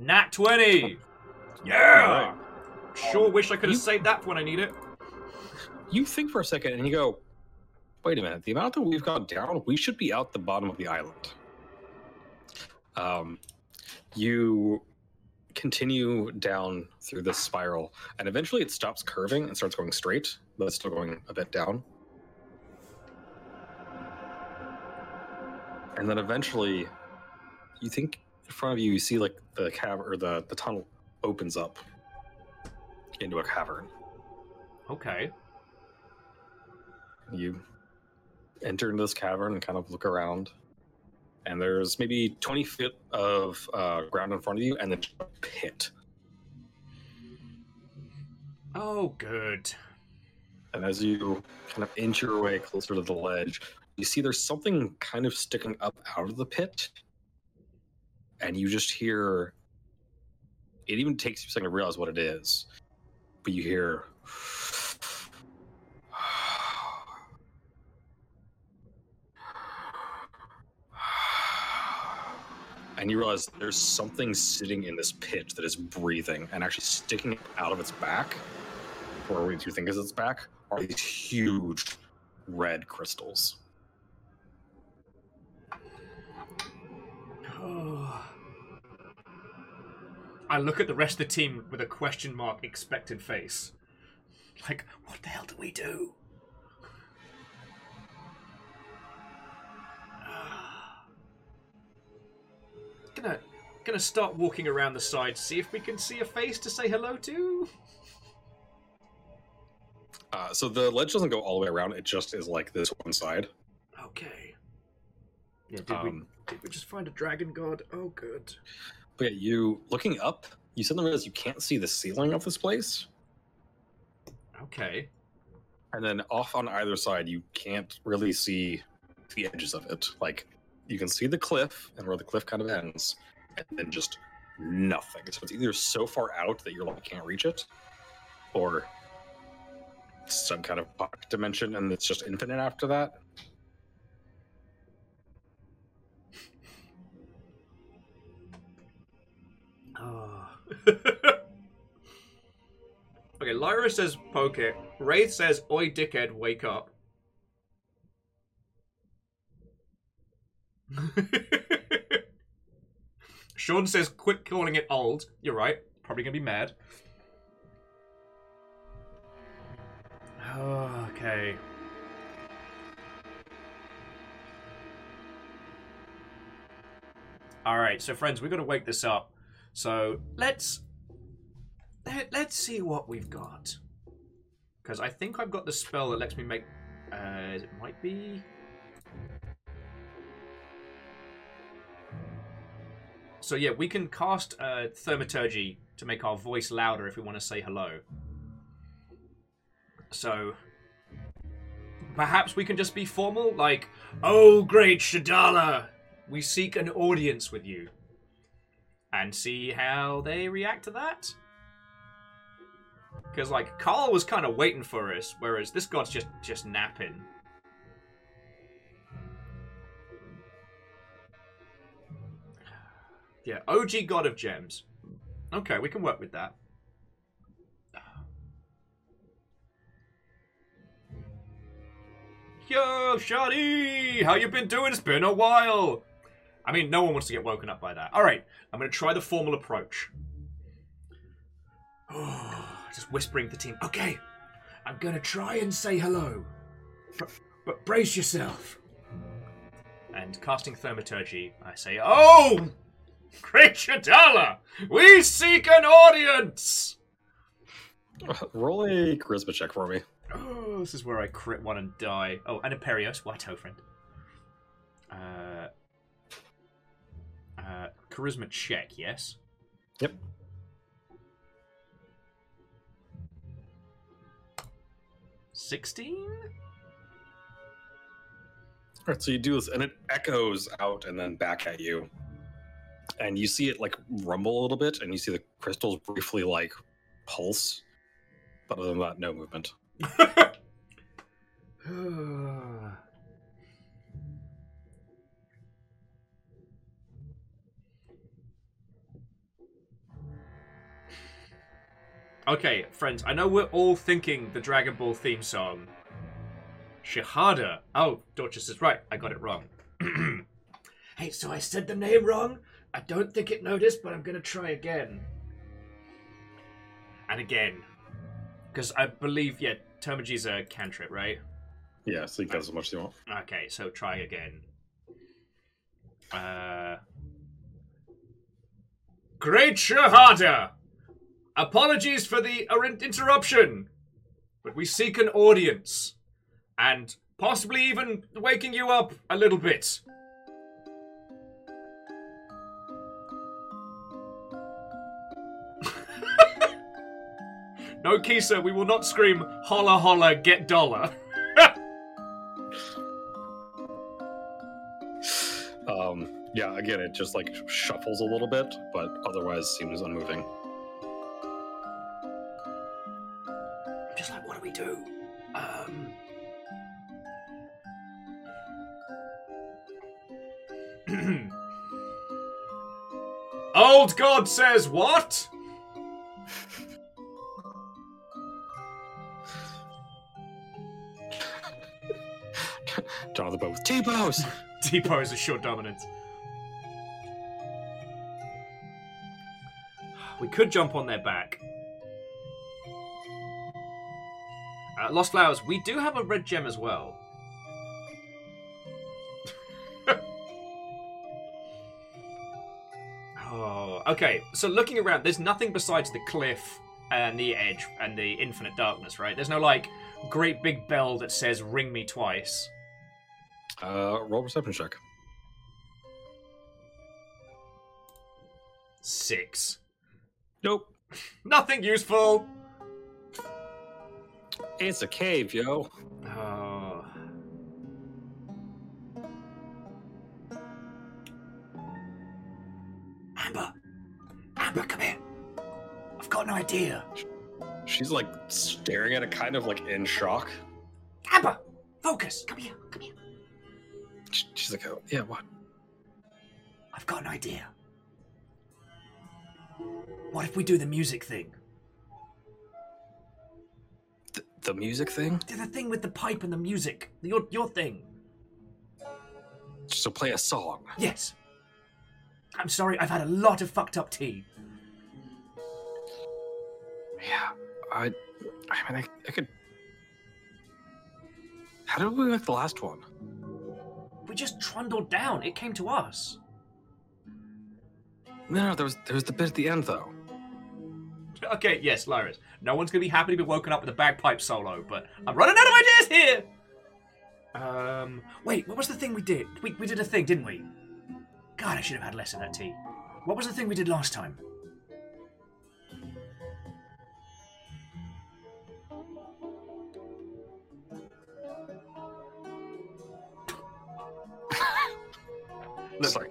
Nat 20! Yeah! Alright. Sure wish I could have You- saved that for when I need it. You think for a second, and you go, "Wait a minute! The amount that we've gone down, we should be out the bottom of the island." Um, you continue down through this spiral, and eventually it stops curving and starts going straight, but it's still going a bit down. And then eventually, you think in front of you, you see like the cavern or the the tunnel opens up into a cavern. Okay. you enter into this cavern and kind of look around and there's maybe 20 feet of uh, ground in front of you and then a pit Oh, good. and as you kind of inch your way closer to the ledge you see there's something kind of sticking up out of the pit and you just hear it even takes you a second to realize what it is but you hear and you realize there's something sitting in this pit that is breathing and actually sticking out of its back or what you think is its back are these huge red crystals I look at the rest of the team with a question mark expected face. Like, what the hell do we do? gonna gonna start walking around the side to see if we can see a face to say hello to. uh, so the ledge doesn't go all the way around it just is like this one side Okay. Yeah, did we um, did we just find a dragon god? Oh good. but yeah, you looking up you suddenly realize you can't see the ceiling of this place Okay. and then off on either side you can't really see the edges of it like you can see the cliff and where the cliff kind of ends and then just nothing so it's either so far out that you're like can't reach it or some kind of pocket dimension and it's just infinite after that okay, Lyra says poke it. Wraith says, Oi dickhead, wake up. Sean says, quit calling it old. You're right. Probably gonna be mad. Okay. Alright, so friends, we're gonna wake this up. So let's let, let's see what we've got. Because I think I've got the spell that lets me make. Uh, it might be. So yeah, we can cast uh, thaumaturgy to make our voice louder if we want to say hello. So perhaps we can just be formal, like, "Oh, great Shadala, we seek an audience with you." and see how they react to that. Because like Carl was kind of waiting for us, whereas this god's just just napping. Yeah, OG God of Gems. Okay, we can work with that. Yo, Shadi! How you been doing? It's been a while! I mean, no one wants to get woken up by that. Alright, I'm gonna try the formal approach. Just whispering to the team. Okay, I'm gonna try and say hello. But, but brace yourself. And casting Thaumaturgy, I say, Oh! Great Shadala! We seek an audience! Roll a charisma check for me. Oh, this is where I crit one and die. Oh, and a Imperios, what ho, friend? Uh, uh, charisma check, yes. Yep. Sixteen. All right, so you do this, and it echoes out and then back at you, and you see it like rumble a little bit, and you see the crystals briefly like pulse, but other than that, no movement. okay, friends, I know we're all thinking the Dragon Ball theme song. Shihada. Oh, Dorcas is right. I got it wrong. hey, so I said the name wrong? I don't think it noticed, but I'm gonna try again. And again. Because I believe, yeah, Thaumaturgy's a cantrip, right? Yeah, so you can as much as you want. Okay, so try again. Uh. Great Shahada! Apologies for the interruption, but we seek an audience, and possibly even waking you up a little bit. no, Kisa, we will not scream holla holla get dollar. Um, yeah, again, it just like shuffles a little bit, but otherwise seems unmoving. Do? Um. Old God says what? Of the boat with T-bows. Depot is a short dominance. We could jump on their back. Uh, Lost Flowers, we do have a red gem as well. oh, okay. So looking around, there's nothing besides the cliff and the edge and the infinite darkness, right? There's no like great big bell that says "Ring me twice." Uh, roll perception check. Six. Nope. Nothing useful. It's a cave, yo. Oh. Amber! Amber, come here! I've got an idea. She's like staring at it, kind of like in shock. Amber! Focus! Come here, come here. She's like, oh, yeah, what? I've got an idea. What if we do the music thing? The, music thing? Do the thing with the pipe and the music. Your, your thing. So play a song. Yes. I'm sorry, I've had a lot of fucked up tea. Yeah, I, I mean, I, I could. How did we make the last one? We just trundled down. It came to us. No, no, there was there was the bit at the end though. Okay, yes, Lyris. No one's gonna be happy to be woken up with a bagpipe solo, but I'm running out of ideas here. Um, wait, what was the thing we did? We we did a thing, didn't we? God, I should have had less of that tea. What was the thing we did last time? Sorry,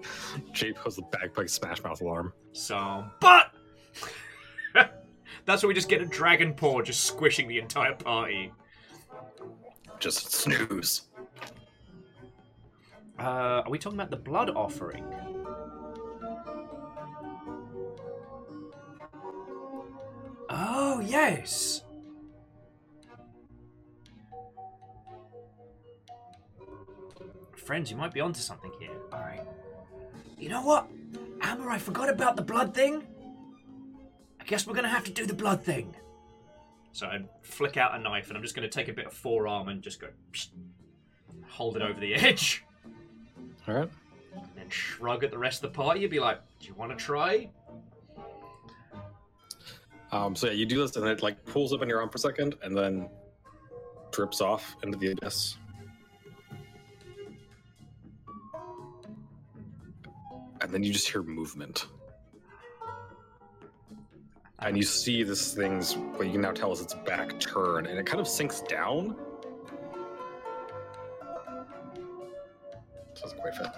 Jay posed the bagpipe smash mouth alarm. So, but that's where we just get a dragon paw just squishing the entire party. Just snooze. Uh, are we talking about the blood offering? Oh, yes! Friends, you might be onto something here. Alright. You know what? Amber, I forgot about the blood thing. I guess we're gonna have to do the blood thing. So I flick out a knife and I'm just gonna take a bit of forearm and just go psh, hold it over the edge. All right. And then shrug at the rest of the party and be like, Do you wanna try? Um, so yeah, you do this, and it like pulls up in your arm for a second, and then drips off into the abyss. And then you just hear movement, and you see this thing's what you can now tell is its back turn, and it kind of sinks down. Doesn't quite fit.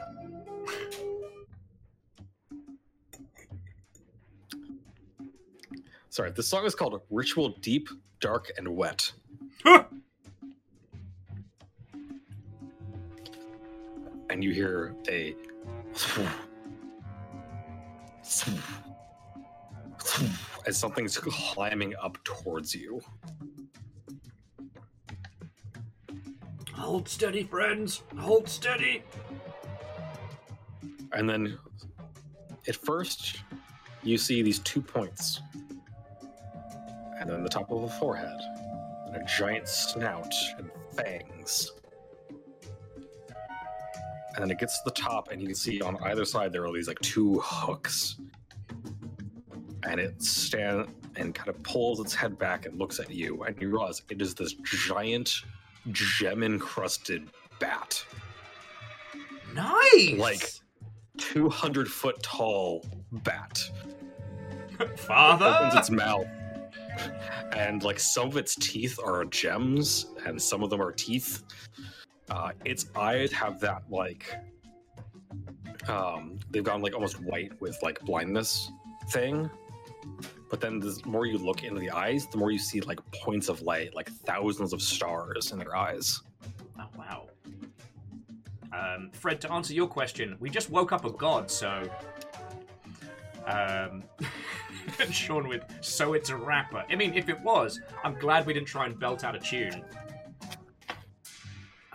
Sorry, this song is called Ritual Deep, Dark, and Wet. and you hear a as something's climbing up towards you. Hold steady, friends. Hold steady. And then at first, you see these two points. And then the top of a forehead, and a giant snout and fangs. And then it gets to the top, and you can see on either side there are these like two hooks. And it stands and kind of pulls its head back and looks at you, and you realize it is this giant, gem encrusted bat. Nice. Like 200 foot tall bat. Father opens its mouth and like some of its teeth are gems and some of them are teeth uh, its eyes have that like um they've gone like almost white with like blindness thing but then the more you look into the eyes the more you see like points of light like thousands of stars in their eyes Oh wow. Um, Fred, to answer your question, we just woke up a god, so. Um, and Sean with, so it's a rapper. I mean, if it was, I'm glad we didn't try and belt out a tune.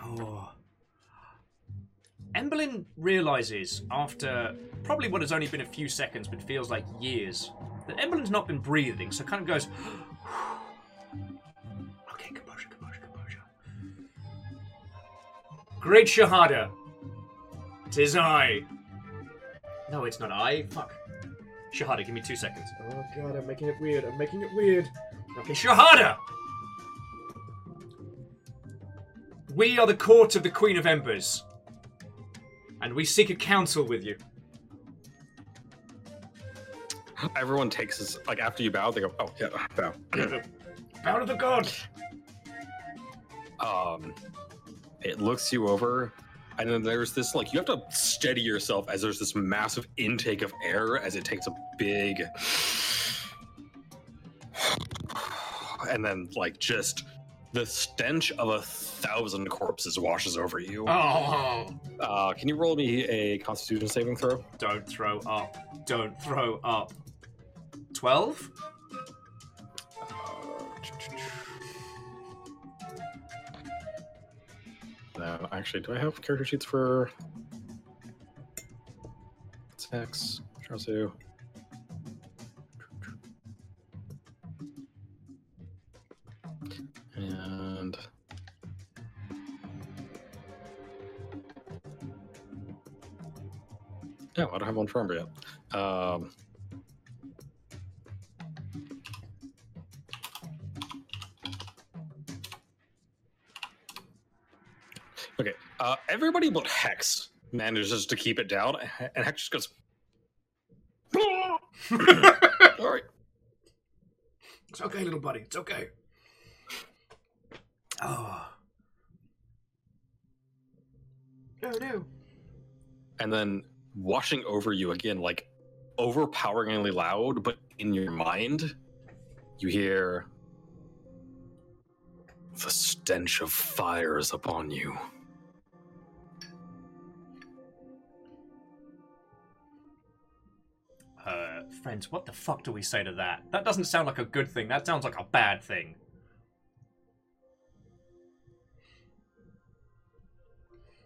Oh. Emberlin realizes after probably what has only been a few seconds, but feels like years, that Emberlin's not been breathing, so kind of goes, okay, composure, composure, composure. Great Shahada. Tis I. No, it's not I. Fuck. Shahada, give me two seconds. Oh god, I'm making it weird. I'm making it weird. Okay, Shahada! We are the court of the Queen of Embers. And we seek a council with you. Everyone takes this like after you bow they go oh yeah bow Bow to the god! um it looks you over and then there's this like you have to steady yourself as there's this massive intake of air as it takes a big and then like just the stench of a thousand corpses washes over you Oh! uh, can you roll me a constitution saving throw Don't throw up. Don't throw up. 12? no actually do i have character sheets for X, Sharsu. And yeah, I don't have one for Umber yet. Um, uh, everybody but Hex manages to keep it down, and Hex just goes. All right. It's okay, little buddy. It's okay. Oh. Oh no. and then washing over you again, like overpoweringly loud, but in your mind, you hear the stench of fires upon you. Friends. What the fuck do we say to that? That doesn't sound like a good thing. That sounds like a bad thing.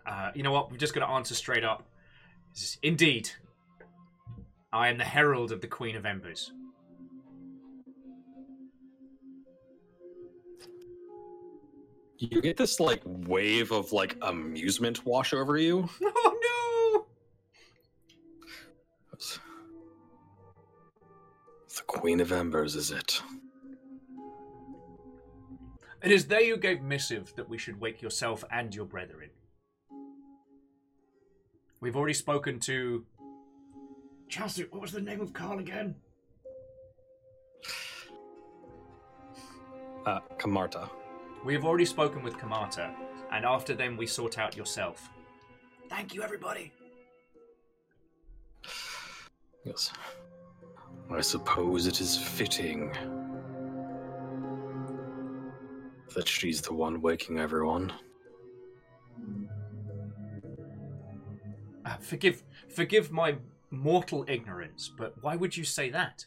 Uh, you know what? We're just going to answer straight up. Indeed, I am the herald of the Queen of Embers. You get this like wave of like amusement wash over you. Oh The Queen of Embers, is it? It is they who gave missive that we should wake yourself and your brethren. We've already spoken to. Chelsea, what was the name of Carl again? Uh, Kamarta. We have already spoken with Kamata, and after them we sort out yourself. Thank you, everybody. Yes. I suppose it is fitting that she's the one waking everyone. Uh, forgive, forgive my mortal ignorance, but why would you say that?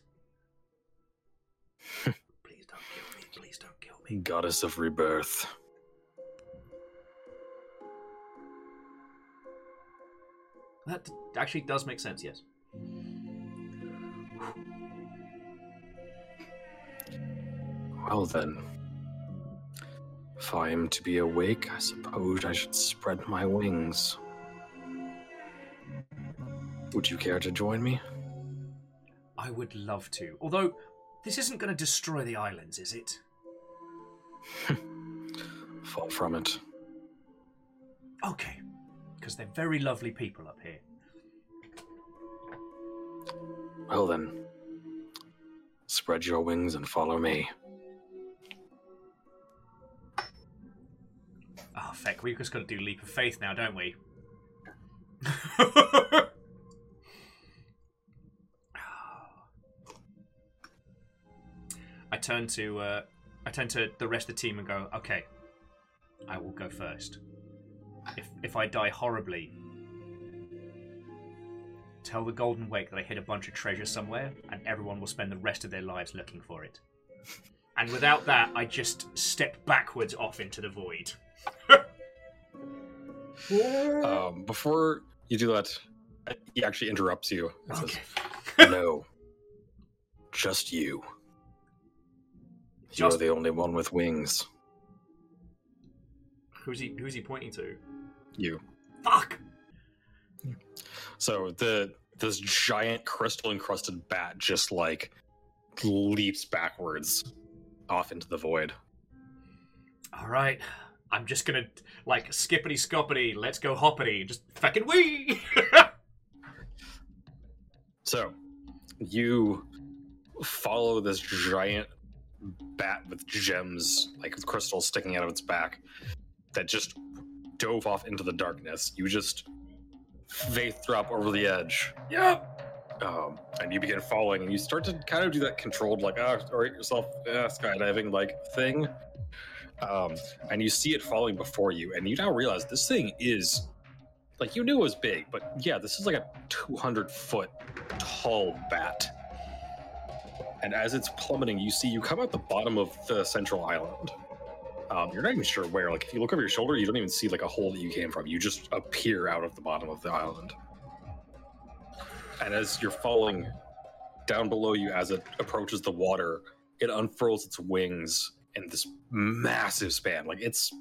please don't kill me. Please don't kill me. Goddess of rebirth. That actually does make sense. Yes. Well then. If I am to be awake, I suppose I should spread my wings. Would you care to join me? I would love to. Although, this isn't going to destroy the islands, is it? Far from it. Okay. Because they're very lovely people up here. Well then. Spread your wings and follow me. Feck. We've just got to do leap of faith now, don't we? I turn to uh, I turn to the rest of the team and go, okay, I will go first. If if I die horribly, tell the Golden Wake that I hid a bunch of treasure somewhere, and everyone will spend the rest of their lives looking for it. And without that, I just step backwards off into the void. Um, before you do that, he actually interrupts you. and says, no. Just you. Just- You're the only one with wings. Who's he? Who's he pointing to? You. Fuck! So the this giant crystal encrusted bat just like leaps backwards off into the void. All right, I'm just gonna like skippity scoppity, let's go hoppity, just fucking wee. So you follow this giant bat with gems, like with crystals sticking out of its back, that just dove off into the darkness. You just faith drop over the edge. yep. um, and you begin falling, and you start to kind of do that controlled, like, ah, orient yourself, yeah, skydiving like thing. Um, and you see it falling before you, and you now realize this thing is like you knew it was big, but yeah, this is like a 200 foot tall bat. And as it's plummeting, you see you come out the bottom of the central island. Um, you're not even sure where. Like, if you look over your shoulder, you don't even see like a hole that you came from. You just appear out of the bottom of the island and as you're falling down below you as it approaches the water it unfurls its wings in this massive span like it's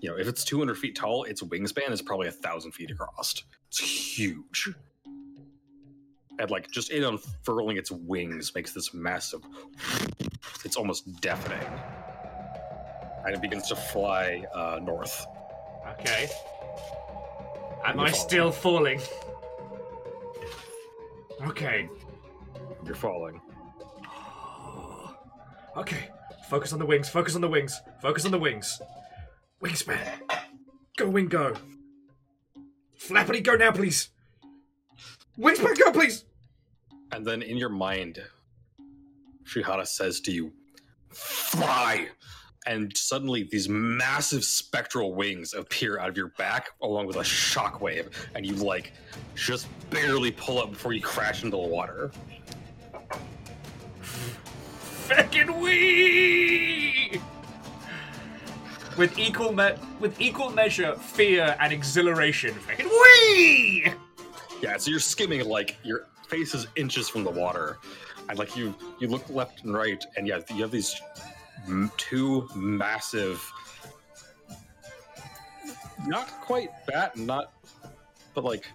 you know if it's 200 feet tall its wingspan is probably a thousand feet across it's huge and like just it unfurling its wings makes this massive it's almost deafening and it begins to fly uh, north Okay. Am I falling. still falling? Okay. you're falling Okay. Focus on the wings. Focus on the wings. Focus on the wings. Wingspan. Go wing go. Flappity go now, please. Wingspan go, please. And then in your mind, Shihara says to you, Fly! And suddenly these massive spectral wings appear out of your back along with a shockwave, and you like just barely pull up before you crash into the water. Fucking wee! With equal me- with equal measure, fear and exhilaration. Fucking wee! Yeah, so you're skimming like your face is inches from the water, and like you you look left and right, and yeah, you have these two massive, not quite bat, not, but like,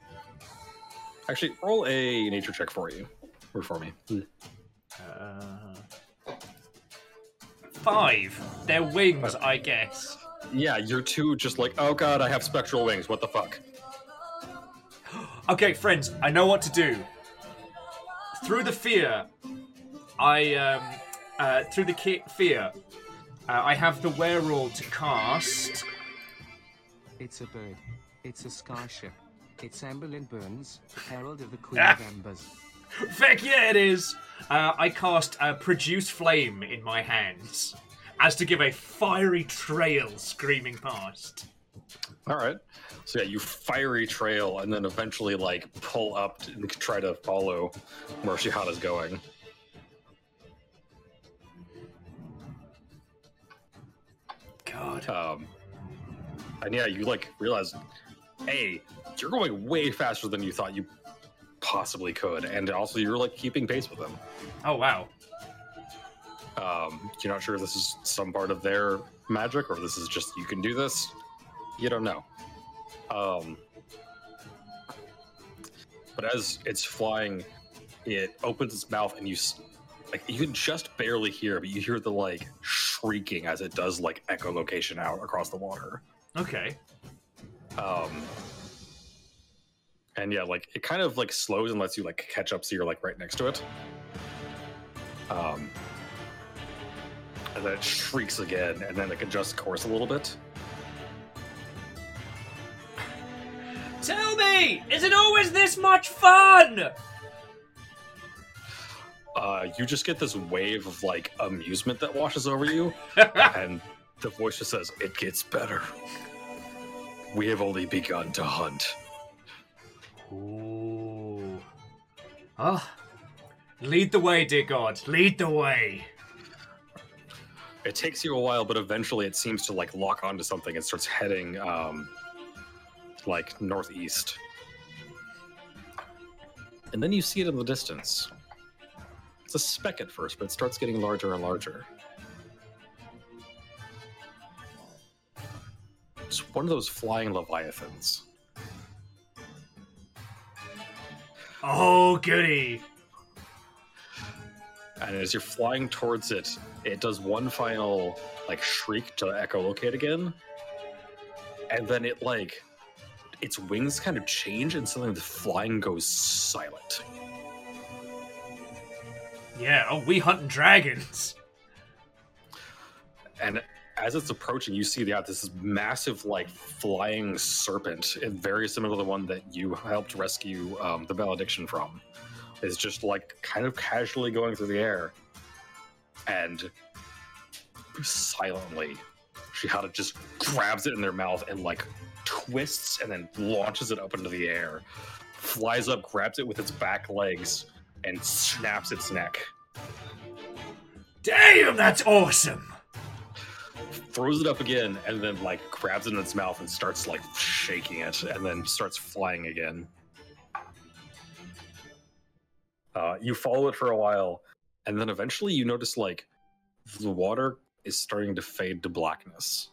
actually, roll a nature check for you or for me. Uh, five. They're wings, I guess. Yeah, you're two just like, oh god, I have spectral wings. What the fuck? Okay, friends, I know what to do. Through the fear, I um, uh, through the ki- fear, uh, I have the werewolf to cast. It's a bird. It's a skyship. It's Emberlin Burns, Herald of the Queen of Embers. Feck yeah, it is. Uh, I cast uh, produce flame in my hands, as to give a fiery trail screaming past. All right. So yeah, you fiery trail, and then eventually like pull up and try to follow where Shihada's going. God. Um, and yeah, you like realize, hey, you're going way faster than you thought you possibly could, and also you're like keeping pace with them. Oh wow. Um, you're not sure if this is some part of their magic or this is just you can do this. You don't know. Um, but as it's flying, it opens its mouth and you s- like you can just barely hear, but you hear the like shrieking as it does like echolocation out across the water. Okay. Um, and yeah, like it kind of like slows and lets you like catch up, so you're like right next to it. Um, and then it shrieks again, and then it adjusts course a little bit. Tell me, is it always this much fun? Uh, you just get this wave of like amusement that washes over you, and the voice just says, "It gets better. We have only begun to hunt." Ooh. Ah. Lead the way, dear God. Lead the way. It takes you a while, but eventually it seems to like lock onto something and starts heading um, like northeast. And then you see it in the distance. It's a speck at first, but it starts getting larger and larger. It's one of those flying leviathans. Oh, goody. And as you're flying towards it, it does one final like shriek to echolocate again. And then it like its wings kind of change and suddenly the flying goes silent. Yeah, oh, we hunting dragons. And as it's approaching, you see yeah, this massive like flying serpent, and very similar to the one that you helped rescue um, the malediction from. Is just like kind of casually going through the air, and silently, Shihada just grabs it in their mouth and like twists and then launches it up into the air, flies up, grabs it with its back legs, and snaps its neck. Damn, that's awesome. Throws it up again and then like grabs it in its mouth and starts like shaking it and then starts flying again. Uh, you follow it for a while and then eventually you notice like the water is starting to fade to blackness.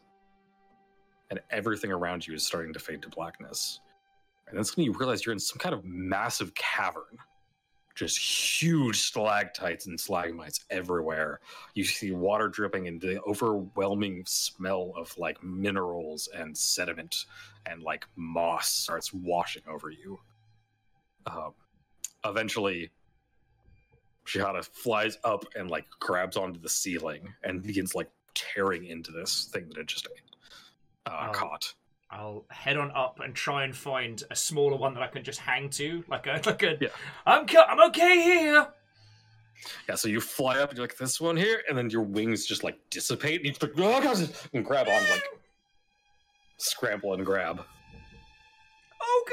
And everything around you is starting to fade to blackness. And that's when you realize you're in some kind of massive cavern just huge stalactites and stalagmites everywhere. You see water dripping and the overwhelming smell of like minerals and sediment and like moss starts washing over you. Um, eventually, Shihada flies up and like grabs onto the ceiling and begins like tearing into this thing that it just uh, Oh. caught. I'll head on up and try and find a smaller one that I can just hang to, like a like a. Yeah. I'm co- I'm okay here. Yeah, so you fly up and you're like this one here, and then your wings just like dissipate, and you just like oh, God," and grab on like scramble and grab. Oh,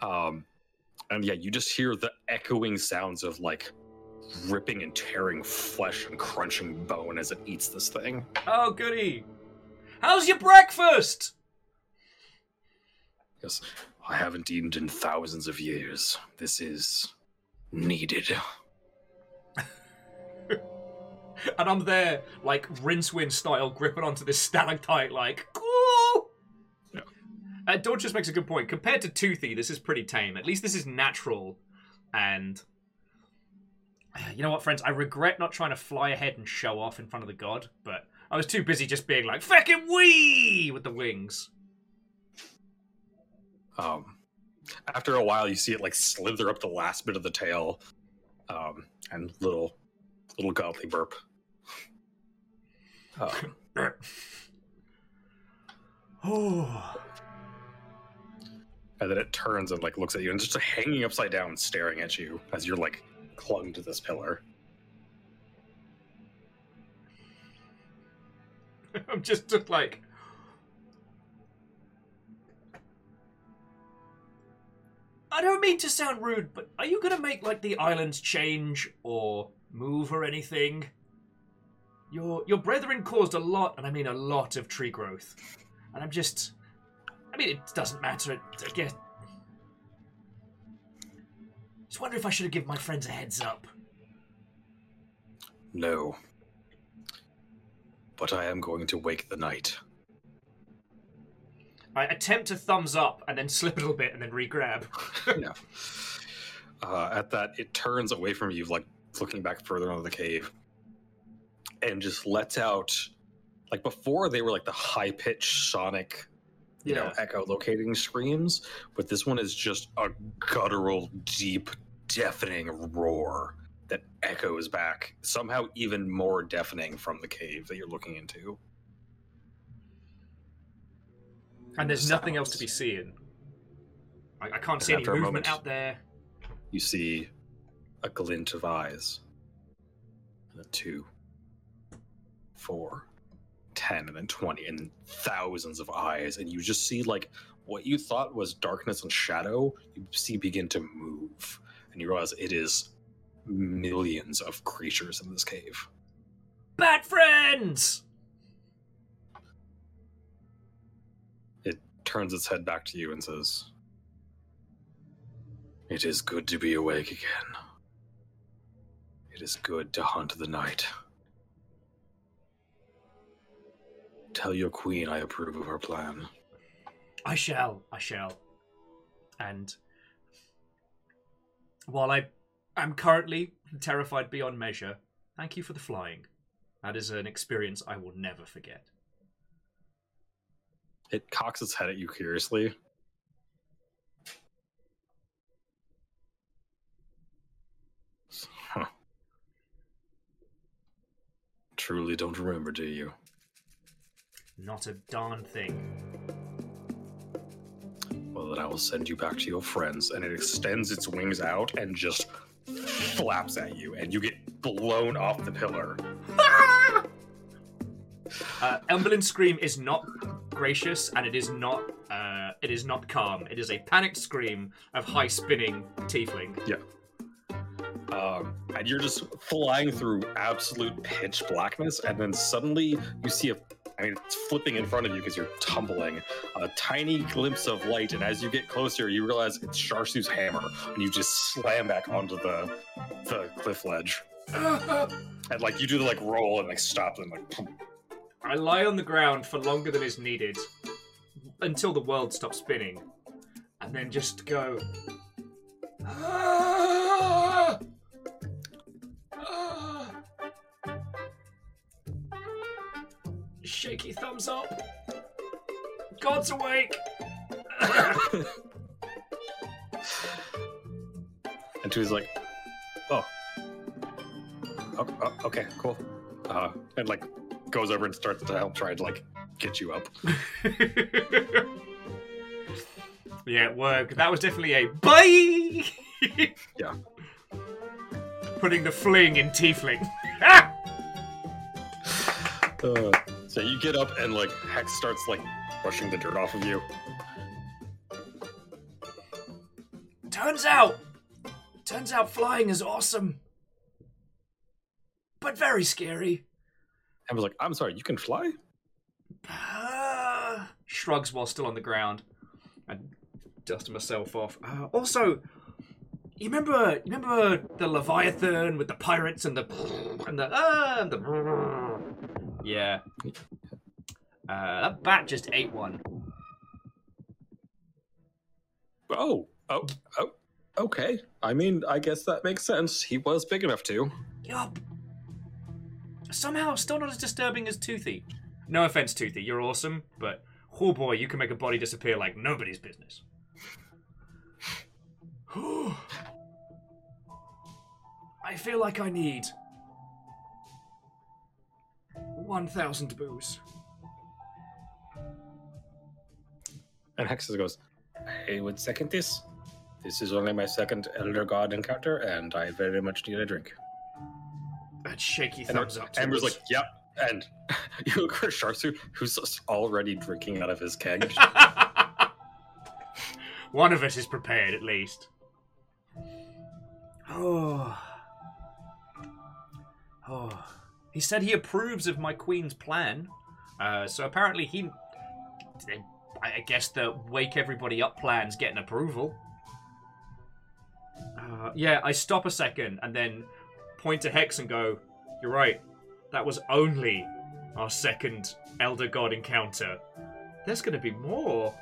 good. Um, and yeah, you just hear the echoing sounds of like ripping and tearing flesh and crunching bone as it eats this thing. Oh, goody. How's your breakfast? Yes, I haven't eaten in thousands of years. This is needed. And I'm there, like rinse Rincewind style, gripping onto this stalactite, like, cool. Yeah. Uh, just makes a good point. Compared to Toothy, this is pretty tame. At least this is natural. And you know what, friends? I regret not trying to fly ahead and show off in front of the god, but I was too busy just being like, fucking wee!" with the wings. Um, after a while, you see it like slither up the last bit of the tail, um, and little, little godly burp. Um, Oh, and then it turns and like looks at you and just hanging upside down, staring at you as you're like clung to this pillar. I'm just, like. I don't mean to sound rude, but are you gonna make like the islands change or move or anything? Your your brethren caused a lot, and I mean a lot of tree growth, and I'm just. I mean, it doesn't matter. I guess. Just wonder if I should have given my friends a heads up. No. But I am going to wake the night. I attempt to thumbs up and then slip a little bit and then re-grab. yeah. Uh, at that, it turns away from you, like looking back further into the cave, and just lets out. Like before, they were like the high pitched sonic, you know, echo locating screams, but this one is just a guttural, deep, deafening roar that echoes back, somehow even more deafening from the cave that you're looking into. And there's The nothing else to be seen. I, I can't And see any movement moment- out there. you see a glint of eyes. And a two, four, ten, and then twenty, and thousands of eyes, and you just see like what you thought was darkness and shadow, you see begin to move, and you realize it is millions of creatures in this cave. Bat friends! It turns its head back to you and says, It is good to be awake again. It is good to hunt the night. Tell your queen I approve of her plan. I shall, I shall. And while I am currently terrified beyond measure, thank you for the flying. That is an experience I will never forget. It cocks its head at you curiously. Huh. Truly don't remember, do you? Not a darn thing. Well, then I will send you back to your friends, and it extends its wings out and just flaps at you, and you get blown off the pillar. Uh, Emberlin's scream is not gracious, and it is not. Uh, it is not calm. It is a panicked scream of high spinning tiefling. Yeah. Um, and you're just flying through absolute pitch blackness, and then suddenly you see a. I mean, it's flipping in front of you because you're tumbling. A tiny glimpse of light, and as you get closer, you realize it's Sharsu's hammer, and you just slam back onto the the cliff ledge. And like you do the like roll and like stop and like I lie on the ground for longer than is needed until the world stops spinning, and then just go. Shaky thumbs up. God's awake. And Tui's like, oh. O- o- okay, cool. Uh, and like goes over and starts to help try to like get you up. yeah, it worked. That was definitely a bye. Yeah. Putting the fling in tiefling. Ah! Uh, so you get up and like Hex starts like brushing the dirt off of you. Turns out, turns out flying is awesome. but very scary. I was like, I'm sorry, you can fly? Uh, shrugs while still on the ground and dusting myself off. Uh, also, you remember you remember the Leviathan with the pirates and the and the uh, and the yeah. Uh, that bat just ate one. Oh, oh, oh, okay. I mean, I guess that makes sense. He was big enough to. Yup. Somehow, still not as disturbing as Toothy. No offense, Toothy, you're awesome, but oh boy, you can make a body disappear like nobody's business. I feel like I need 1,000 booze. And Hexus goes, I would second this. This is only my second Elder God encounter, and I very much need a drink. That shaky And thumbs up. Amber's like, yep. And you look for Sharsu, who's just already drinking out of his keg. One of us is prepared, at least. Oh. Oh. He said he approves of my queen's plan. Uh, so apparently he. I guess the wake everybody up plan's getting approval. Uh, yeah, I stop a second and then point to Hex and go, You're right. That was only our second Elder God encounter. There's gonna be more.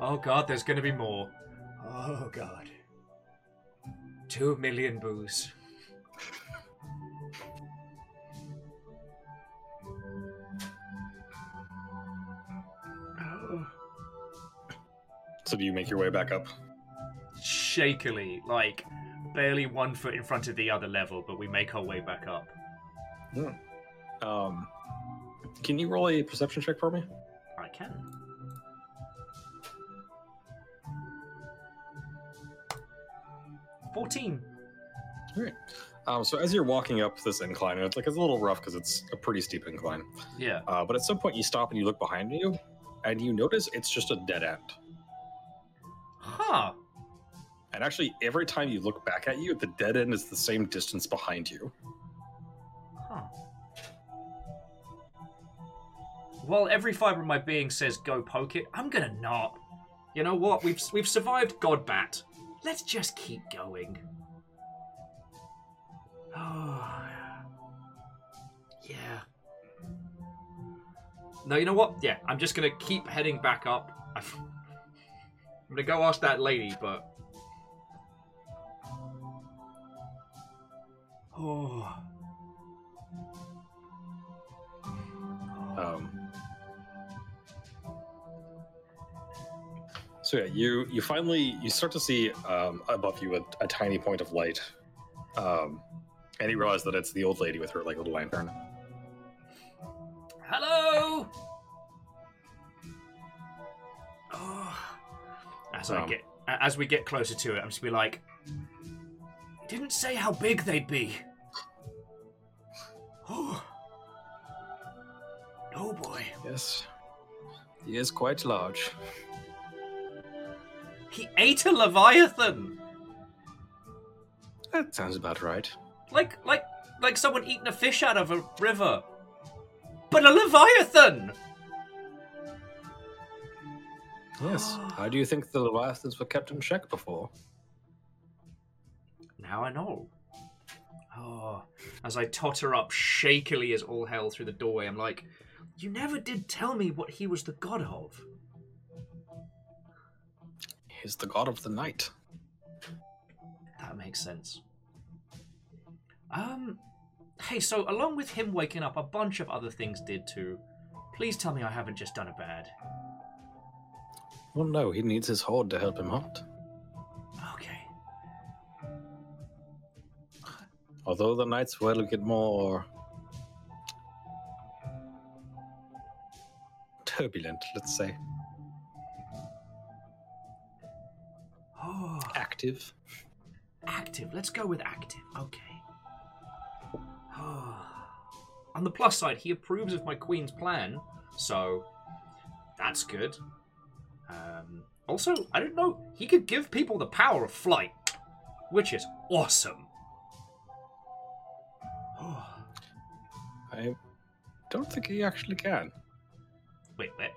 Oh god, there's gonna be more. Oh god. Two million booze. So do you make your way back up? Shakily, like barely one foot in front of the other level, but we make our way back up. Um, can you roll a perception check for me? I can. Fourteen. Um, so as you're walking up this incline, and it's like it's a little rough because it's a pretty steep incline. Yeah. Uh, but at some point, you stop and you look behind you, and you notice it's just a dead end. Huh. And actually, every time you look back at you, the dead end is the same distance behind you. Huh. While every fiber of my being says go poke it, I'm gonna not. You know what? We've we've survived Godbat. Let's just keep going. Oh, yeah. No, you know what? Yeah, I'm just gonna keep heading back up. I'm gonna go ask that lady, but. Oh. Um, so yeah, you you finally you start to see um, above you a, a tiny point of light, um, and you realize that it's the old lady with her like little lantern. Hello. As I Um. get, as we get closer to it, I'm just be like, didn't say how big they'd be. Oh. Oh boy, Yes, he is quite large. he ate a leviathan. That sounds about right. Like, like, like someone eating a fish out of a river. But a leviathan. Yes. How do you think the leviathans were kept in check before? Now I know. Oh, as I totter up shakily as all hell through the doorway, I'm like, you never did tell me what he was the god of. He's the god of the night. That makes sense. Um, hey, so along with him waking up, a bunch of other things did too. Please tell me I haven't just done a bad. Well, no, he needs his horde to help him hunt. Okay. Although the nights will get more turbulent, let's say. Oh, Active. active. Let's go with active. Okay. Oh. On the plus side, he approves of my queen's plan, so that's good. Um, also, I don't know. He could give people the power of flight, which is awesome. I don't think he actually can. Wait, wait.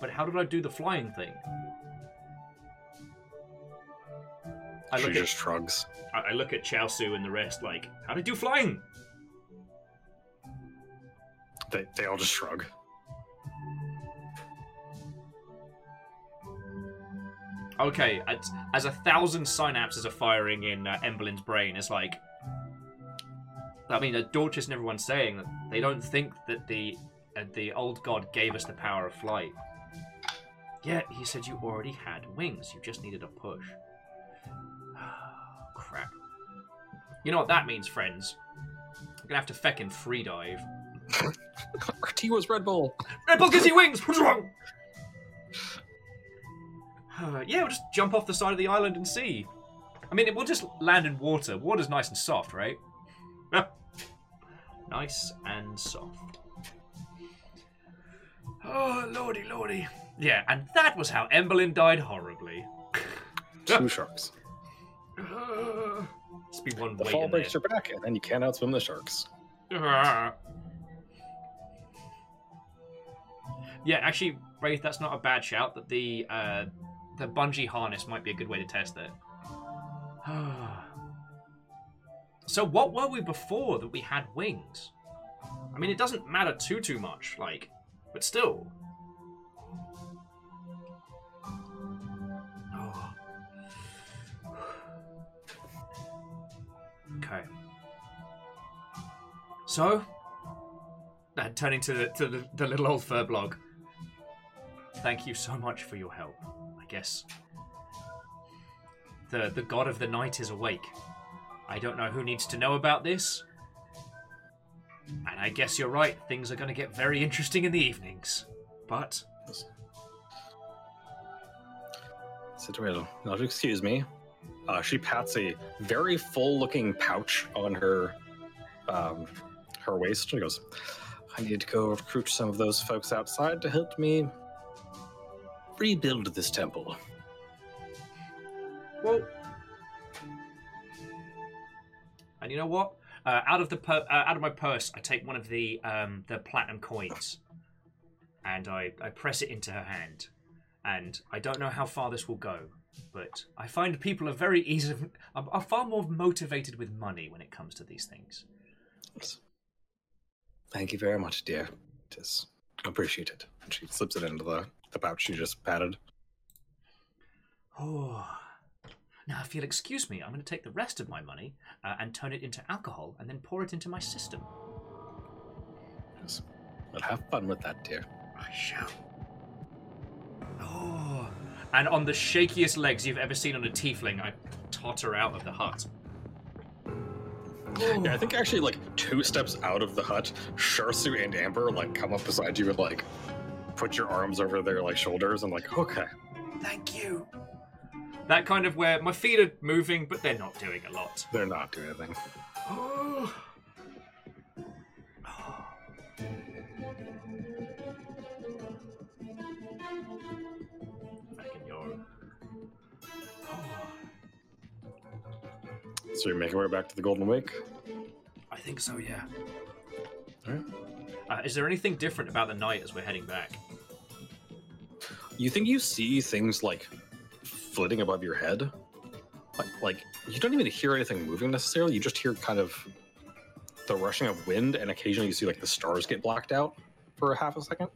But how did I do the flying thing? I she look just at shrugs. I I look at Chaosu and the rest like, how did you flying? They, they all just shrug. Okay, as, as a thousand synapses are firing in uh, Emberlin's brain, it's like. I mean, uh, Dorcas and everyone's saying that they don't think that the uh, the old god gave us the power of flight. Yet he said you already had wings. You just needed a push. Crap. You know what that means, friends? I'm gonna have to feckin' free dive. Tea was Red Bull. Red Bull gives you wings. What's wrong? Uh, yeah, we'll just jump off the side of the island and see. I mean, it will just land in water. Water's nice and soft, right? nice and soft. Oh, lordy, lordy. Yeah, and that was how Emberlin died horribly. Two sharks. Uh, be one The fall breaks your back, and then you can't outswim the sharks. Ah. Yeah, actually, Wraith, that's not a bad shout. That the uh, the bungee harness might be a good way to test it. so, what were we before that we had wings? I mean, it doesn't matter too too much, like, but still. Oh. Okay. So, uh, turning to the, to the, the little old firbolg. Thank you so much for your help. Guess the the god of the night is awake. I don't know who needs to know about this, and I guess you're right. Things are going to get very interesting in the evenings. But Citadel, now excuse me. Uh, she pats a very full-looking pouch on her um, her waist. She goes, "I need to go recruit some of those folks outside to help me rebuild this temple." well, and you know what? Uh, out of the per- uh, out of my purse, I take one of the um, the platinum coins, and I, I press it into her hand. And I don't know how far this will go, but I find people are very easy, are, are far more motivated with money when it comes to these things. Thank you very much, dear. It is appreciated. And she slips it into the, the pouch you just patted. Oh. Now, if you'll excuse me, I'm going to take the rest of my money uh, and turn it into alcohol and then pour it into my system. Yes. But have fun with that, dear. I shall. Oh. And on the shakiest legs you've ever seen on a tiefling, I totter out of the hut. Yeah, I think actually like two steps out of the hut, Sharsu and Amber like come up beside you and like put your arms over their like shoulders and like, okay. Thank you. That kind of where my feet are moving, but they're not doing a lot. They're not doing anything. Oh. Fucking yo. So you're making your way back to the Golden Wake. I think so, yeah. Alright. Uh, is there anything different about the night as we're heading back? You think you see things like flitting above your head? Like, like you don't even hear anything moving necessarily. You just hear kind of the rushing of wind, and occasionally you see like the stars get blacked out for a half a second.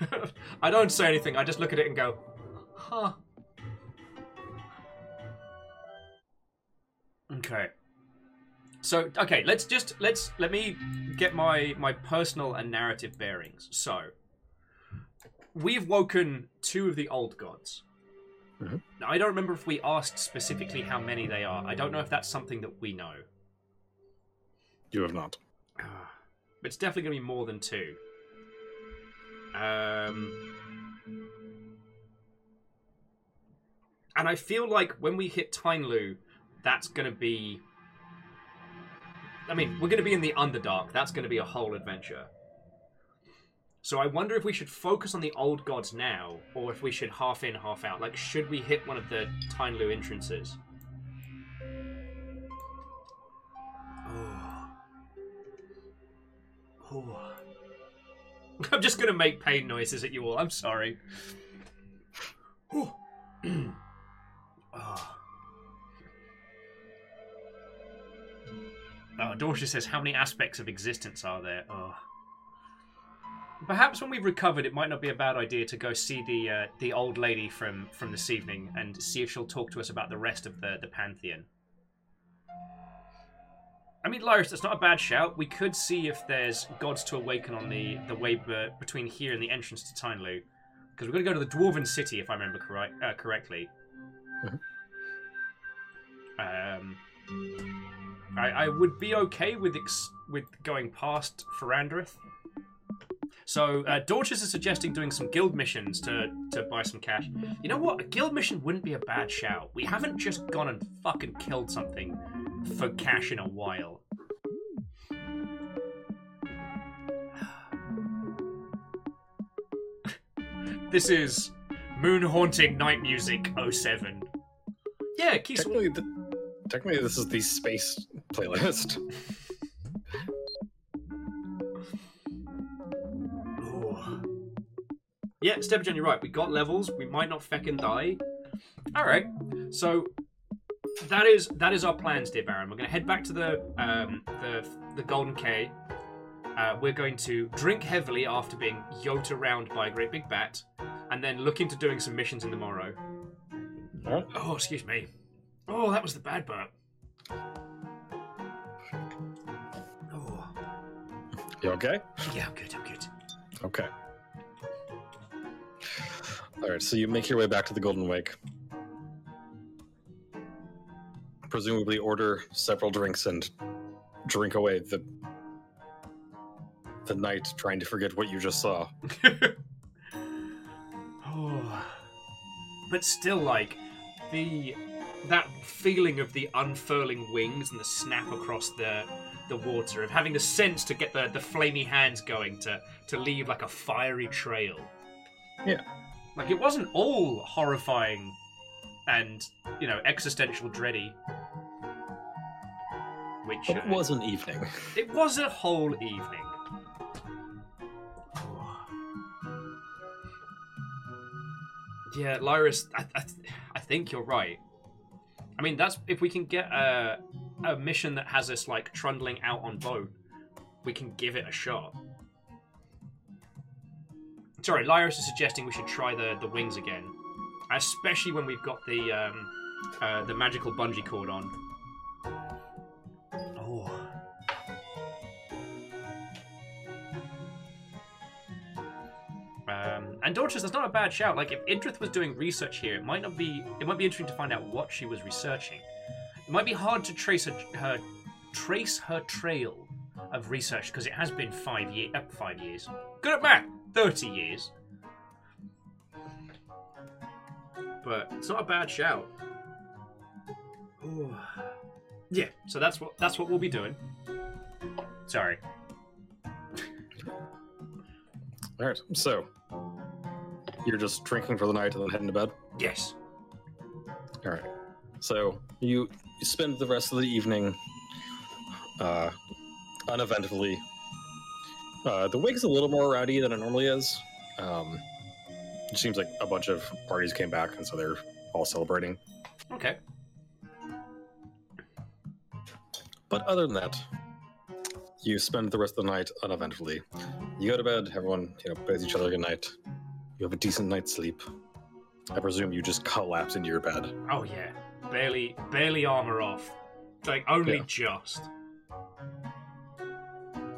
I don't say anything. I just look at it and go, "Huh." Okay. So, okay, let's just let's let me get my my personal and narrative bearings. So, we've woken two of the old gods. Mhm. Now, I don't remember if we asked specifically how many they are. I don't know if that's something that we know. You have not. Ah, But it's definitely going to be more than two. Um, and I feel like when we hit Tainlu, that's going to be. I mean, we're going to be in the Underdark. That's going to be a whole adventure. So I wonder if we should focus on the old gods now, or if we should half in, half out. Like, should we hit one of the Tainlu entrances? Oh. Oh. I'm just going to make pain noises at you all. I'm sorry. oh. Ah. Oh, Dorsia says, "How many aspects of existence are there?" Oh. Perhaps when we've recovered, it might not be a bad idea to go see the uh, the old lady from from this evening and see if she'll talk to us about the rest of the the pantheon. I mean, Lyris, that's not a bad shout. We could see if there's gods to awaken on the the way be- between here and the entrance to Tynelu, because we're going to go to the Dwarven City, if I remember correct, uh, correctly. Um, I, I would be okay with ex- with going past Ferandrith. So uh, Dorcas is suggesting doing some guild missions to to buy some cash. You know what? A guild mission wouldn't be a bad shout. We haven't just gone and fucking killed something for cash in a while. this is Moon Haunting Night Music 07. Yeah, Keith. Technically, technically, this is the space playlist. Ooh. Yeah, Stepagen, you're right. We got levels. We might not feckin' die. All right. So that is that is our plans, dear Baron. We're going to head back to the um, the the Golden K. Uh, we're going to drink heavily after being yoked around by a great big bat, and then look into doing some missions in the morrow. Alright. Oh, excuse me. Oh, that was the bad burp. You okay? yeah, I'm good. I'm good. Okay. All right, so you make your way back to the Golden Wake. Presumably, order several drinks and drink away the the night trying to forget what you just saw. oh. But still, like the that feeling of the unfurling wings and the snap across the the water, of having the sense to get the the flamy hands going to to leave like a fiery trail. Yeah. Like it wasn't all horrifying and you know existential dready. Which uh, it was an evening. it was a whole evening. Yeah, Lyris, I, I, I think you're right. I mean, that's if we can get a, a mission that has us like trundling out on boat, we can give it a shot. Sorry, Lyris is suggesting we should try the, the wings again, especially when we've got the um, uh, the magical bungee cord on. Um, and Dorchester, that's not a bad shout. Like if Ildrith was doing research here, it might not be. It might be interesting to find out what she was researching. It might be hard to trace her, her trace her trail of research because it has been five year, uh, five years. Good at math, thirty years. But it's not a bad shout. Ooh. Yeah, so that's what that's what we'll be doing. Sorry. All right, so you're just drinking for the night and then heading to bed. Yes. All right. So you, spend the rest of the evening uh, uneventfully. Uh, the wake's a little more rowdy than it normally is. Um, it seems like a bunch of parties came back, and so they're all celebrating. Okay. But other than that, you spend the rest of the night uneventfully. You go to bed. Everyone, you know, bids each other good night. You have a decent night's sleep. I presume you just collapse into your bed. Oh yeah. Barely barely armor off. Like only Yeah. just.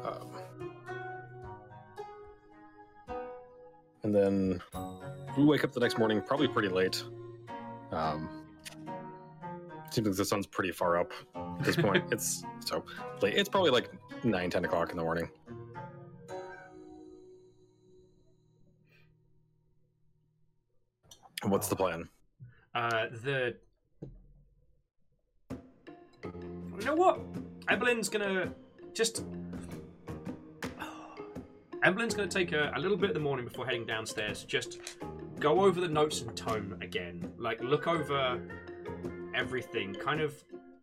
Um, and then we wake up the next morning, probably pretty late. Um, seems like the sun's pretty far up at this point. it's so late. It's probably like 9, 10 o'clock in the morning. And What's the plan? Uh the You know what? Evelyn's gonna just Evelyn's gonna take a, a little bit of the morning before heading downstairs, just go over the notes and tome again. Like look over everything, kind of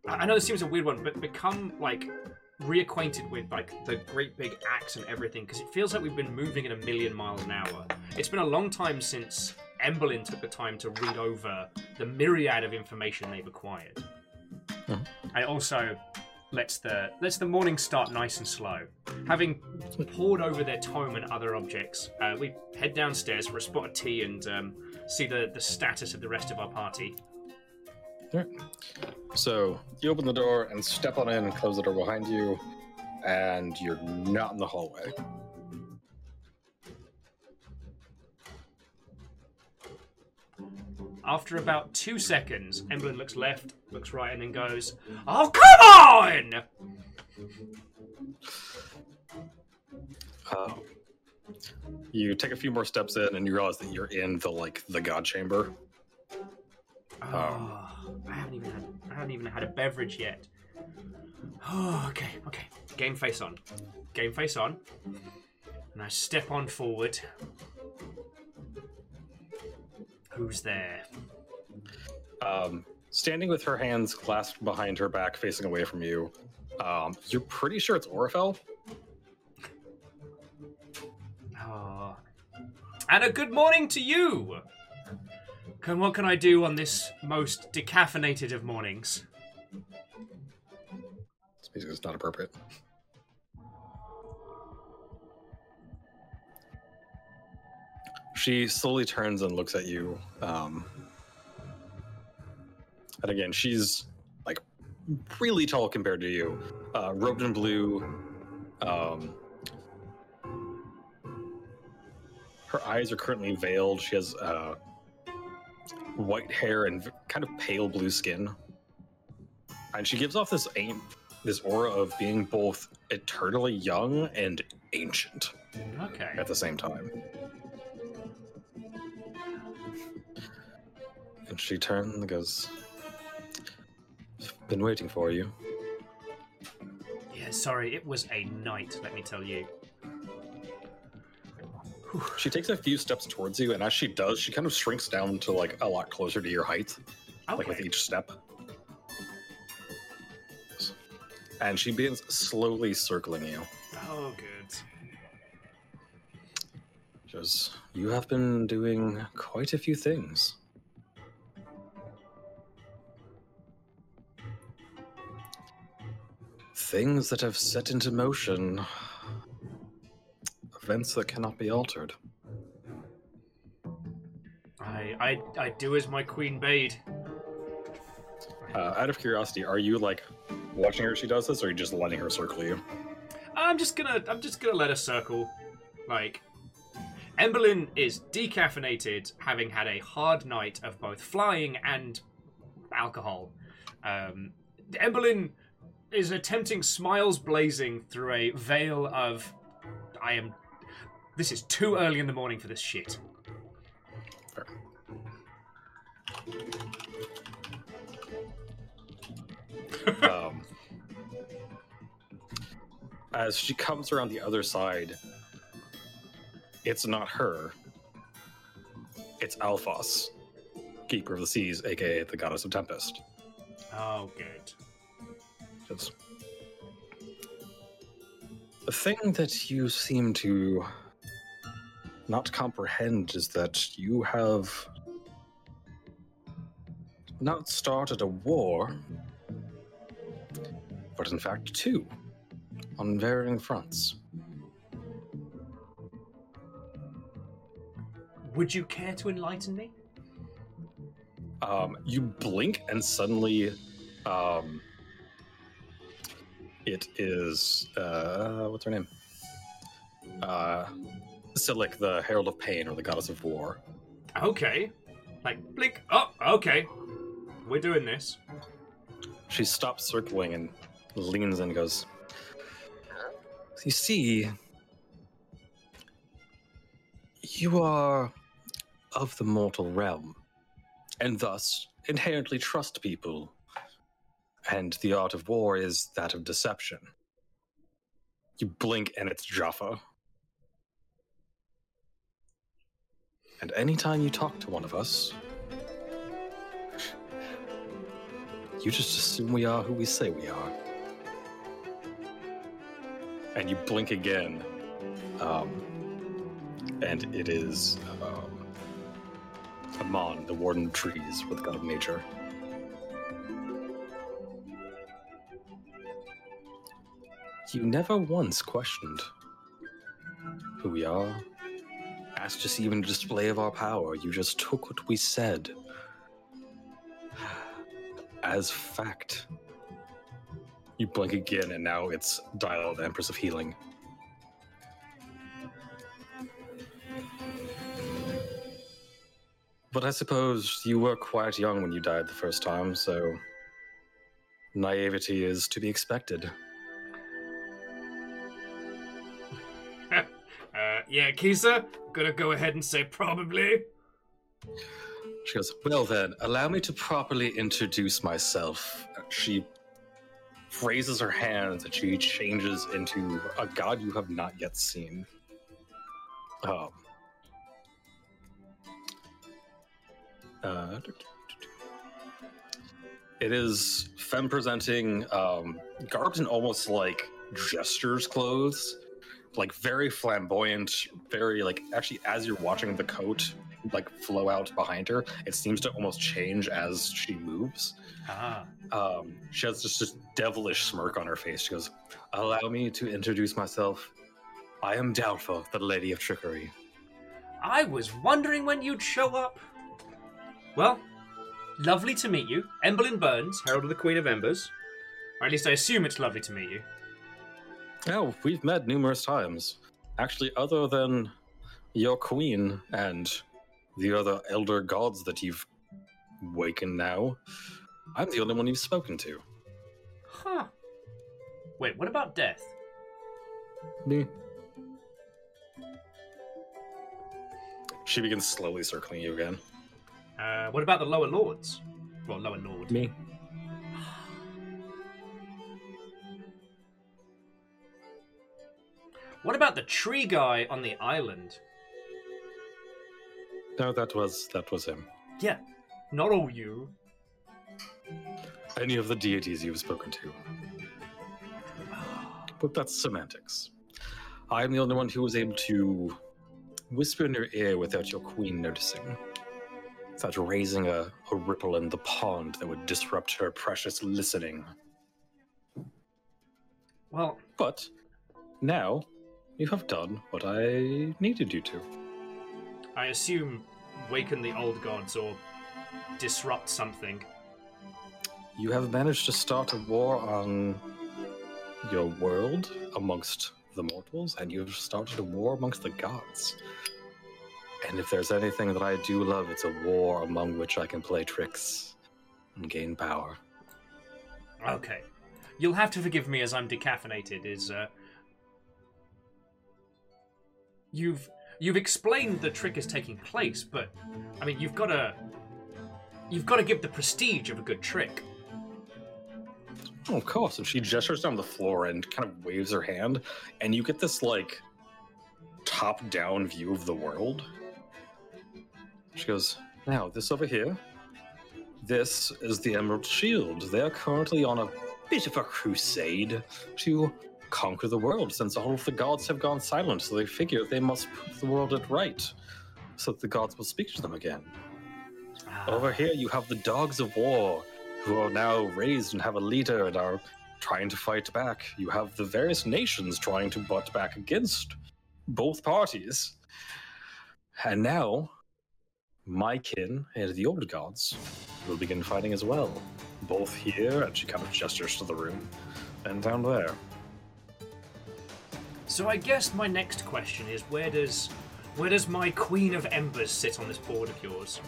I know this seems a weird one, but become like reacquainted with like the great big axe and everything because it feels like we've been moving at a million miles an hour. It's been a long time since Emberlin took the time to read over the myriad of information they've acquired. Mhm. And also lets the lets the morning start nice and slow. Having pored over their tome and other objects, uh, we head downstairs for a spot of tea and um, see the, the status of the rest of our party. So you open the door and step on in, and close the door behind you, and you're not in the hallway. After about two seconds, Emblem looks left, looks right, and then goes, "Oh come on!" Uh, you take a few more steps in, and you realize that you're in the like the god chamber. Oh, I haven't even had I haven't even had a beverage yet. Oh, okay, okay. Game face on. Game face on. And I step on forward. Who's there? Um, standing with her hands clasped behind her back, facing away from you. Um, you're pretty sure it's Orifel. Oh. And a good morning to you! Can, what can I do on this most decaffeinated of mornings? It's not appropriate. She slowly turns and looks at you. Um, and again, she's like really tall compared to you. Uh, robed in blue. Um, her eyes are currently veiled. She has uh, white hair and kind of pale blue skin. And she gives off this aim, this aura of being both eternally young and ancient Okay. at the same time. And she turns and goes, Been waiting for you. Yeah, sorry, it was a night, let me tell you. She takes a few steps towards you, and as she does, she kind of shrinks down to like a lot closer to your height, like with each step. And she begins slowly circling you. Oh, good. Goes, You have been doing quite a few things. Things that have set into motion events that cannot be altered. I, I, I do as my queen bade. Uh, out of curiosity, are you like watching her as she does this, or are you just letting her circle you? I'm just gonna, I'm just gonna let her circle. Like, Emberlin is decaffeinated, having had a hard night of both flying and alcohol. Um, Emberlin is attempting smiles blazing through a veil of, I am. This is too early in the morning for this shit. Fair. um, as she comes around the other side, it's not her. It's Alphos, Keeper of the Seas, aka the Goddess of Tempest. Oh, good. The thing that you seem to not comprehend is that you have not started a war, but in fact two, on varying fronts. Would you care to enlighten me? Um, you blink and suddenly, um, it is uh, what's her name? Uh, Silic, the Herald of Pain, or the Goddess of War. Okay. Like, blink. Oh, okay. We're doing this. She stops circling and leans in and goes, You see, you are of the mortal realm, and thus inherently trust people. And the art of war is that of deception. You blink and it's Jaffa. And anytime you talk to one of us, you just assume we are who we say we are. and you blink again, um, and it is um, Amon, the warden of trees, with god of nature. You never once questioned who we are, to see even a display of our power. You just took what we said as fact. You blink again, and now it's Dial the Empress of Healing. But I suppose you were quite young when you died the first time, so naivety is to be expected. Yeah, Kisa, I'm gonna go ahead and say probably. She goes, Well then, allow me to properly introduce myself. She raises her hands and she changes into a god you have not yet seen. Um, uh, it is femme presenting, um, garbed in almost like gestures clothes, like very flamboyant, very like actually as you're watching the coat like flow out behind her, it seems to almost change as she moves. Ah. Um, she has just this devilish smirk on her face. She goes, Allow me to introduce myself. I am Doubtful, the Lady of Trickery. I was wondering when you'd show up. Well, lovely to meet you. Emberlin Burns, Herald of the Queen of Embers. Or at least I assume it's lovely to meet you. Oh, we've met numerous times. Actually, other than your queen and the other elder gods that you've wakened now, I'm the only one you've spoken to. Huh. Wait, what about death? Me. She begins slowly circling you again. Uh, what about the lower lords? Well, lower lord. Me. What about the tree guy on the island? No, that was that was him. Yeah, not all you. Any of the deities you've spoken to. But that's semantics. I'm the only one who was able to whisper in your ear without your queen noticing. Without raising a, a ripple in the pond that would disrupt her precious listening. Well, But now you have done what I needed you to. I assume waken the old gods or disrupt something. You have managed to start a war on your world amongst the mortals, and you've started a war amongst the gods. And if there's anything that I do love, it's a war among which I can play tricks and gain power. Okay. You'll have to forgive me as I'm decaffeinated, is uh You've you've explained the trick is taking place, but I mean you've gotta you've gotta give the prestige of a good trick. Oh, of course. And she gestures down the floor and kind of waves her hand, and you get this like top down view of the world. She goes, Now, this over here, this is the Emerald Shield. They are currently on a bit of a crusade to conquer the world since all of the gods have gone silent, so they figure they must put the world at right so that the gods will speak to them again. Ah. Over here, you have the dogs of war who are now raised and have a leader and are trying to fight back. You have the various nations trying to butt back against both parties. And now, my kin and the old gods will begin fighting as well. Both here, and she kind of gestures to the room, and down there. So I guess my next question is where does where does my Queen of Embers sit on this board of yours?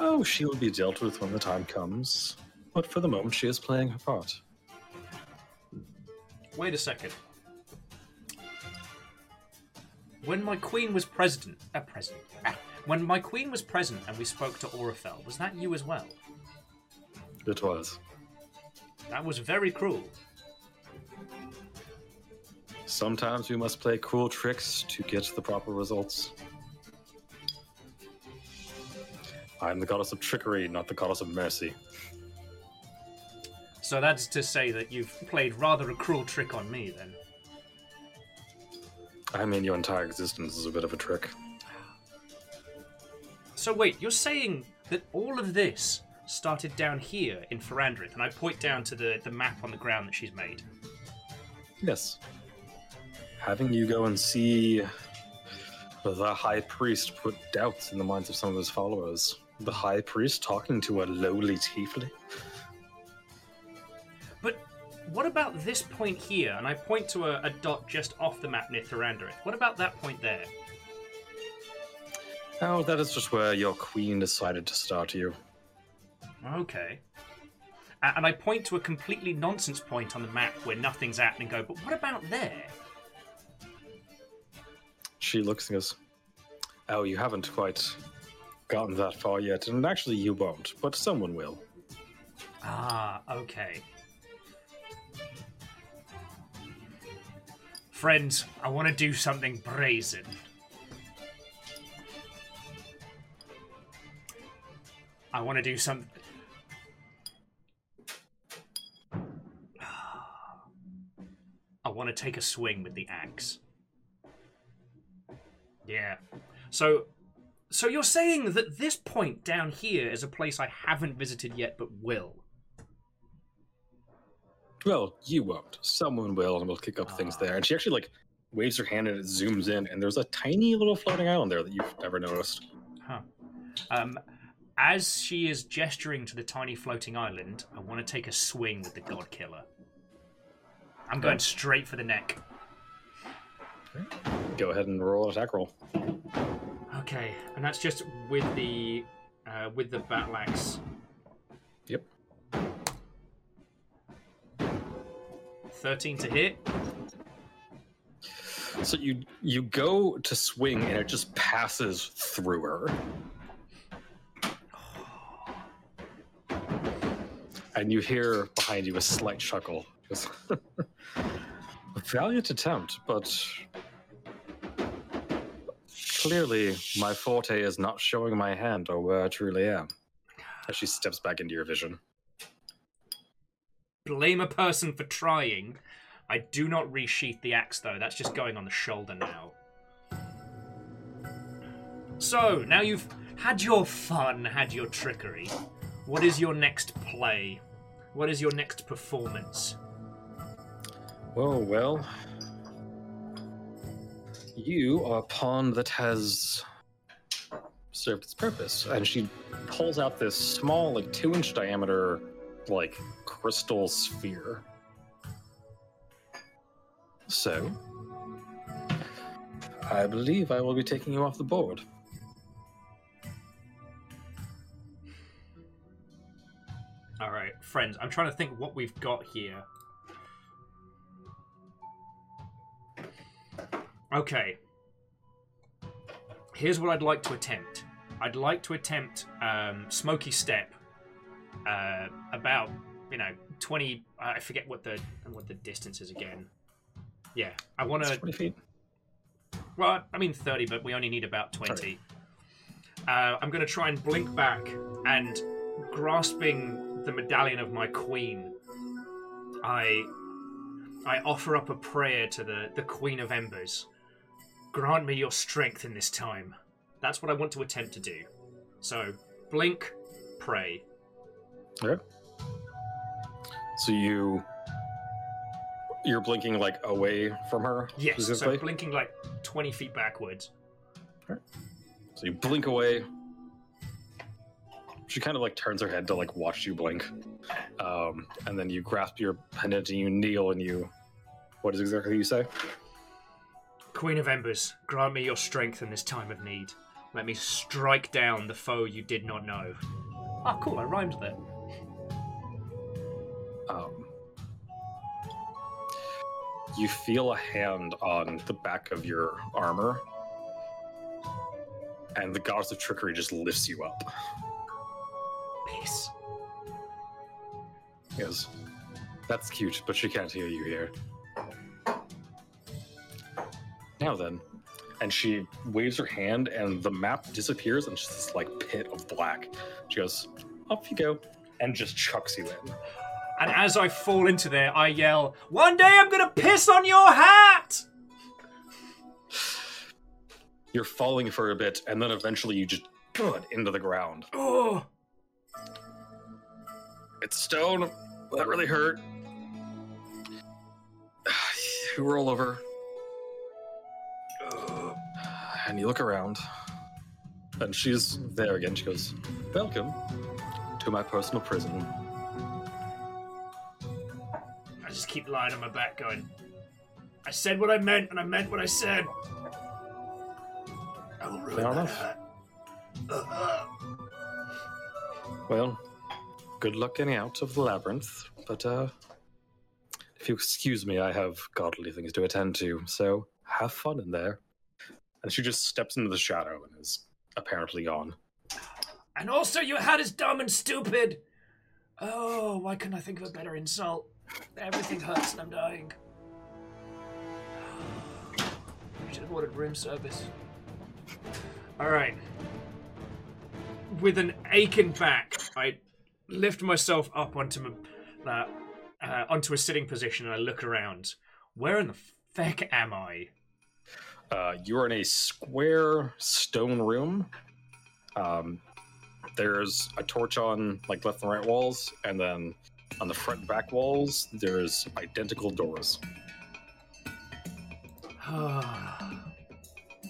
Oh, she will be dealt with when the time comes. But for the moment, she is playing her part. Wait a second. When my queen was president, uh, president. Ah, when my queen was present and we spoke to Aurafel, was that you as well? It was. That was very cruel. Sometimes we must play cruel tricks to get the proper results. I'm the goddess of trickery, not the goddess of mercy. So that's to say that you've played rather a cruel trick on me, then. I mean, your entire existence is a bit of a trick. So wait, you're saying that all of this started down here in Ferandrith, and I point down to the, the map on the ground that she's made. Yes. Having you go and see the High Priest put doubts in the minds of some of his followers. The High Priest talking to a lowly tiefling. But what about this point here? And I point to a, a dot just off the map near Thorandorith. What about that point there? Oh, that is just where your queen decided to start you. Okay. And I point to a completely nonsense point on the map where nothing's at and go, but what about there? She looks and goes, Oh, you haven't quite gotten that far yet, and actually you won't, but someone will. Ah, okay. Friends, I want to do something brazen. I want to do something. I want to take a swing with the axe. Yeah. So so you're saying that this point down here is a place I haven't visited yet but will. Well, you won't. Someone will, and we'll kick up things there. And she actually like waves her hand and it zooms in, and there's a tiny little floating island there that you've never noticed. Huh. Um, as she is gesturing to the tiny floating island, I want to take a swing with the God Killer. I'm going straight for the neck. Go ahead and roll an attack roll. Okay, and that's just with the uh, with the battle axe. Yep. Thirteen to hit. So you you go to swing and it just passes through her. And you hear behind you a slight chuckle. A valiant attempt, but clearly my forte is not showing my hand or where I truly am. As she steps back into your vision. Blame a person for trying. I do not resheath the axe though. That's just going on the shoulder now. So now you've had your fun, had your trickery. What is your next play? What is your next performance? Oh, well. You are a pawn that has served its purpose. And she pulls out this small, like two inch diameter, like crystal sphere. So, I believe I will be taking you off the board. All right, friends. I'm trying to think what we've got here. Okay. Here's what I'd like to attempt. I'd like to attempt um, Smoky Step. Uh, about you know twenty. I forget what the what the distance is again. Yeah, I want to. 20 feet. Well, I mean 30, but we only need about 20. Uh, I'm going to try and blink back and grasping the medallion of my queen, I I offer up a prayer to the, the Queen of Embers. Grant me your strength in this time. That's what I want to attempt to do. So, blink, pray. Okay. So you you're blinking like away from her. Yes, so blinking like 20 feet backwards. So you blink away. She kind of like turns her head to like watch you blink, um, and then you grasp your pendant and you kneel and you. What is exactly you say? Queen of Embers, grant me your strength in this time of need. Let me strike down the foe you did not know. Ah, cool, I rhymed there. Um, you feel a hand on the back of your armor, and the goddess of trickery just lifts you up. Peace. He goes, That's cute, but she can't hear you here. Now then. And she waves her hand, and the map disappears, and it's just this like pit of black. She goes, Off you go, and just chucks you in. And as I fall into there, I yell, One day I'm gonna piss on your hat! You're falling for a bit, and then eventually you just good into the ground. Oh, It's stone. That really hurt? You roll over. And you look around. And she's there again. She goes, Welcome to my personal prison. I just keep lying on my back, going, I said what I meant, and I meant what I said. I will ruin Fair that Well, good luck getting out of the labyrinth. But, uh, if you excuse me, I have godly things to attend to, so have fun in there. And she just steps into the shadow and is apparently gone. And also, your hat is dumb and stupid. Oh, why couldn't I think of a better insult? Everything hurts and I'm dying. Should have ordered room service. All right. With an aching back, I lift myself up onto m- that uh, onto a sitting position and I look around. Where in the feck am I? Uh, you're in a square stone room. Um, there's a torch on like left and right walls, and then on the front and back walls, there's identical doors. All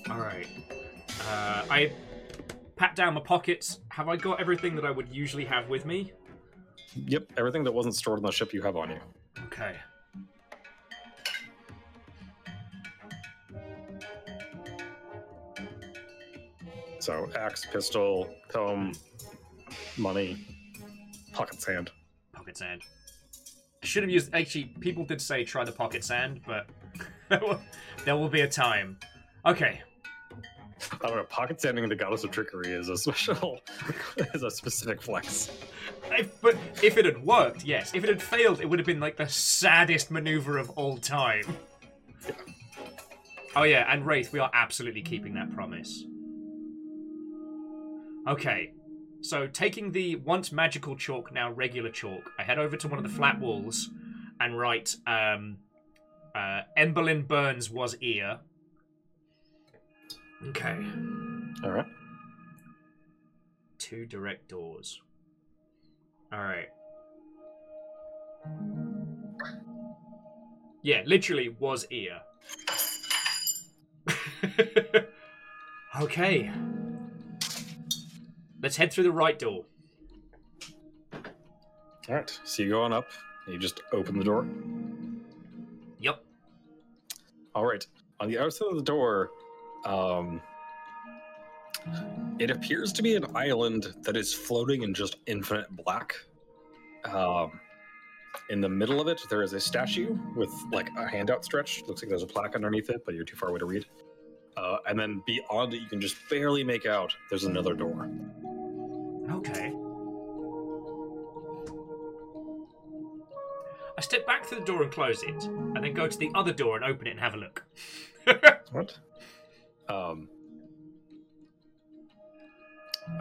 right. Uh, I pat down my pockets. Have I got everything that I would usually have with me? Yep, everything that wasn't stored on the ship you have on you. Okay. So axe, pistol, comb, money, pocket sand. Pocket sand. I should have used. Actually, people did say try the pocket sand, but there will be a time. Okay. I don't know. Pocket sanding the goddess of trickery is a special, is a specific flex. If, but if it had worked, yes. If it had failed, it would have been like the saddest maneuver of all time. Oh yeah, and Wraith, we are absolutely keeping that promise. Okay, so taking the once magical chalk, now regular chalk, I head over to one of the flat walls and write um, uh, Emberlin Burns was ear. Okay, All right. two direct doors. All right. Yeah, literally was ear. okay. Let's head through the right door. All right. So you go on up. And you just open the door. Yep. All right. On the outside of the door, um, it appears to be an island that is floating in just infinite black. Um, in the middle of it, there is a statue with like a hand outstretched. Looks like there's a plaque underneath it, but you're too far away to read. Uh, and then beyond it, you can just barely make out. There's another door. Okay. I step back through the door and close it, and then go to the other door and open it and have a look. What? Um,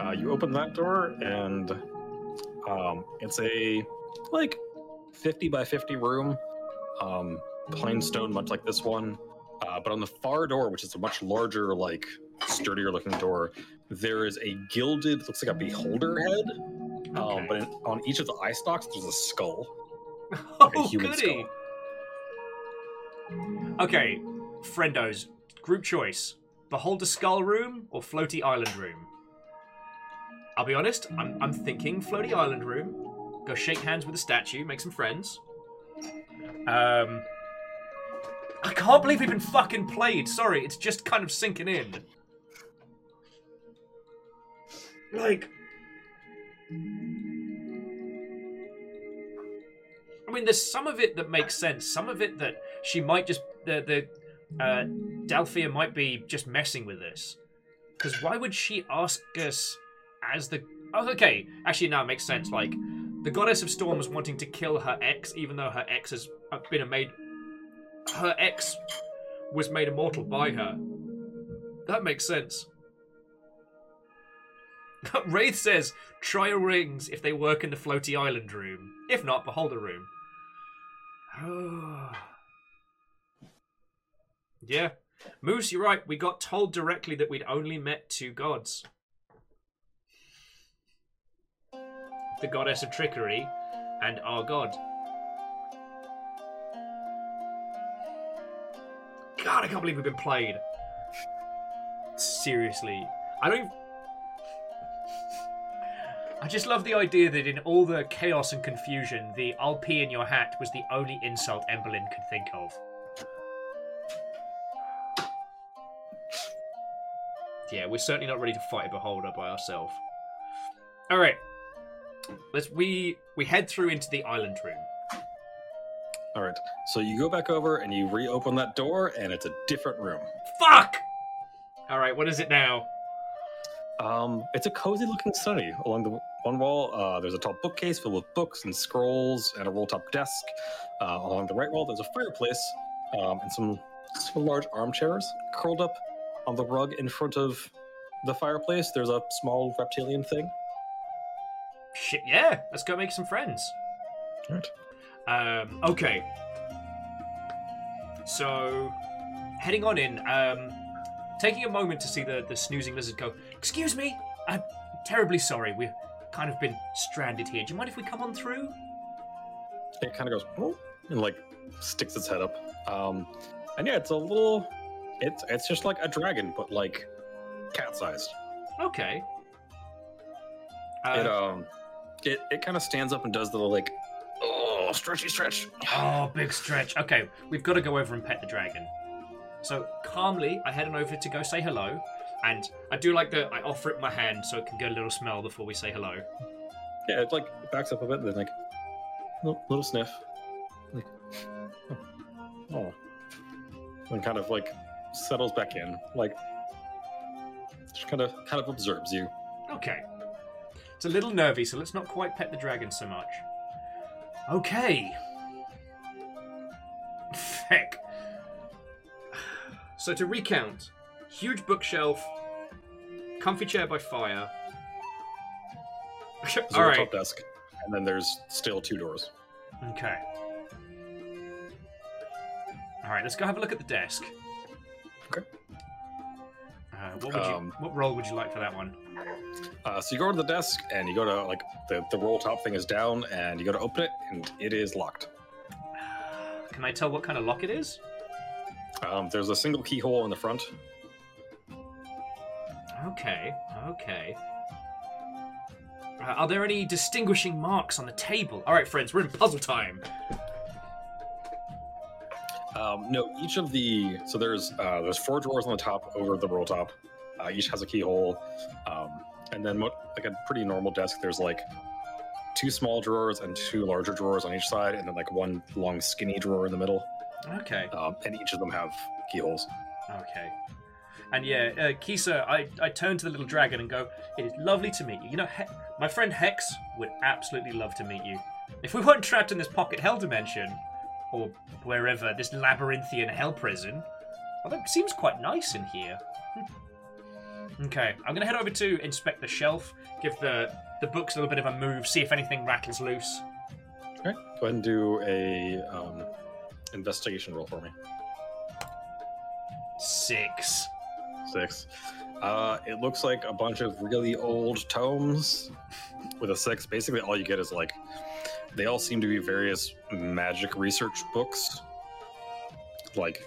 uh, you open that door, and um, it's a like 50 by 50 room, um, plain stone, much like this one. Uh, but on the far door, which is a much larger, like sturdier looking door, there is a gilded, looks like a beholder head. Okay. Um, but in, on each of the eye stalks, there's a skull. oh, a human goody. Okay, friendos, group choice: Beholder Skull Room or Floaty Island Room. I'll be honest, I'm, I'm thinking Floaty Island Room. Go shake hands with the statue, make some friends. Um, I can't believe we've been fucking played. Sorry, it's just kind of sinking in. Like, I mean, there's some of it that makes sense. Some of it that she might just the the uh, Dalphia might be just messing with this. Because why would she ask us as the? Oh, okay. Actually, now it makes sense. Like the goddess of storm was wanting to kill her ex, even though her ex has uh, been a made. Her ex was made immortal by her. That makes sense. Wraith says, try a rings if they work in the floaty island room. If not, beholder room. yeah. Moose, you're right. We got told directly that we'd only met two gods. The goddess of trickery and our god. God, I can't believe we've been played. Seriously. I don't. I just love the idea that in all the chaos and confusion, the I'll pee in your hat was the only insult Emberlin could think of. Yeah, we're certainly not ready to fight a beholder by ourselves. Alright. Let's we we head through into the island room. All right. So you go back over and you reopen that door, and it's a different room. Fuck! Alright, what is it now? Um, it's a cozy looking study. Along the one wall, uh, there's a tall bookcase filled with books and scrolls and a roll top desk. Uh, along the right wall, there's a fireplace um, and some, some large armchairs curled up on the rug in front of the fireplace. There's a small reptilian thing. Shit, yeah, let's go make some friends. All right. Um, okay. So, heading on in, um, taking a moment to see the, the snoozing lizard go, Excuse me, I'm terribly sorry. We've kind of been stranded here. Do you mind if we come on through? It kind of goes "Oh," and like sticks its head up. Um, and yeah, it's a little. It's it's just like a dragon, but like cat sized. Okay. it Uh, um, it it kind of stands up and does the like, oh stretchy stretch. oh, big stretch. Okay, we've got to go over and pet the dragon. So, calmly, I head on over to go say hello. And I do like that I offer it my hand so it can get a little smell before we say hello. Yeah, it like backs up a bit, and then like little, little sniff, like oh, oh, and kind of like settles back in, like just kind of kind of observes you. Okay. It's a little nervy, so let's not quite pet the dragon so much. Okay. Heck. So to recount, huge bookshelf, comfy chair by fire. All a right. top desk, and then there's still two doors. Okay. All right. Let's go have a look at the desk. Okay. Uh, what would you? Um, What role would you like for that one? Uh, so you go to the desk, and you go to like the the roll top thing is down, and you go to open it, and it is locked. Can I tell what kind of lock it is? Um, there's a single keyhole in the front. Okay, okay. Uh, are there any distinguishing marks on the table? All right, friends, we're in puzzle time. Um, no, each of the so there's uh, there's four drawers on the top over the roll top. Uh, each has a keyhole, um, and then mo- like a pretty normal desk. There's like two small drawers and two larger drawers on each side, and then like one long skinny drawer in the middle. Okay, Um, and each of them have keyholes. okay. And yeah, uh, Kisa, I, I turn to the little dragon and go, It is lovely to meet you. You know, he- my friend Hex would absolutely love to meet you. If we weren't trapped in this pocket hell dimension, or wherever, this labyrinthian hell prison, well, that seems quite nice in here. Hmm. okay, I'm going to head over to inspect the shelf, give the, the books a little bit of a move, see if anything rattles loose. Okay, go ahead and do a um, investigation roll for me. Six. Six. Uh, it looks like a bunch of really old tomes with a six. Basically, all you get is like they all seem to be various magic research books, like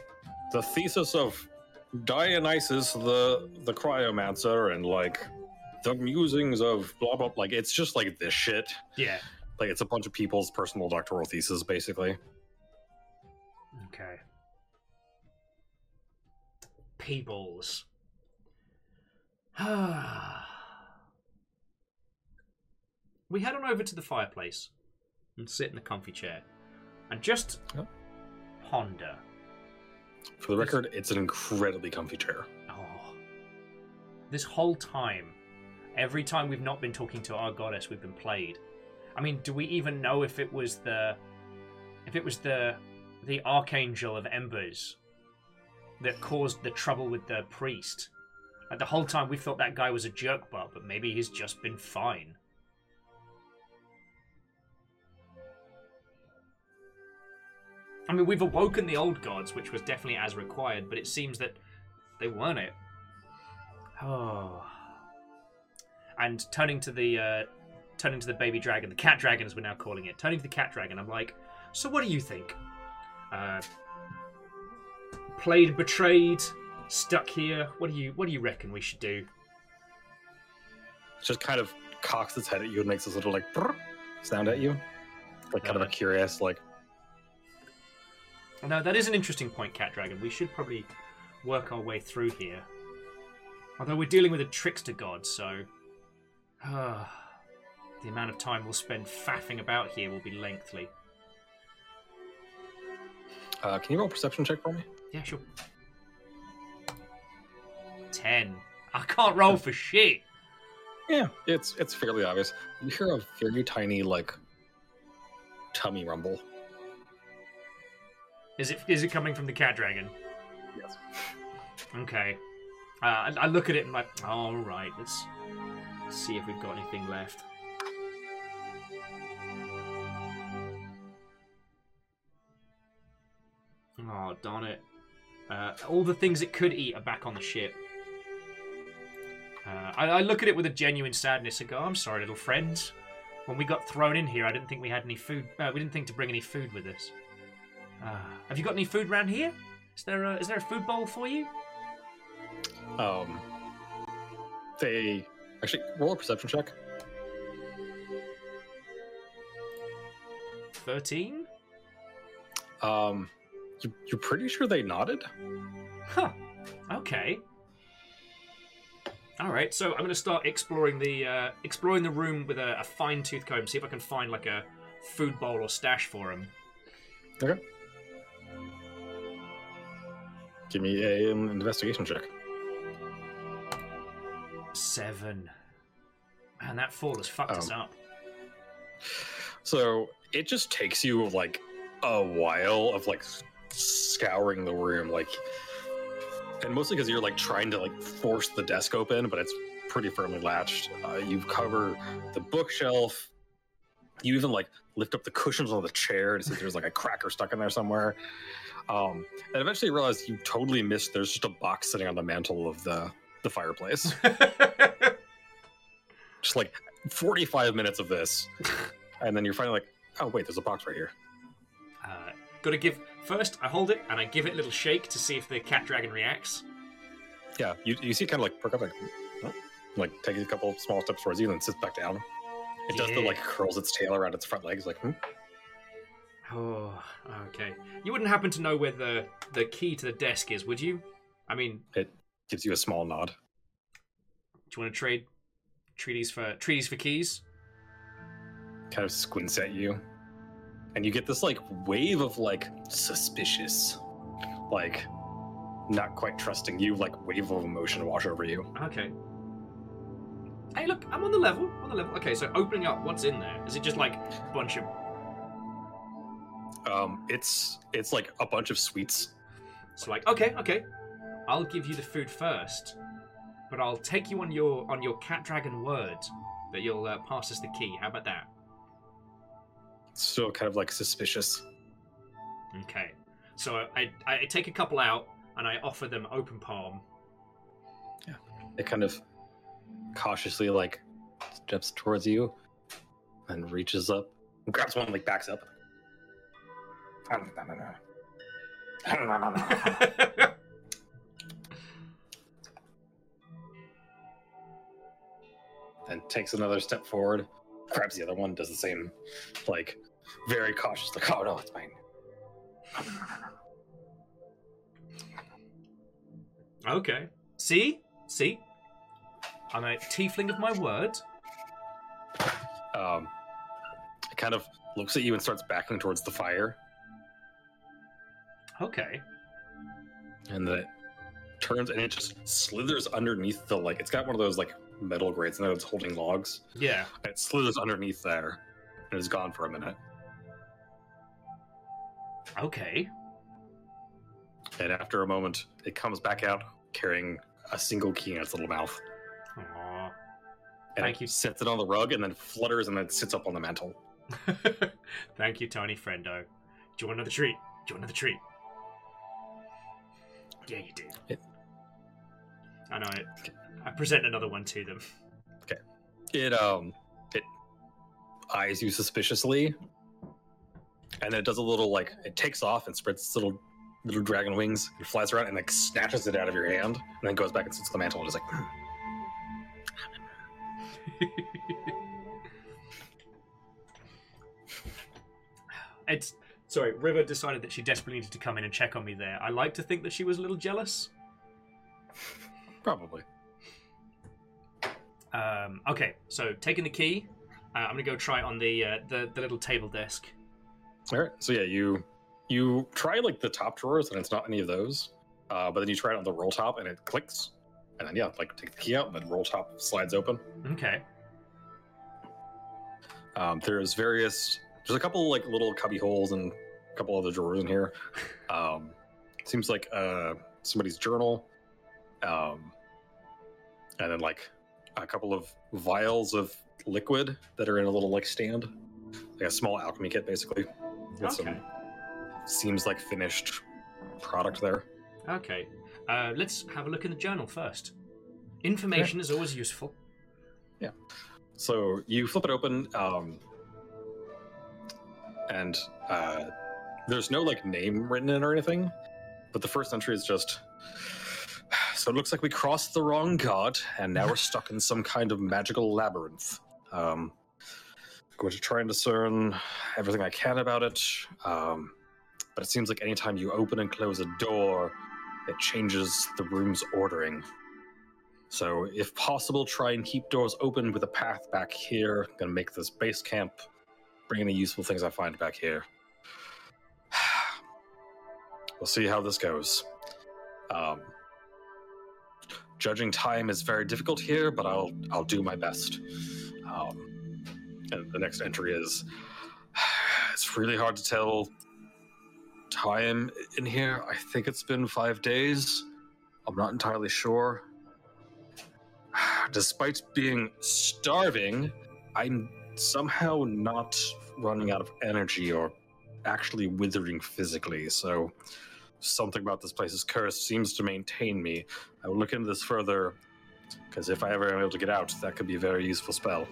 the thesis of Dionysus the the cryomancer, and like the musings of blah blah. Like it's just like this shit. Yeah. Like it's a bunch of people's personal doctoral theses, basically. Okay. Peebles. we head on over to the fireplace and sit in the comfy chair and just Yep. ponder. For the record, it's an incredibly comfy chair. Oh. This whole time, every time we've not been talking to our goddess, we've been played. I mean, do we even know if it was the if it was the the archangel of embers that caused the trouble with the priest? Like the whole time we thought that guy was a jerk but maybe he's just been fine. I mean, we've awoken the old gods, which was definitely as required, but it seems that they weren't it. Oh. And turning to the uh, turning to the baby dragon, the cat dragon as we're now calling it, turning to the cat dragon, I'm like, so what do you think? Uh, played betrayed, stuck here. What do you what do you reckon we should do? Just kind of cocks its head at you and makes this little like brrr sound at you, like kind of a curious like. No, that is an interesting point, cat dragon. We should probably work our way through here. Although we're dealing with a trickster god, so uh, the amount of time we'll spend faffing about here will be lengthy. Uh, can you roll a perception check for me? Yeah, sure. Ten. I can't roll for shit. Yeah, it's it's fairly obvious. You hear a very tiny like tummy rumble. Is it is it coming from the cat dragon? Yes. Okay. Uh, I, I look at it and like, all right, let's see if we've got anything left. Oh, darn it. Uh, all the things it could eat are back on the ship. Uh, I, I look at it with a genuine sadness and go, I'm sorry, little friends. When we got thrown in here, I didn't think we had any food. Uh, we didn't think to bring any food with us. Uh, have you got any food around here? Is there a, is there a food bowl for you? Um, they actually roll a perception check. 13? Um, you, you're pretty sure they nodded. Huh. Okay. All right. So I'm going to start exploring the uh, exploring the room with a, a fine tooth comb. See if I can find like a food bowl or stash for him. Okay. Give me a, an investigation check. Seven. Man, that fall has fucked us Um, up. So it just takes you like a while of like scouring the room, like, and mostly because you're like trying to like force the desk open, but it's pretty firmly latched. Uh, you cover the bookshelf. You even like lift up the cushions on the chair to see if there's like a cracker stuck in there somewhere. Um, and eventually you realize you totally missed. There's just a box sitting on the mantle of the the fireplace. just like 45 minutes of this, and then you're finally like, oh wait, there's a box right here. uh, Got to give first. I hold it and I give it a little shake to see if the cat dragon reacts. Yeah, you, you see it kind of like perk up, like, huh? like takes a couple small steps towards you, and then sits back down. It does the like curls its tail around its front legs, like, hmm? Oh, okay. You wouldn't happen to know where the the key to the desk is, would you? I mean, it gives you a small nod. do you want to trade treaties for treaties for keys? Kind of squints at you, and you get this like wave of like suspicious, like not quite trusting you, like wave of emotion wash over you. Okay. Hey, look, I'm on the level. On the level. Okay, so opening up, what's in there? Is it just like a bunch of? Um, it's it's like a bunch of sweets. So like, okay, okay, I'll give you the food first, but I'll take you on your on your cat dragon word that you'll uh, pass us the key. How about that? Still kind of like suspicious. Okay. So I I take a couple out and I offer them open palm. Yeah. It kind of cautiously like steps towards you and reaches up and grabs one, like backs up. and takes another step forward, grabs the other one, does the same, like very cautious, like, oh no, it's mine. okay. See, see, I'm a tiefling of my word. Um, it kind of looks at you and starts backing towards the fire, Okay. and then it turns and it just slithers underneath the like. It's got one of those like metal grates, and it's holding logs. Yeah. And it slithers underneath there, and it's gone for a minute. Okay. And after a moment, it comes back out carrying a single key in its little mouth. Aw. And Thank it you. Sets it on the rug and then flutters and then sits up on the mantle. Thank you, Tony Friendo. Do you want another treat? Do you want another treat? Yeah, you do. It- I know it. I present another one to them. Okay. It um it eyes you suspiciously, and then it does a little like it takes off and spreads its little little dragon wings and flies around and like snatches it out of your hand and then goes back and sits on the mantle and is like, "Hmm." it's sorry. River decided that she desperately needed to come in and check on me there. I like to think that she was a little jealous. probably. Um, okay, so taking the key, uh, I'm gonna go try it on the, uh, the the little table desk. All right. So yeah, you you try like the top drawers and it's not any of those, uh, but then you try it on the roll top and it clicks, and then yeah, like take the key out and then roll top slides open. Okay. Um, there's various. There's a couple like little cubby holes and a couple other drawers in here. Um, seems like uh, somebody's journal, um, and then like a couple of vials of liquid that are in a little like stand, like a small alchemy kit basically. Some Okay. seems like finished product there. Okay. Uh, let's have a look in the journal first. Information is always useful. Yeah. So you flip it open, um, and uh, there's no like name written in or anything, but the first entry is just. So it looks like we crossed the wrong god, and now we're stuck in some kind of magical labyrinth. Um, going to try and discern everything I can about it, um, but it seems like anytime you open and close a door, it changes the room's ordering. So, if possible, try and keep doors open with a path back here. gonna make this base camp. Bring any useful things I find back here. we'll see how this goes. Um, judging time is very difficult here, but I'll I'll do my best. Um, and the next entry is it's really hard to tell time in here. I think it's been five days. I'm not entirely sure. Despite being starving, I'm somehow not running out of energy or actually withering physically. So something about this place's curse seems to maintain me. I will look into this further because if I ever am able to get out, that could be a very useful spell.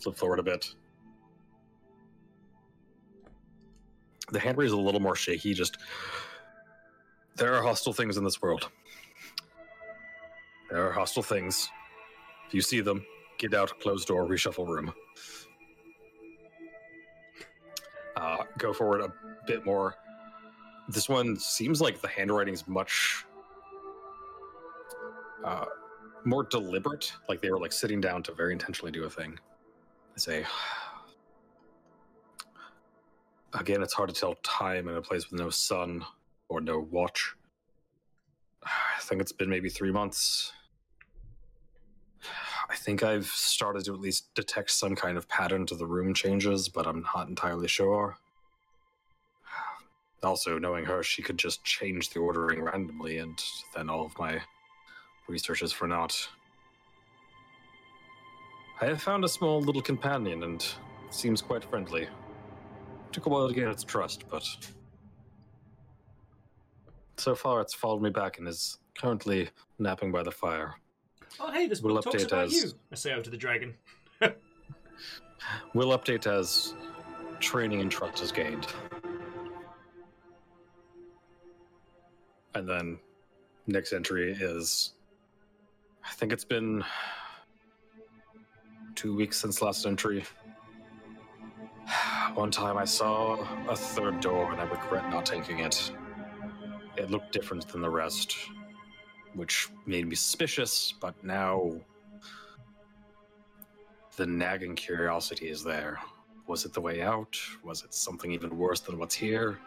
Flip forward a bit. The hand is a little more shaky. Just there are hostile things in this world. There are hostile things. If you see them, get out, close door, reshuffle room. Uh, go forward a bit more. This one seems like the handwriting is much uh, more deliberate. Like they were like sitting down to very intentionally do a thing. Say, again, it's hard to tell time in a place with no sun or no watch. I think it's been maybe three months. I think I've started to at least detect some kind of pattern to the room changes, but I'm not entirely sure. Also, knowing her, she could just change the ordering randomly, and then all of my research is for naught. I have found a small little companion, and it seems quite friendly. Took a while to gain its trust, but so far it's followed me back and is currently napping by the fire. Oh, hey, this We'll book talks about as- you. I say over to the dragon. We'll update as training and trust is gained. And then next entry is I think it's been two weeks since last entry. One time I saw a third door and I regret not taking it. It looked different than the rest, which made me suspicious, but now the nagging curiosity is there. Was it the way out? Was it something even worse than what's here?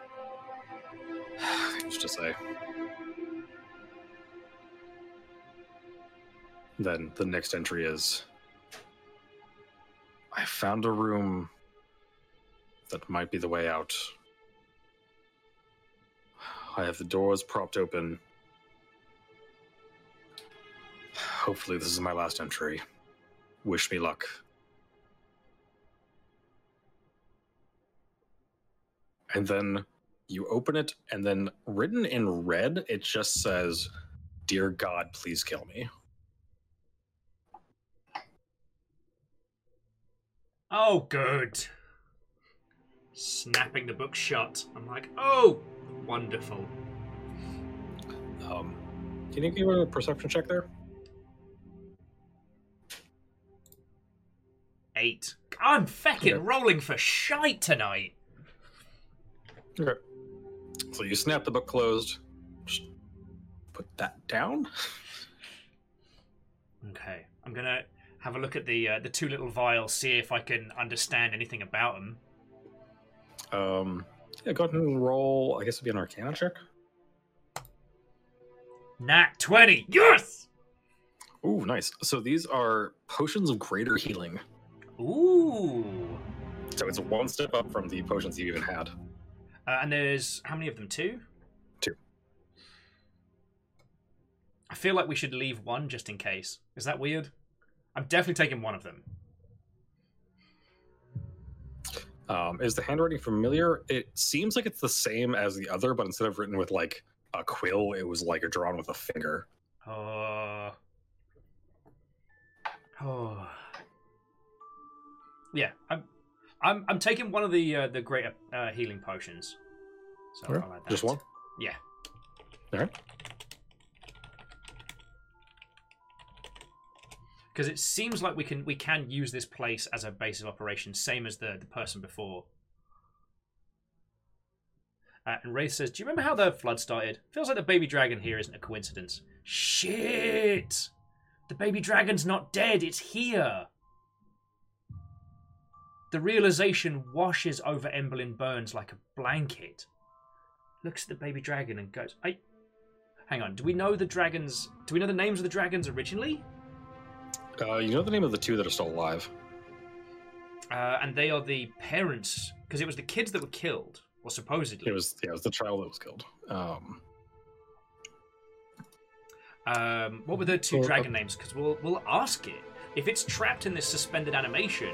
Who's to say? Then the next entry is I found a room that might be the way out. I have the doors propped open. hopefully this is my last entry. Wish me luck. And then you open it, and then written in red, it just says, Dear God, please kill me. Oh, good. Snapping the book shut. I'm like, oh, wonderful. Um, can you give me a perception check there? Eight. I'm fecking Okay. rolling for shite tonight. Okay. So you snap the book closed. Just put that down. Okay, I'm gonna have a look at the uh, the two little vials, see if I can understand anything about them. Um, yeah, go ahead and roll. I guess it'd be an Arcana check. Nat twenty. Yes. Ooh, nice. So these are potions of greater healing. Ooh. So it's one step up from the potions you even had. Uh, and there's how many of them? Two. Two. I feel like we should leave one just in case. Is that weird? I'm definitely taking one of them. Um, is the handwriting familiar? It seems like it's the same as the other, but instead of written with like a quill, it was like drawn with a finger. Uh, oh. Yeah, I'm, I'm, I'm taking one of the uh, the greater uh, healing potions. So Okay, that. Just one. Yeah. All right. Because it seems like we can we can use this place as a base of operations, same as the the person before. Uh, and Wraith says, "Do you remember how the flood started? Feels like the baby dragon here isn't a coincidence. Shit! The baby dragon's not dead. It's here." The realization washes over Emberlin Burns like a blanket. Looks at the baby dragon and goes, "I." Hang on. Do we know the dragons? Do we know the names of the dragons originally? Uh, you know the name of the two that are still alive? Uh, and they are the parents because it was the kids that were killed, or supposedly. It was yeah, it was the child that was killed. Um, Um, what were the two dragon um, names? Because we'll we'll ask it if it's trapped in this suspended animation.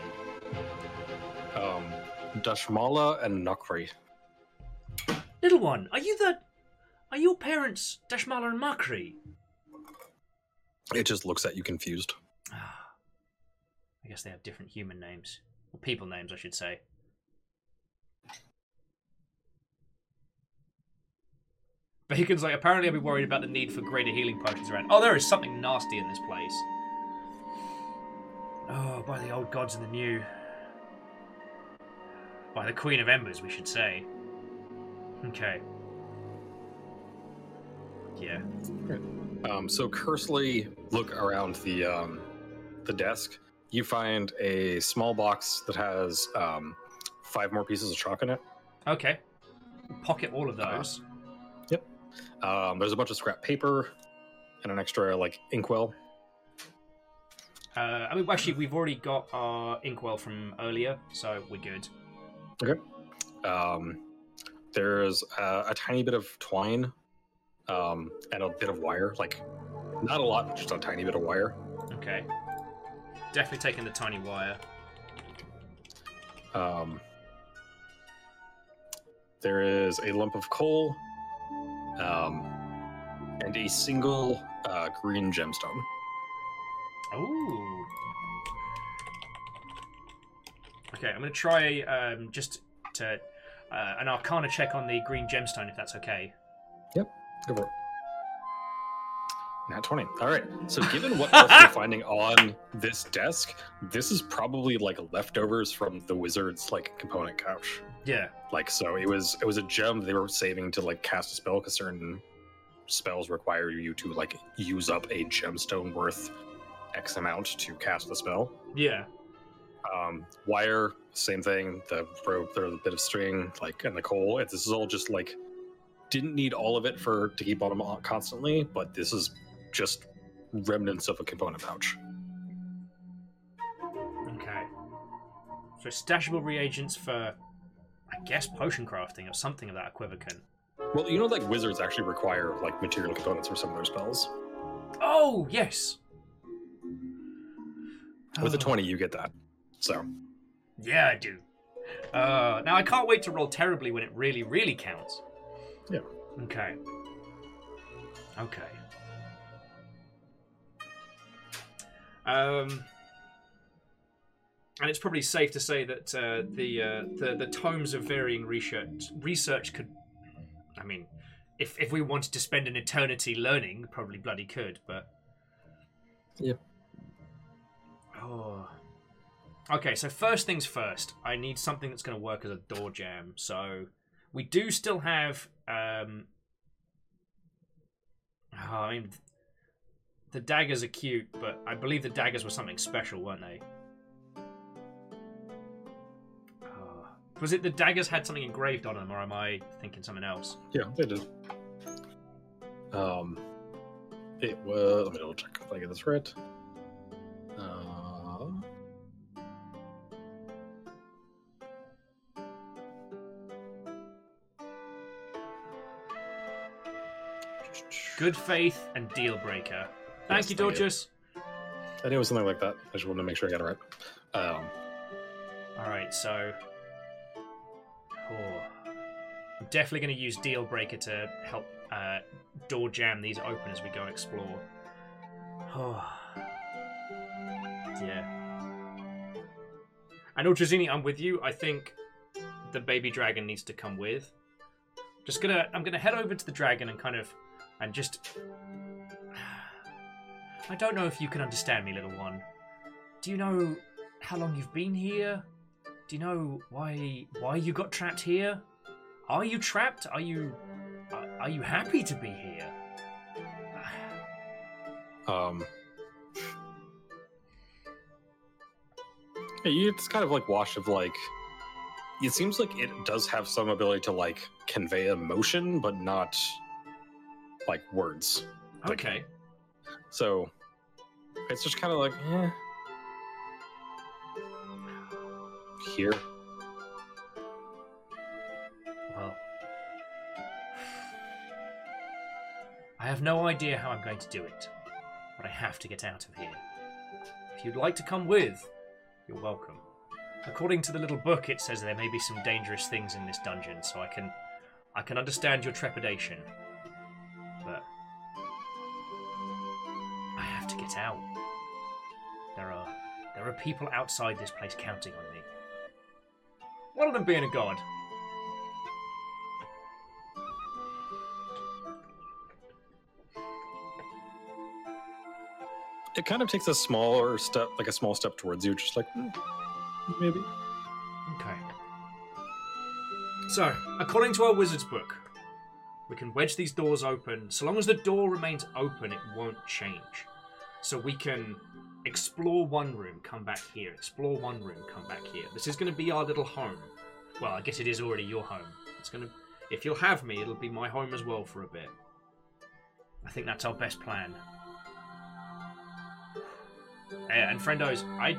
um, Dashmala and Nokri. Little one, are you the? Are your parents Dashmala and Makri? It just looks at you confused. I guess they have different human names, or people names, I should say. Bacon's like, apparently I'll be worried about the need for greater healing potions around. Oh, there is something nasty in this place. Oh, by the old gods and the new. By the Queen of Embers, we should say. Okay. Yeah. Um, so cursely look around the um, the desk. You find a small box that has um, five more pieces of chalk in it. Okay. Pocket all of those. Yep. Um, there's a bunch of scrap paper and an extra like inkwell. Uh, I mean, actually, we've already got our inkwell from earlier, so we're good. Okay. Um, there's a, a tiny bit of twine um, and a bit of wire. Like not a lot, just a tiny bit of wire. Okay. Definitely taking the tiny wire. Um, there is a lump of coal um, and a single uh, green gemstone. Ooh. Okay, I'm going to try um, just to uh, an Arcana check on the green gemstone, if that's okay. Yep, go for it. Nat 20. All right. So, given what else you're finding on this desk, this is probably like leftovers from the wizard's like component pouch. Yeah. Like, so it was it was a gem they were saving to like cast a spell because certain spells require you to like use up a gemstone worth X amount to cast the spell. Yeah. Um, wire, same thing. The rope, there's a bit of string, like, and the coal. It, this is all just like didn't need all of it for to keep on them constantly, but this is just remnants of a component pouch. Okay. So stashable reagents for, I guess, potion crafting or something of that equivalent. Well, you know, like wizards actually require like material components for some of their spells. Oh yes. With a Oh. 20, you get that. So, Yeah, I do. Uh, now I can't wait to roll terribly when it really, really counts. Yeah. Okay. Okay. Um, and it's probably safe to say that uh, the, uh, the the tomes of varying research research could, I mean, if if we wanted to spend an eternity learning, probably bloody could, but. Yep. Oh. Okay, so first things first, I need something that's going to work as a door jam. So we do still have. Um, oh, I mean, the daggers are cute, but I believe the daggers were something special, weren't they? Oh. Was it the daggers had something engraved on them, or am I thinking something else? yeah, they did. Um, it was. Let me double check if I get this right. Uh, Good faith and deal breaker. Thank Yes, you, thank. Dorcas. I knew it was something like that. I just wanted to make sure I got it right. Um, All right, so oh, I'm definitely going to use deal breaker to help uh, door jam these open as we go explore. Oh, yeah. And Ultrazini, I'm with you. I think the baby dragon needs to come with. Just gonna, I'm gonna head over to the dragon and kind of, and just. I don't know if you can understand me, little one. Do you know how long you've been here? Do you know why why you got trapped here? Are you trapped? Are you are, are you happy to be here? um, it's kind of like wash of like. It seems like it does have some ability to like convey emotion, but not like words. Like- Okay. So it's just kind of like, eh. Here. Well, I have no idea how I'm going to do it, but I have to get out of here. If you'd like to come with, you're welcome. According to the little book, it says there may be some dangerous things in this dungeon, so I can, I can understand your trepidation. But I have to get out. There are, people outside this place counting on me. One of them being a god. It kind of takes a smaller step, like a small step towards you, just like, hmm, maybe. Okay. So, according to our wizard's book, we can wedge these doors open. So long as the door remains open, it won't change. So we can explore one room, come back here, explore one room, come back here. This is going to be our little home. Well, I guess it is already your home. It's going to if you'll have me, it'll be my home as well for a bit. I think that's our best plan. And friendos, I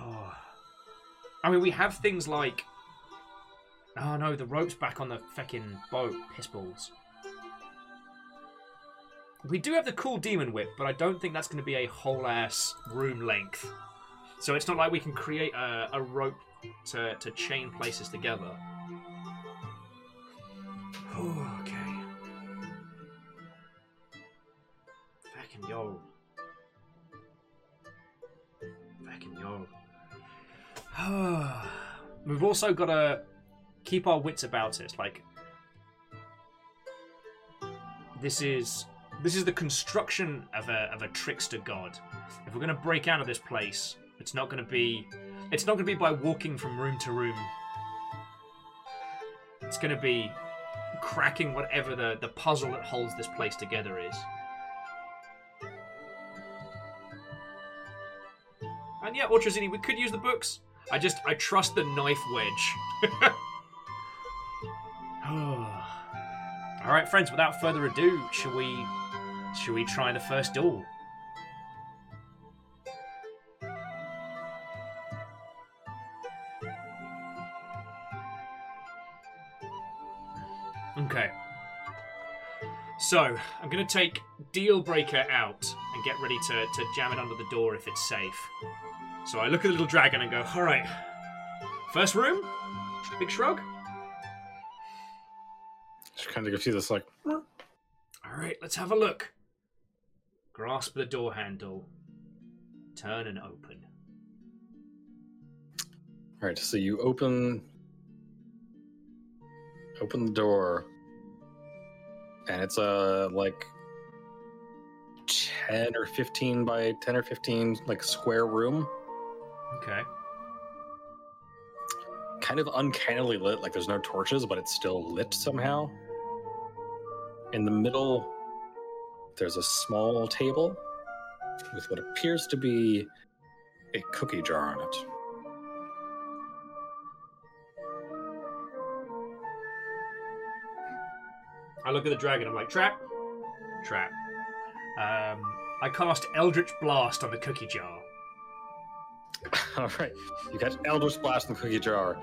Oh. I mean, we have things like. Oh no, the rope's back on the feckin' boat. Piss balls. We do have the cool demon whip, but I don't think that's going to be a whole ass room length. So it's not like we can create a, a rope to, to chain places together. okay. Fucking yo. Fucking yo. We've also got to keep our wits about it. Like, this is this is the construction of a of a trickster god. If we're going to break out of this place, it's not going to be it's not going to be by walking from room to room. It's going to be cracking whatever the the puzzle that holds this place together is. And yeah, Ultrazini, we could use the books. I just I trust the knife wedge. All right, friends. Without further ado, shall we? Shall we try the first duel? Okay. So I'm going to take Deal Breaker out and get ready to, to jam it under the door if it's safe. So I look at the little dragon and go, alright. First room? Big shrug? She kind of gives you this like, Alright, let's have a look. Grasp the door handle. Turn and open. all right. So you open, open the door, and it's a like ten or fifteen by ten or fifteen like square room, Okay. kind of uncannily lit. Like there's no torches, but it's still lit somehow. In the middle, there's a small table with what appears to be a cookie jar on it. I look at the dragon, I'm like, trap? Trap. Um, I cast Eldritch Blast on the cookie jar. All right, you catch Eldritch Blast in the cookie jar,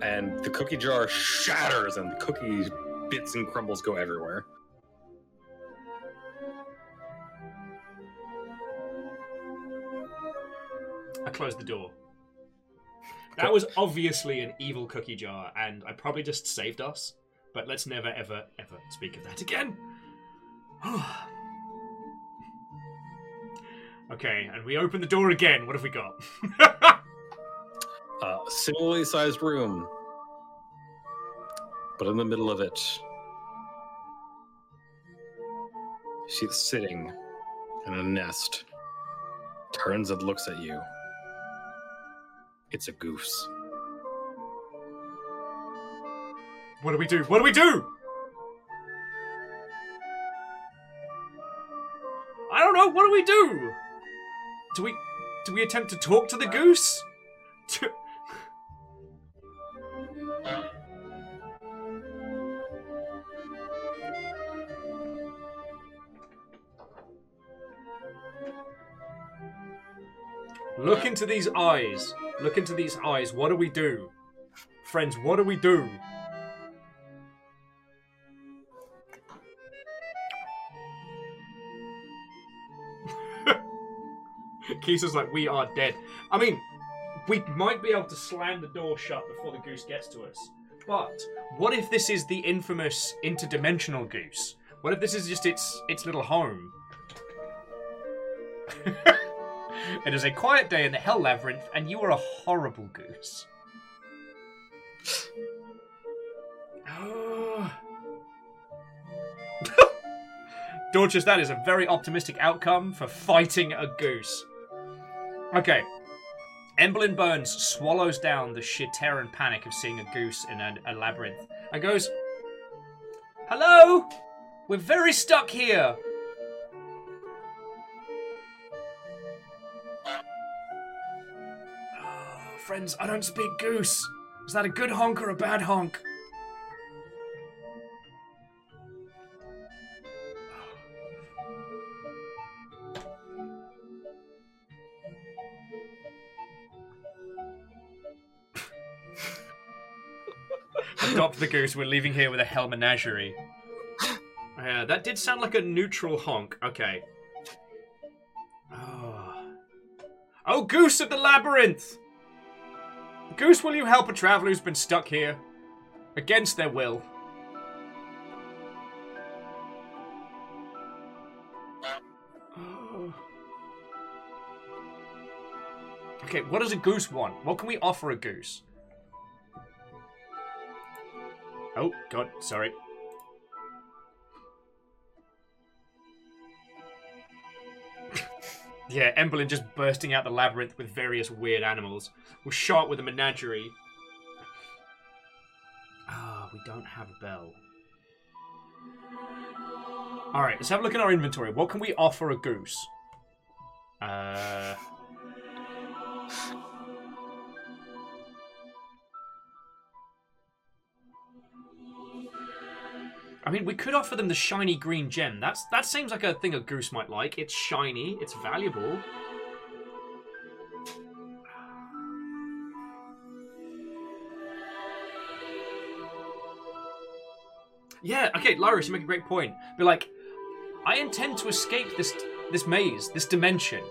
and the cookie jar shatters, and the cookie bits and crumbles go everywhere. I closed the door. That was obviously an evil cookie jar, and I probably just saved us. But let's never, ever, ever speak of that again. okay, and we open the door again. What have we got? Uh, similarly sized room, but in the middle of it, she's sitting in a nest. Turns and looks at you. It's a goose. what do we do? What do we do? I don't know. What do we do? Do we do we attempt to talk to the goose? To... Look into these eyes. Look into these eyes. What do we do? Friends, what do we do? Kisa's like, we are dead. I mean, we might be able to slam the door shut before the goose gets to us. But what if this is the infamous interdimensional goose? What if this is just its its little home? it is a quiet day in the Hell Labyrinth, and you are a horrible goose. Dorcas, that is a very optimistic outcome for fighting a goose. Okay. Emblem Burns swallows down the sheer terror and panic of seeing a goose in a, a labyrinth and goes, Hello? We're very stuck here. Friends, I don't speak goose. Is that a good honk or a bad honk? Adopt the goose. We're leaving here with a hell menagerie. Yeah, that did sound like a neutral honk. Okay. Oh, oh goose of the labyrinth! Goose, will you help a traveler who's been stuck here? Against their will. Okay, what does a goose want? What can we offer a goose? Oh, God, sorry. Yeah, Emberlin just bursting out the labyrinth with various weird animals. We're shot with a menagerie. Ah, we don't have a bell. Alright, let's have a look at our inventory. What can we offer a goose? Uh. I mean, we could offer them the shiny green gem. That's that seems like a thing a goose might like. It's shiny. It's valuable. Yeah. Okay, Lyrus, you make a great point. Be like, I intend to escape this this maze, this dimension.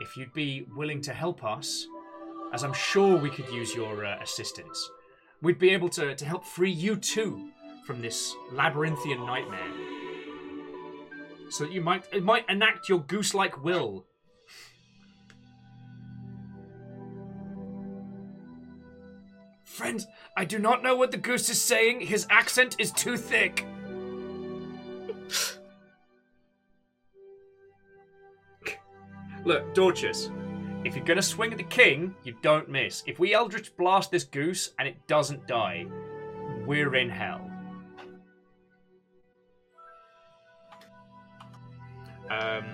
If you'd be willing to help us, as I'm sure we could use your uh, assistance, we'd be able to, to help free you too from this labyrinthian nightmare. So that you might it might enact your goose-like will. Friends, I do not know what the goose is saying. His accent is too thick. Look, Dorcas, if you're gonna swing at the king, you don't miss. If we Eldritch blast this goose and it doesn't die, we're in hell. Um,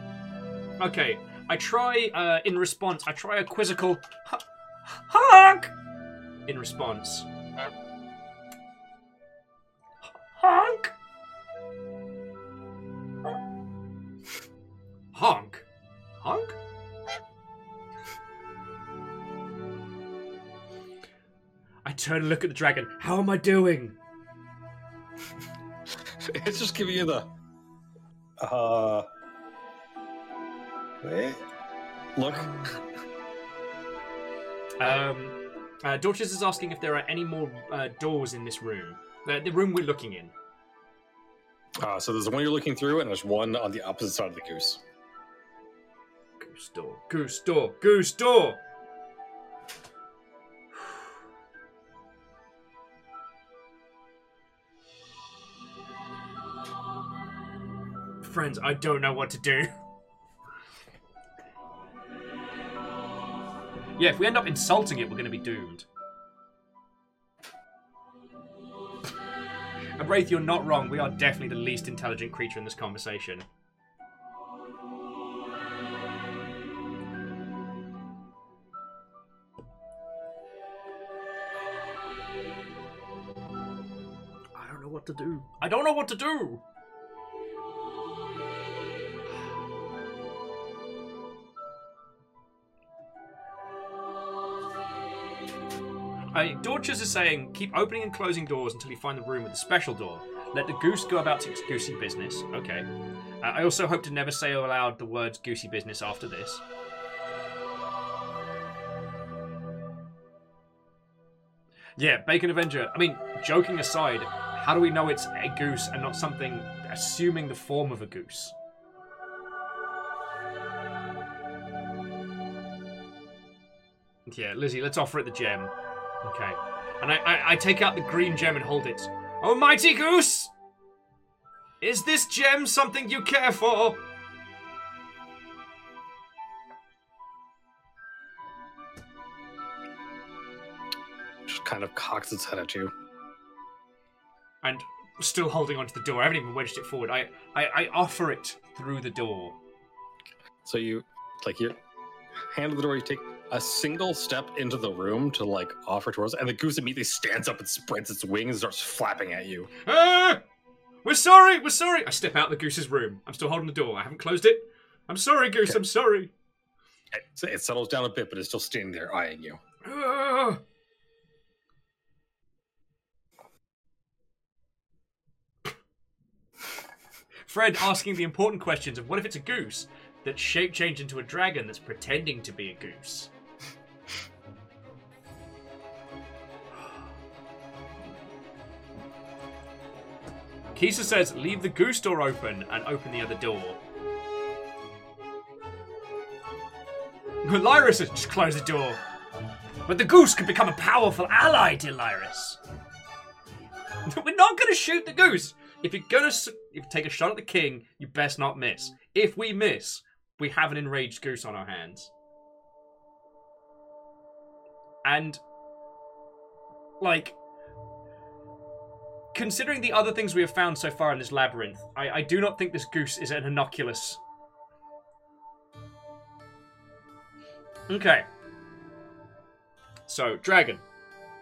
okay, I try, uh, in response, I try a quizzical "H- honk in response. Honk! Honk? Honk? I turn and look at the dragon. How am I doing? it's just giving you the. Uh. Wait. Look. Um, uh, Dorcas is asking if there are any more uh, doors in this room. The, the room we're looking in. Uh, so there's one you're looking through, and there's one on the opposite side of the goose. Goose door, goose door, goose door! Friends, I don't know what to do. Yeah, if we end up insulting it, we're going to be doomed. And Wraith, you're not wrong. We are definitely the least intelligent creature in this conversation. I don't know what to do. I don't know what to do. I, Dorcas is saying, keep opening and closing doors until you find the room with the special door. Let the goose go about its goosey business. Okay. Uh, I also hope to never say aloud the words goosey business after this. Yeah, Bacon Avenger. I mean, joking aside, how do we know it's a goose and not something assuming the form of a goose? Yeah, Lizzie, let's offer it the gem. Okay. And I, I, I take out the green gem and hold it. Oh, mighty goose! Is this gem something you care for? Just kind of cocks its head at you. And still holding onto the door. I haven't even wedged it forward. I, I, I offer it through the door. So you, like, you hand on the door, you take a single step into the room to, like, offer towards and the goose immediately stands up and spreads its wings and starts flapping at you. Ah! We're sorry, we're sorry. I step out the goose's room. I'm still holding the door. I haven't closed it. I'm sorry, goose. Okay. I'm sorry. It, it settles down a bit, but it's still standing there eyeing you. Ah! Fred asking the important questions of what if it's a goose that's shape change into a dragon that's pretending to be a goose? Kisa says, leave the goose door open and open the other door. Lyris says, just close the door. But the goose could become a powerful ally to Lyris. We're not going to shoot the goose. If you're going to if you take a shot at the king, you best not miss. If we miss, we have an enraged goose on our hands. And, like, considering the other things we have found so far in this labyrinth, I, I do not think this goose is an innocuous. Okay. So, dragon,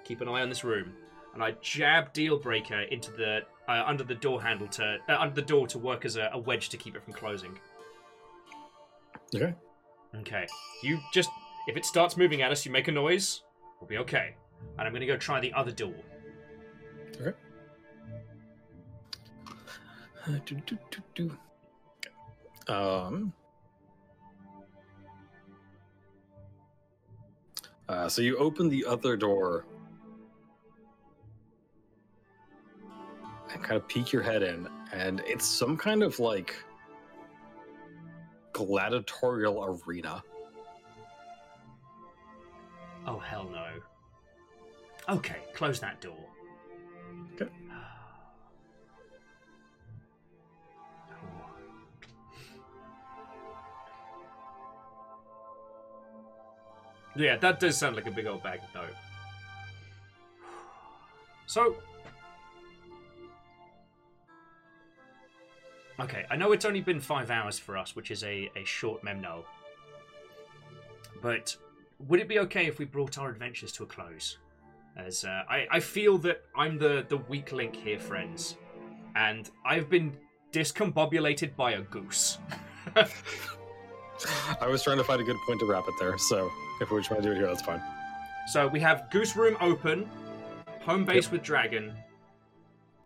keep an eye on this room, and I jab deal breaker into the uh, under the door handle to uh, under the door to work as a, a wedge to keep it from closing. Okay. Okay. You just if it starts moving at us, you make a noise. We'll be okay. And I'm gonna go try the other door. Okay. Uh, do, do, do, do. Um. Uh, so you open the other door and kind of peek your head in, and it's some kind of like gladiatorial arena. Oh hell no. Okay, close that door. Okay. Yeah, that does sound like a big old bag of dough. So. Okay, I know it's only been five hours for us, which is a, a short memno. But would it be okay if we brought our adventures to a close? As uh, I, I feel that I'm the, the weak link here, friends. And I've been discombobulated by a goose. I was trying to find a good point to wrap it there, so if we're trying to do it here, that's fine. So we have Goose Room open, home base with Dragon,